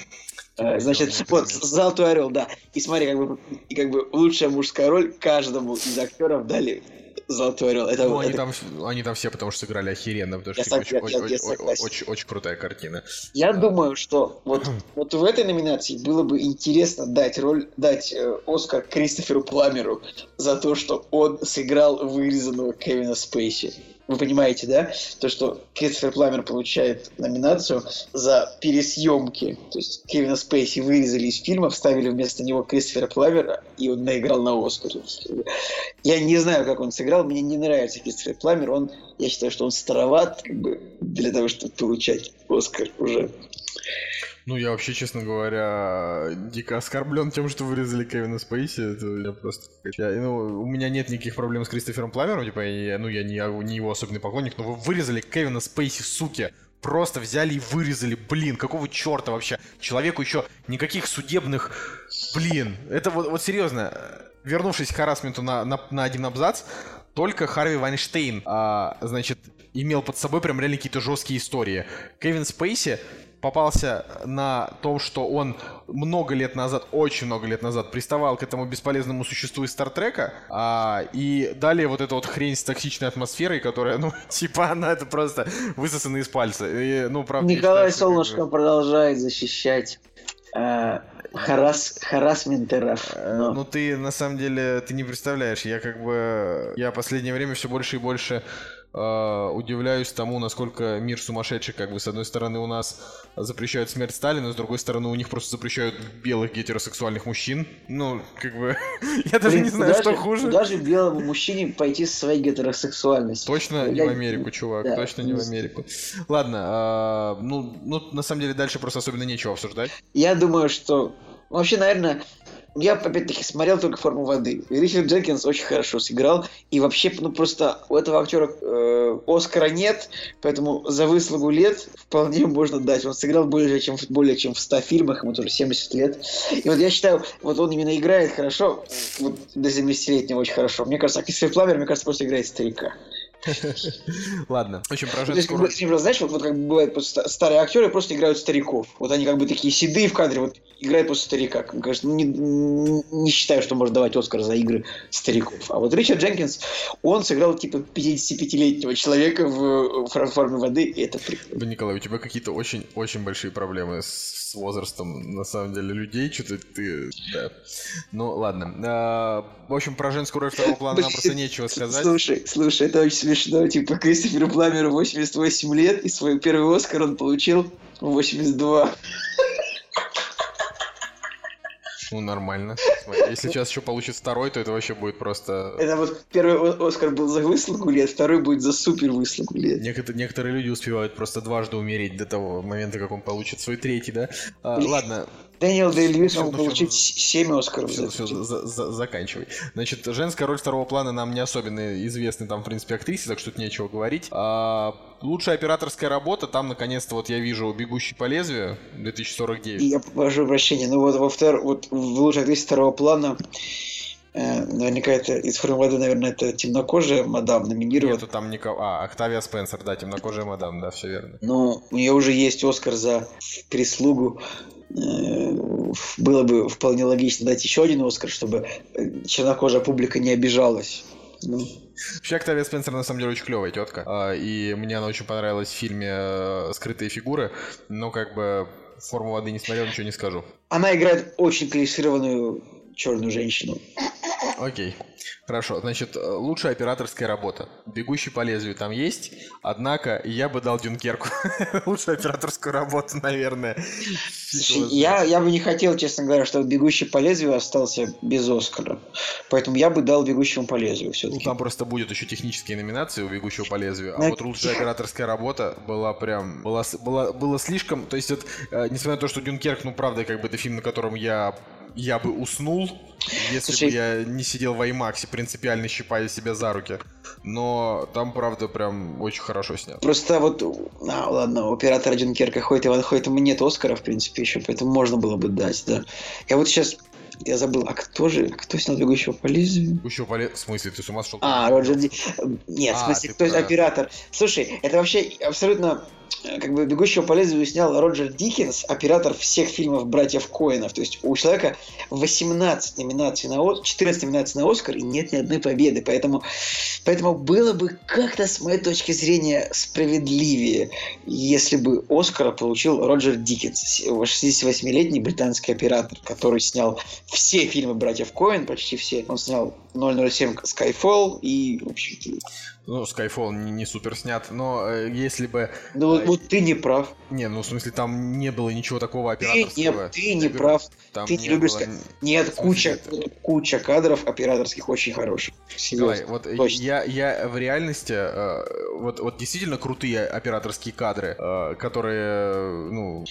Э, Значит, вот «Золотой орел», да. И смотри, как бы, и как бы лучшая мужская роль каждому из актеров дали «Золотой орел». Это, Ну, они это- там, они там все потому что сыграли охеренно, потому что очень, очень, очень, очень, крутая картина. Я думаю, что вот, вот в этой номинации было бы интересно дать роль, дать э, Оскар Кристоферу Пламеру за то, что он сыграл вырезанного Кевина Спейси. Вы понимаете, да? То, что Кристофер Пламер получает номинацию за пересъемки. То есть Кевина Спейси вырезали из фильма, вставили вместо него Кристофера Пламера, и он наиграл на Оскар. Я не знаю, как он сыграл. Мне не нравится Кристофер Пламер. Он, я считаю, что он староват как бы, для того, чтобы получать Оскар уже. Ну, я вообще, честно говоря, дико оскорблен тем, что вырезали Кевина Спейси. Это я просто... я- ну, у меня нет никаких проблем с Кристофером Пламером, типа, я- ну, я не, не его особенный поклонник, но вы вырезали Кевина Спейси, суки. Просто взяли и вырезали. Блин, какого черта вообще? Человеку еще никаких судебных... Блин, это вот, вот серьезно. Вернувшись к харасменту на, на, на один абзац, только Харви Вайнштейн, а, значит, имел под собой прям реально какие-то жесткие истории. Кевин Спейси попался на том, что он много лет назад, очень много лет назад приставал к этому бесполезному существу из Стартрека, а, и далее вот эта вот хрень с токсичной атмосферой, которая, ну, типа, она это просто высосана из пальца. И, ну, правда, Николай считаю, что как Солнышко продолжает защищать э, харас, харасментеров. Э, но- Ну, ты, на самом деле, ты не представляешь, я как бы... Я последнее время все больше и больше э, удивляюсь тому, насколько мир сумасшедший, как бы, с одной стороны, у нас запрещают смерть Сталина, с другой стороны, у них просто запрещают белых гетеросексуальных мужчин. Ну, как бы... я даже не знаю, что же- хуже. Куда же белому мужчине пойти со своей гетеросексуальностью? Точно не в Америку, чувак, точно не в Америку. Ладно, а, ну, ну, на самом деле, дальше просто особенно нечего обсуждать. Я думаю, что... Вообще, наверное, я, опять-таки, смотрел только «Форму воды». И Ричард Дженкинс очень хорошо сыграл. И вообще, ну, просто у этого актера э, Оскара нет, поэтому за выслугу лет вполне можно дать. Он сыграл более чем, более чем в 100 фильмах, ему тоже 70 лет. И вот я считаю, вот он именно играет хорошо, вот до 70-летнего очень хорошо. Мне кажется, а Кристофер Пламер, мне кажется, просто играет старика. Ладно, в общем, про Ну, женскую роль. знаешь, вот, вот как бы бывает, просто старые актеры просто играют стариков. Вот они как бы такие седые в кадре, вот играет просто старика. Конечно, не, не считаю, что может давать Оскар за игры стариков. А вот Ричард Дженкинс, он сыграл типа 55-летнего человека в, в форме воды, и это прикольно. Николай, у тебя какие-то очень-очень большие проблемы с возрастом, на самом деле, людей. Что-то ты... Да. Ну, ладно. А, в общем, про женскую роль второго плана нам просто нечего сказать. Слушай, слушай, это очень смешно. Типа, Кристоферу Пламеру 88 лет, и свой первый Оскар он получил в 82. Ну, нормально. Если сейчас еще получит второй, то это вообще будет просто... Это вот первый Оскар был за выслугу лет, второй будет за супер выслугу лет. Некоторые, некоторые люди успевают просто дважды умереть до того момента, как он получит свой третий, да? А, ладно, Дэниел Дэй Льюис мог получить 7 Оскаров. Все, все, за, за, заканчивай. Значит, женская роль второго плана нам не особенно известны там, в принципе, актрисе, так что тут нечего говорить. А, лучшая операторская работа, там, наконец-то, вот я вижу «Бегущий по лезвию» 2049. Я прошу прощения, ну вот во втор... вот в лучшей актрисе второго плана э, Наверняка это из формы воды, наверное, это темнокожая мадам номинирована. Нету там никого. А, Октавия Спенсер, да, темнокожая мадам, да, все верно. Ну, у нее уже есть Оскар за прислугу было бы вполне логично дать еще один Оскар, чтобы э, чернокожая публика не обижалась. Ну. Вообще, Октавия Спенсер на самом деле очень клевая тетка. А, и мне она очень понравилась в фильме э, «Скрытые фигуры». Но как бы форму воды не смотрел, ничего не скажу. Она играет очень классированную черную женщину. Окей. Хорошо, значит, лучшая операторская работа. «Бегущий по лезвию» там есть, однако я бы дал Дюнкерку лучшую операторскую работу, наверное. я, я бы не хотел, честно говоря, чтобы «Бегущий по лезвию» остался без Оскара. Поэтому я бы дал «Бегущему по лезвию» все-таки. Ну, там просто будет еще технические номинации у «Бегущего по лезвию», а вот лучшая операторская работа была прям... Была, была, было слишком... То есть, вот, э, несмотря на то, что «Дюнкерк», ну, правда, как бы это фильм, на котором я я бы уснул, если Слушай, бы я не сидел в IMAX, принципиально щипая себя за руки. Но там, правда, прям очень хорошо снято. Просто вот, а, ладно, у оператора Дюнкерка ходит Иван ходит, ему нет Оскара, в принципе, еще, поэтому можно было бы дать, да. Я вот сейчас я забыл, а кто же, кто снял «Бегущего по лезвию»? «Бегущего по лезвию»? В смысле, ты с ума сошел? А, Роджер Ди... Нет, а, в смысле, кто про... оператор. Слушай, это вообще абсолютно как бы «Бегущего по лезвию» снял Роджер Диккенс, оператор всех фильмов «Братьев Коинов». То есть у человека 18 номинаций на Оскар, 14 номинаций на Оскар и нет ни одной победы. Поэтому, поэтому было бы как-то, с моей точки зрения, справедливее, если бы Оскара получил Роджер Диккенс, 68-летний британский оператор, который снял все фильмы «Братьев Коин», почти все. Он снял 007 Skyfall и, в общем ну, Skyfall не, не супер снят, но э, если бы... Ну, э, вот ты не прав. Не, ну, в смысле, там не было ничего такого операторского. Ты, не, ты не прав. Там ты не, не любишь... Было... Нет, куча, куча кадров операторских очень хороших. Давай, вот Точно. я, я в реальности... Э, вот, вот действительно крутые операторские кадры, э, которые, ну...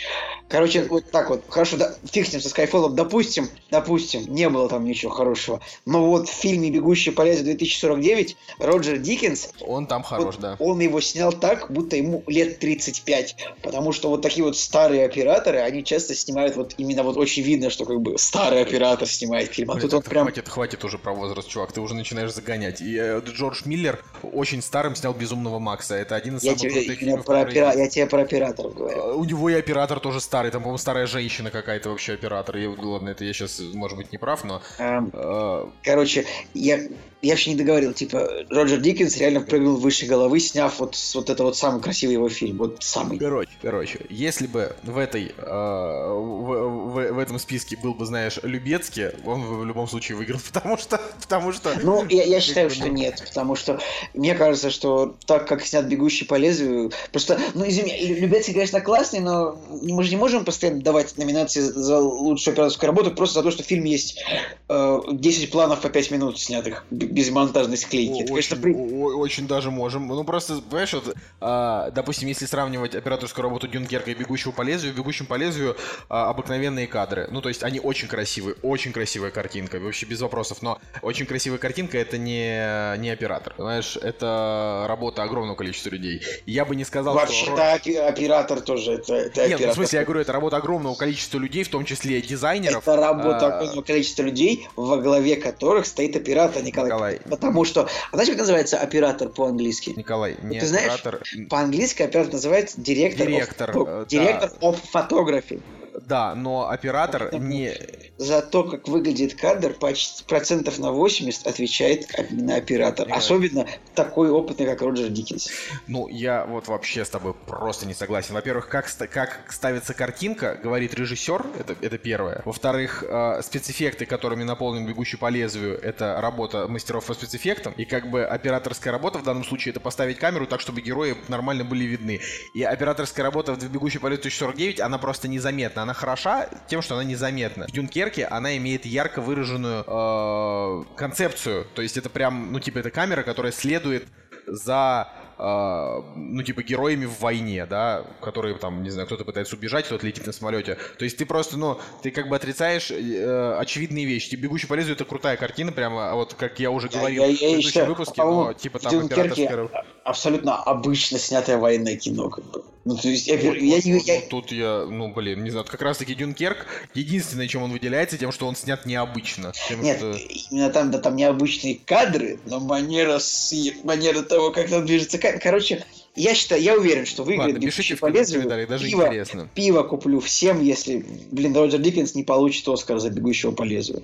Короче, вот так вот. Хорошо, да, фиксим со Skyfall. Допустим, допустим, не было там ничего хорошего. Но вот в фильме «Бегущий по лезвию 2049» Роджер Диккенс он там хорош, вот да. Он его снял так, будто ему лет 35. Потому что вот такие вот старые операторы, они часто снимают вот именно вот очень видно, что как бы старый оператор снимает фильм. А Блин, тут он прям... Хватит, хватит уже про возраст, чувак, ты уже начинаешь загонять. И э, Джордж Миллер очень старым снял «Безумного Макса». Это один из я самых тебе, крутых фильмов. Про опера... Я тебе про операторов говорю. А, у него и оператор тоже старый. Там, по-моему, старая женщина какая-то вообще оператор. Я, ладно, это я сейчас, может быть, не прав, но... Эм, э... Короче, я я вообще не договорил, типа, Роджер Диккенс реально прыгнул выше головы, сняв вот, вот это вот самый красивый его фильм, вот самый. Короче, короче, если бы в этой, э, в, в, в этом списке был бы, знаешь, Любецкий, он в любом случае выиграл, потому что, потому что... Ну, я, я считаю, что нет, потому что мне кажется, что так, как снят «Бегущий по лезвию», просто, ну, извини, Любецкий, конечно, классный, но мы же не можем постоянно давать номинации за лучшую операторскую работу просто за то, что в фильме есть э, 10 планов по 5 минут снятых без монтажной склейки. О, Это, очень, конечно, при... очень даже можем. Ну просто, понимаешь, вот, а, допустим, если сравнивать операторскую работу Дюнкерка и Бегущего по лезвию, в Бегущем по лезвию а, обыкновенные кадры. Ну, то есть они очень красивые, очень красивая картинка, вообще без вопросов. Но очень красивая картинка это не, не оператор. Понимаешь, это работа огромного количества людей. Я бы не сказал, Вообще, что... Вообще, оператор тоже. Это, это Нет, ну, в смысле, я говорю, это работа огромного количества людей, в том числе дизайнеров. Это работа а... огромного количества людей, во главе которых стоит оператор Николай. Николай Николай. Потому что... А знаешь, как называется оператор по-английски? Николай, не Ты знаешь, по-английски оператор называется директор... Директор. Of, директор да. of photography. Да, но оператор не... За то, как выглядит кадр, почти процентов на 80 отвечает именно оператор. Я- Особенно такой опытный, как Роджер Диккенс. Ну, я вот вообще с тобой просто не согласен. Во-первых, как, как ставится картинка, говорит режиссер, это, это первое. Во-вторых, э, спецэффекты, которыми наполнен «Бегущий по лезвию», это работа мастеров по спецэффектам. И как бы операторская работа в данном случае это поставить камеру так, чтобы герои нормально были видны. И операторская работа в «Бегущий по лезвию 1049», она просто незаметна. Она хороша тем, что она незаметна. В «Дюнкерке» она имеет ярко выраженную э, концепцию. То есть это прям, ну типа, это камера, которая следует за э, ну, типа, героями в войне, да, которые там, не знаю, кто-то пытается убежать, кто-то летит на самолете. То есть ты просто, ну, ты как бы отрицаешь э, очевидные вещи. Типа, «Бегущий по лезвию» — это крутая картина, прямо, а вот как я уже говорил Я- я- в предыдущем считаю, выпуске, но, типа, там «Дюнкерке». Абсолютно обычно снятое военное кино, как бы. Ну, то есть, я, Вот- я- вот- я- вот- я- вот тут я, ну, блин, не знаю, как раз-таки Дюнкерк, единственное, чем он выделяется, тем, что он снят необычно. Тем, Нет, что- именно там, да, там необычные кадры, но манера, съ- манера того, как там движется камера. Короче, я считаю, я уверен, что выиграет Ладно, «Бегущий пишите по лезвию». даже Пиво- интересно. Пиво куплю всем, если, блин, Роджер Диккенс не получит Оскар за «Бегущего по лезвию».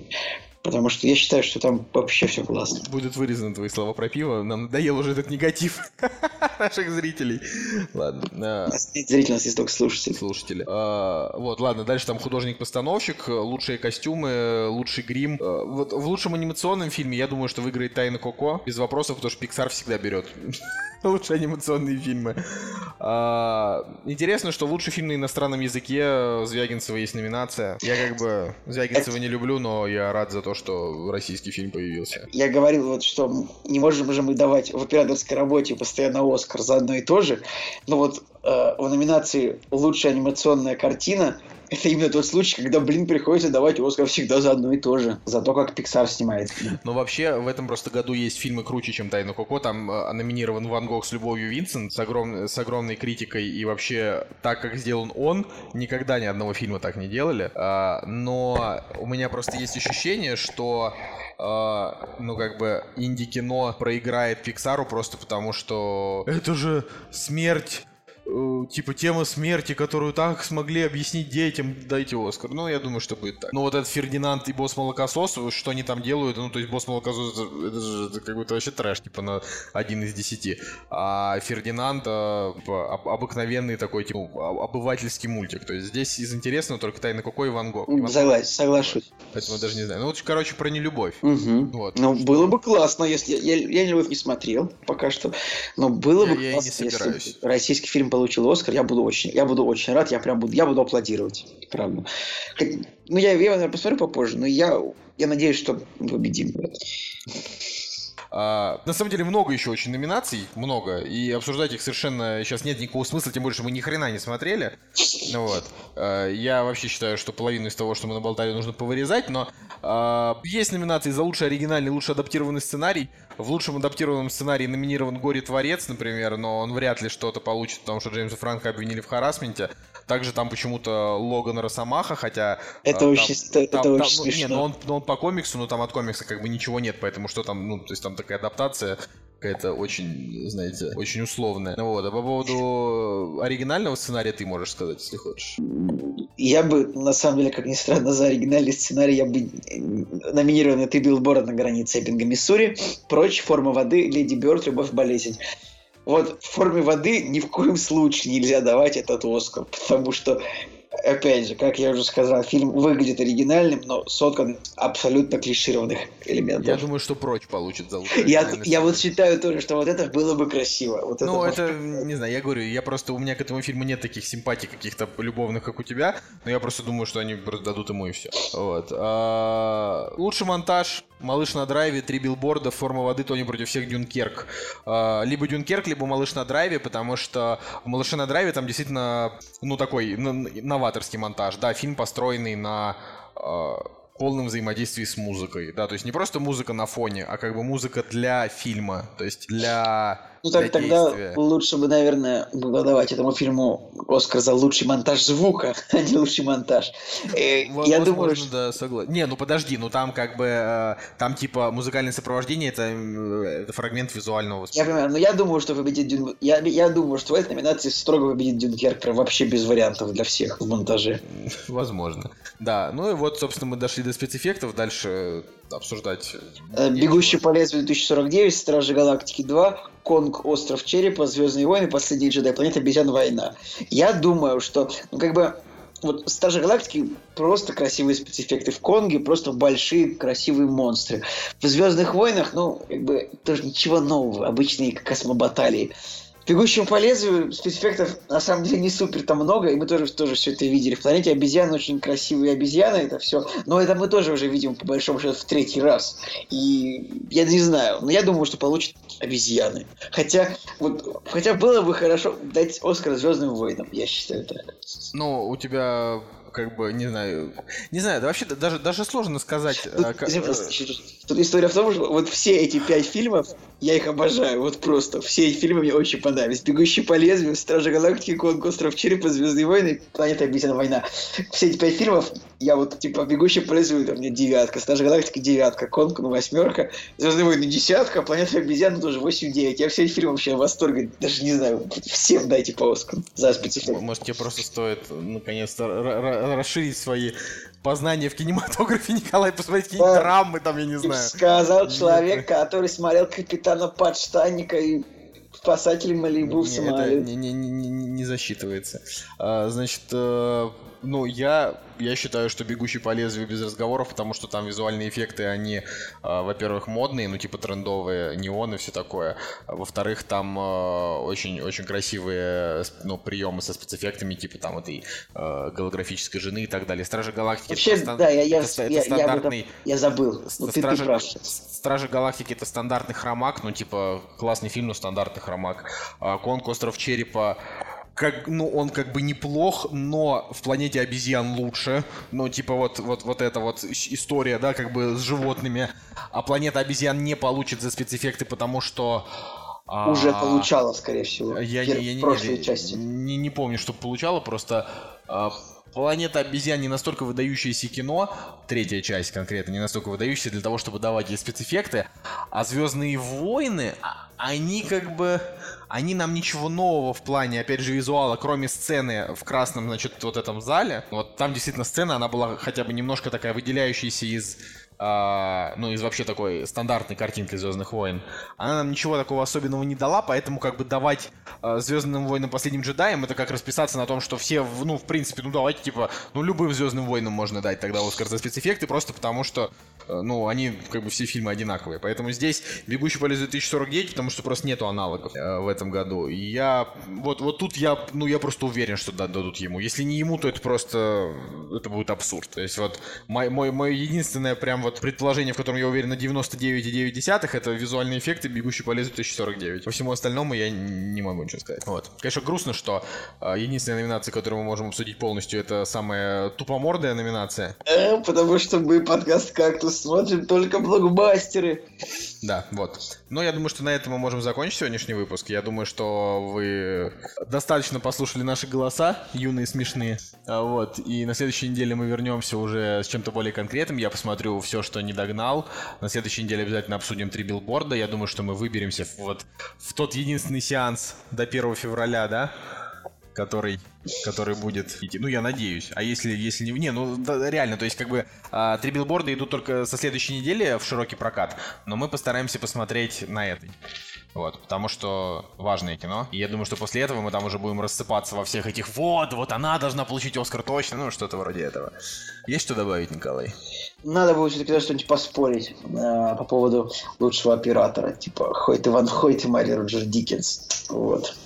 Потому что я считаю, что там вообще все классно. Будут вырезаны твои слова про пиво. Нам надоел уже этот негатив наших зрителей. Ладно. У а, нас нет зрителей, у нас есть только слушатели. слушатели. А, вот, ладно, дальше там художник-постановщик, лучшие костюмы, лучший грим. Э, Вот в лучшем анимационном фильме я думаю, что выиграет Тайна Коко. Без вопросов, потому что Pixar всегда берет лучшие анимационные фильмы. А, Интересно, что лучший фильм на иностранном языке Звягинцева есть номинация. Я как бы Звягинцева не люблю, но я рад за то, что российский фильм появился. Я говорил, вот, что не можем же мы давать в операторской работе постоянно Оскар за одно и то же, но вот э, в номинации «Лучшая анимационная картина» это именно тот случай, когда, блин, приходится давать Оскар всегда за одно и то же, за то, как Pixar снимает. Но вообще в этом просто году есть фильмы круче, чем «Тайна Коко». Там э, номинирован Ван Гог с любовью Винсент с, огром- с огромной критикой. И вообще, так как сделан он, никогда ни одного фильма так не делали. А, но у меня просто есть ощущение, что а, ну, как бы, инди-кино проиграет Пиксару просто потому, что это же смерть типа тема смерти, которую так смогли объяснить детям, дайте Оскар. Ну, я думаю, что будет так. Ну, вот этот Фердинанд и босс молокосос, что они там делают, ну, то есть босс молокосос, это, же это как будто вообще трэш, типа на один из десяти. А Фердинанд э, типа, об- обыкновенный такой, типа, об- обывательский мультик. То есть здесь из интересного только Тайна Коко и Ван Гог. Согласен, соглашусь. Поэтому даже не знаю. Ну, вот, короче, про нелюбовь. Мгм. Вот. Ну, было бы классно, если... Я, я «Любовь» не смотрел пока что, но было Я- бы я не классно, если российский фильм получил Оскар, я буду очень, я буду очень рад, я прям буду, я буду аплодировать, правда. Ну, я, я наверное, посмотрю попозже, но я, я надеюсь, что мы победим. А, на самом деле много еще очень номинаций, много, и обсуждать их совершенно сейчас нет никакого смысла, тем более, что мы ни хрена не смотрели. Ну вот. А, я вообще считаю, что половину из того, что мы наболтали, нужно повырезать, но а, есть номинации за лучший оригинальный, лучший адаптированный сценарий. В лучшем адаптированном сценарии номинирован Горе-творец, например, но он вряд ли что-то получит, потому что Джеймса Франка обвинили в харасменте. Также там почему-то Логан Росомаха, хотя... Это а, очень- это- это очень ну, не, смешно. ну он, ну, он по комиксу, но там от комикса как бы ничего нет, поэтому что там, ну, то есть там такая адаптация какая-то очень, знаете, очень условная. Ну Вот, а по поводу оригинального сценария ты можешь сказать, если хочешь. Я бы, на самом деле, как ни странно, за оригинальный сценарий я бы э, номинированный «Ты билборд на границе Эббинга, Миссури», «Прочь», «Форма воды», «Леди Бёрд», «Любовь, болезнь». Вот в форме воды ни в коем случае нельзя давать этот Оскар, потому что, опять же, как я уже сказал, фильм выглядит оригинальным, но соткан абсолютно клишированных элементов. Я думаю, что прочь получит за лучший Я, я вот считаю тоже, что вот это было бы красиво. Вот Ну, это, это, не знаю, я говорю, я просто, у меня к этому фильму нет таких симпатий каких-то любовных, как у тебя, но я просто думаю, что они просто дадут ему и все. Вот. А, лучший монтаж, Малыш на драйве, три билборда, форма воды, Тони против всех, Дюнкерк. А, либо Дюнкерк, либо Малыш на драйве, потому что в Малыше на драйве там действительно, ну, такой н- новаторский монтаж. Да, фильм построенный на а, полном взаимодействии с музыкой, да, то есть не просто музыка на фоне, а как бы музыка для фильма, то есть для Ну так тогда действия. лучше бы, наверное, было давать этому фильму Оскар за лучший монтаж звука, а не лучший монтаж. Э, я думаю, что... да, согласен. Не, ну подожди, ну там как бы, э, там типа музыкальное сопровождение, это, э, это фрагмент визуального. Я понимаю, но я думаю, что победит Дюн... Я, я думаю, что в этой номинации строго победит Дюнкерк, прям вообще без вариантов для всех в монтаже. Возможно. Да, ну и вот, собственно, мы дошли до спецэффектов, дальше обсуждать. Бегущий по лезвию 2049, Стражи Галактики 2, Конг, Остров Черепа, Звездные войны, Последний джедай, Планета обезьян, Война. Я думаю, что, ну, как бы, вот Стражи Галактики просто красивые спецэффекты в Конге, просто большие красивые монстры. В Звездных войнах, ну, как бы, тоже ничего нового, обычные космобаталии. Бегущим по лезвию спецэффектов на самом деле не супер там много, и мы тоже, тоже все это видели. В планете обезьян очень красивые обезьяны, это все. Но это мы тоже уже видим, по большому счету, в третий раз. И я не знаю, но я думаю, что получат обезьяны. Хотя, вот, хотя было бы хорошо дать Оскар Звездным войнам, я считаю так. Ну, у тебя как бы, не знаю, не знаю, да вообще даже, даже сложно сказать. Тут, а, как... Тут история в том, что вот все эти пять фильмов, я их обожаю, вот просто. Все эти фильмы мне очень понравились. «Бегущий по лезвию», «Стражи Галактики», «Конг. Остров Черепа», «Звездные войны», «Планета обезьян. Война». Все эти пять фильмов, я вот, типа, «Бегущий по лезвию», там, мне девятка, «Стражи Галактики» девятка, «Конг», ну, восьмерка, «Звездные войны» десятка, «Планета обезьян» ну, тоже 8-9. Я все эти фильмы вообще в восторге, даже не знаю, всем дайте по Оскару за спецэффект. Может, тебе просто стоит, наконец-то, расширить свои познания в кинематографе, Николай, посмотреть какие-то драмы там, я не знаю. Сказал человек, который смотрел «Капитана Подштанника» и спасатель Малибу в самолете. Это не, не, не, не засчитывается. А, значит, э, ну, я, я считаю, что «Бегущий по лезвию» без разговоров, потому что там визуальные эффекты, они, э, во-первых, модные, ну, типа трендовые, неоны, все такое. Во-вторых, там очень-очень э, красивые, ну, приемы со спецэффектами, типа там этой э, голографической жены и так далее. Стражи Галактики... Вообще, это, да, я, это, я, это стандартный... Я, я, я забыл. Вот Стражи, ты, прав. Стражи Галактики это стандартный хромак, ну, типа, классный фильм, но стандартный хромак. А, Конг, Остров Черепа как, ну, он как бы неплох, но в планете обезьян лучше. Ну, типа вот, вот, вот эта вот история, да, как бы с животными. А планета обезьян не получит за спецэффекты, потому что... Уже а, получала, скорее всего, я, я, я, в прошлой не, части. Не, не помню, что получала, просто а, Планета обезьян не настолько выдающееся кино, третья часть конкретно, не настолько выдающаяся для того, чтобы давать ей спецэффекты, а Звездные войны, а, они как бы они нам ничего нового в плане, опять же, визуала, кроме сцены в красном, значит, вот этом зале. Вот там действительно сцена, она была хотя бы немножко такая выделяющаяся из а, ну, из вообще такой стандартной картинки Звездных войн, она нам ничего такого особенного не дала, поэтому как бы давать а, Звездным войнам последним джедаям, это как расписаться на том, что все, ну, в принципе, ну, давайте, типа, ну, любым Звездным войнам можно дать тогда Оскар за спецэффекты, просто потому что, ну, они, как бы, все фильмы одинаковые. Поэтому здесь «Бегущий по лезвию 2049», потому что просто нету аналогов э, в этом году. И я, вот, вот тут я, ну, я просто уверен, что дадут ему. Если не ему, то это просто, это будет абсурд. То есть вот мой, мой, мой единственное прям вот предположение, в котором я уверен на 99,9, это визуальные эффекты «Бегущий по лезвию 1049». По всему остальному я не могу ничего сказать. Вот. Конечно, грустно, что э, единственная номинация, которую мы можем обсудить полностью, это самая тупомордая номинация. Э, потому что мы подкаст «Кактус» смотрим только блокбастеры. Да, вот. Но я думаю, что на этом мы можем закончить сегодняшний выпуск. Я думаю, что вы достаточно послушали наши голоса, юные, смешные. А, вот. И на следующей неделе мы вернемся уже с чем-то более конкретным. Я посмотрю все, что не догнал. На следующей неделе обязательно обсудим три билборда. Я думаю, что мы выберемся вот в тот единственный сеанс до 1 февраля, да? Который, который будет идти. Ну, я надеюсь. А если, если не... Не, ну, да, реально, то есть, как бы, а, три билборда идут только со следующей недели в широкий прокат, но мы постараемся посмотреть на этой. Вот, потому что важное кино. И я думаю, что после этого мы там уже будем рассыпаться во всех этих «Вот, вот она должна получить Оскар точно», ну, что-то вроде этого. Есть что добавить, Николай? Надо будет все-таки что-нибудь поспорить э, по поводу лучшего оператора. Типа Хойт Иван Хойт и Мари Роджер Диккенс. Вот.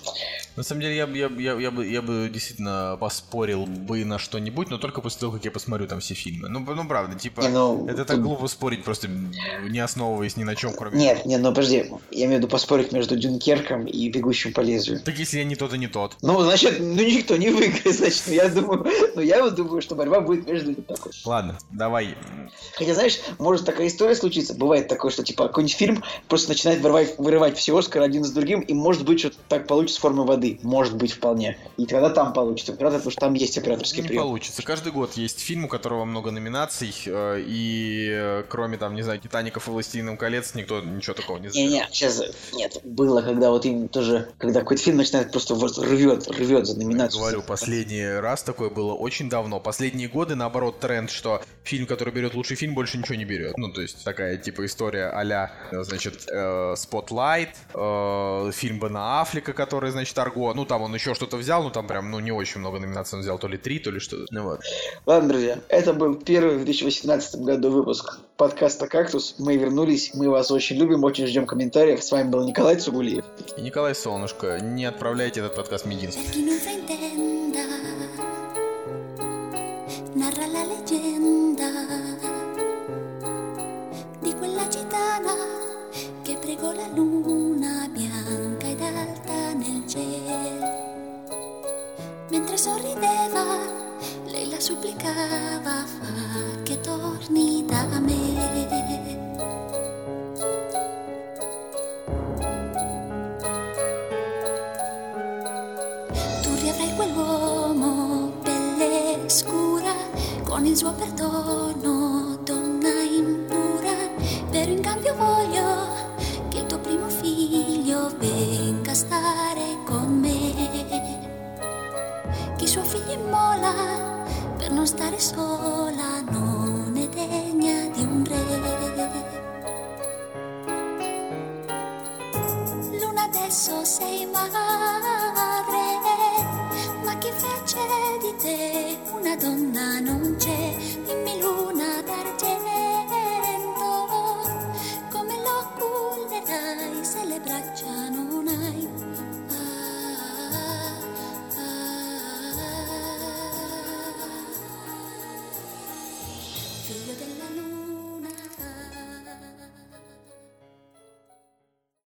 На самом деле, я, бы- я, бы- я, я бы, я бы действительно поспорил бы на что-нибудь, но только после того, как я посмотрю там все фильмы. Ну, ну правда, типа, Не, ну, это так глупо спорить, просто не основываясь ни на чем, кроме... Нет, нет, ну подожди, я имею в виду поспорить между Дюнкерком и Бегущим по лезвию. Так если я не тот и не тот. Ну, значит, ну никто не выиграет, значит, ну, я думаю, ну я вот думаю, что борьба будет между такой. Ладно, давай. Хотя, знаешь, может такая история случиться, бывает такое, что типа какой-нибудь фильм просто начинает вырывать, вырывать все Оскары один за другим, и может быть, что так получится с формы воды, может быть, вполне. И тогда там получится, правда, потому что там есть операторский Не прием. получится. Каждый год есть фильм, у которого много номинаций, э, и э, кроме там, не знаю, Титаников и Властелином колец, никто ничего такого не сделал. Не-не, сейчас нет, было, когда вот им тоже, когда какой-то фильм начинает просто вот рвет, рвет за номинацию. Говорю, последний раз такое было очень давно. Последние годы, наоборот, тренд, что фильм, который берет лучший фильм, больше ничего не берет. Ну, то есть такая типа история а-ля, э, значит, э, Spotlight, э, фильм Бена Аффлека, который, значит, Арго. Ну, там он еще что-то взял, ну, там прям, ну, не очень много номинаций он взял, то ли три, то ли что-то. Ну, вот. Ладно, друзья, это был первый в 2018 году выпуск подкаста «Кактус». Мы вернулись, мы вас очень любим, очень ждем комментариев. С вами был Николай Цугулиев. И Николай Солнышко, не отправляйте этот подкаст Мединск. Narra la leggenda di quella gitana che pregò la luna bianca ed alta nel cielo. Mentre sorrideva, lei la supplicava, fa che torni da me. Tu riavrai quell'uomo, pelle scura, con il suo perdono, donna impura. Però in cambio voglio stare con me. Chi suo figlio immola per non stare sola non è degna di un re. Luna adesso sei madre, ma chi fece di te una donna non c'è, dimmi luna d'argento, come lo cullerai se le braccia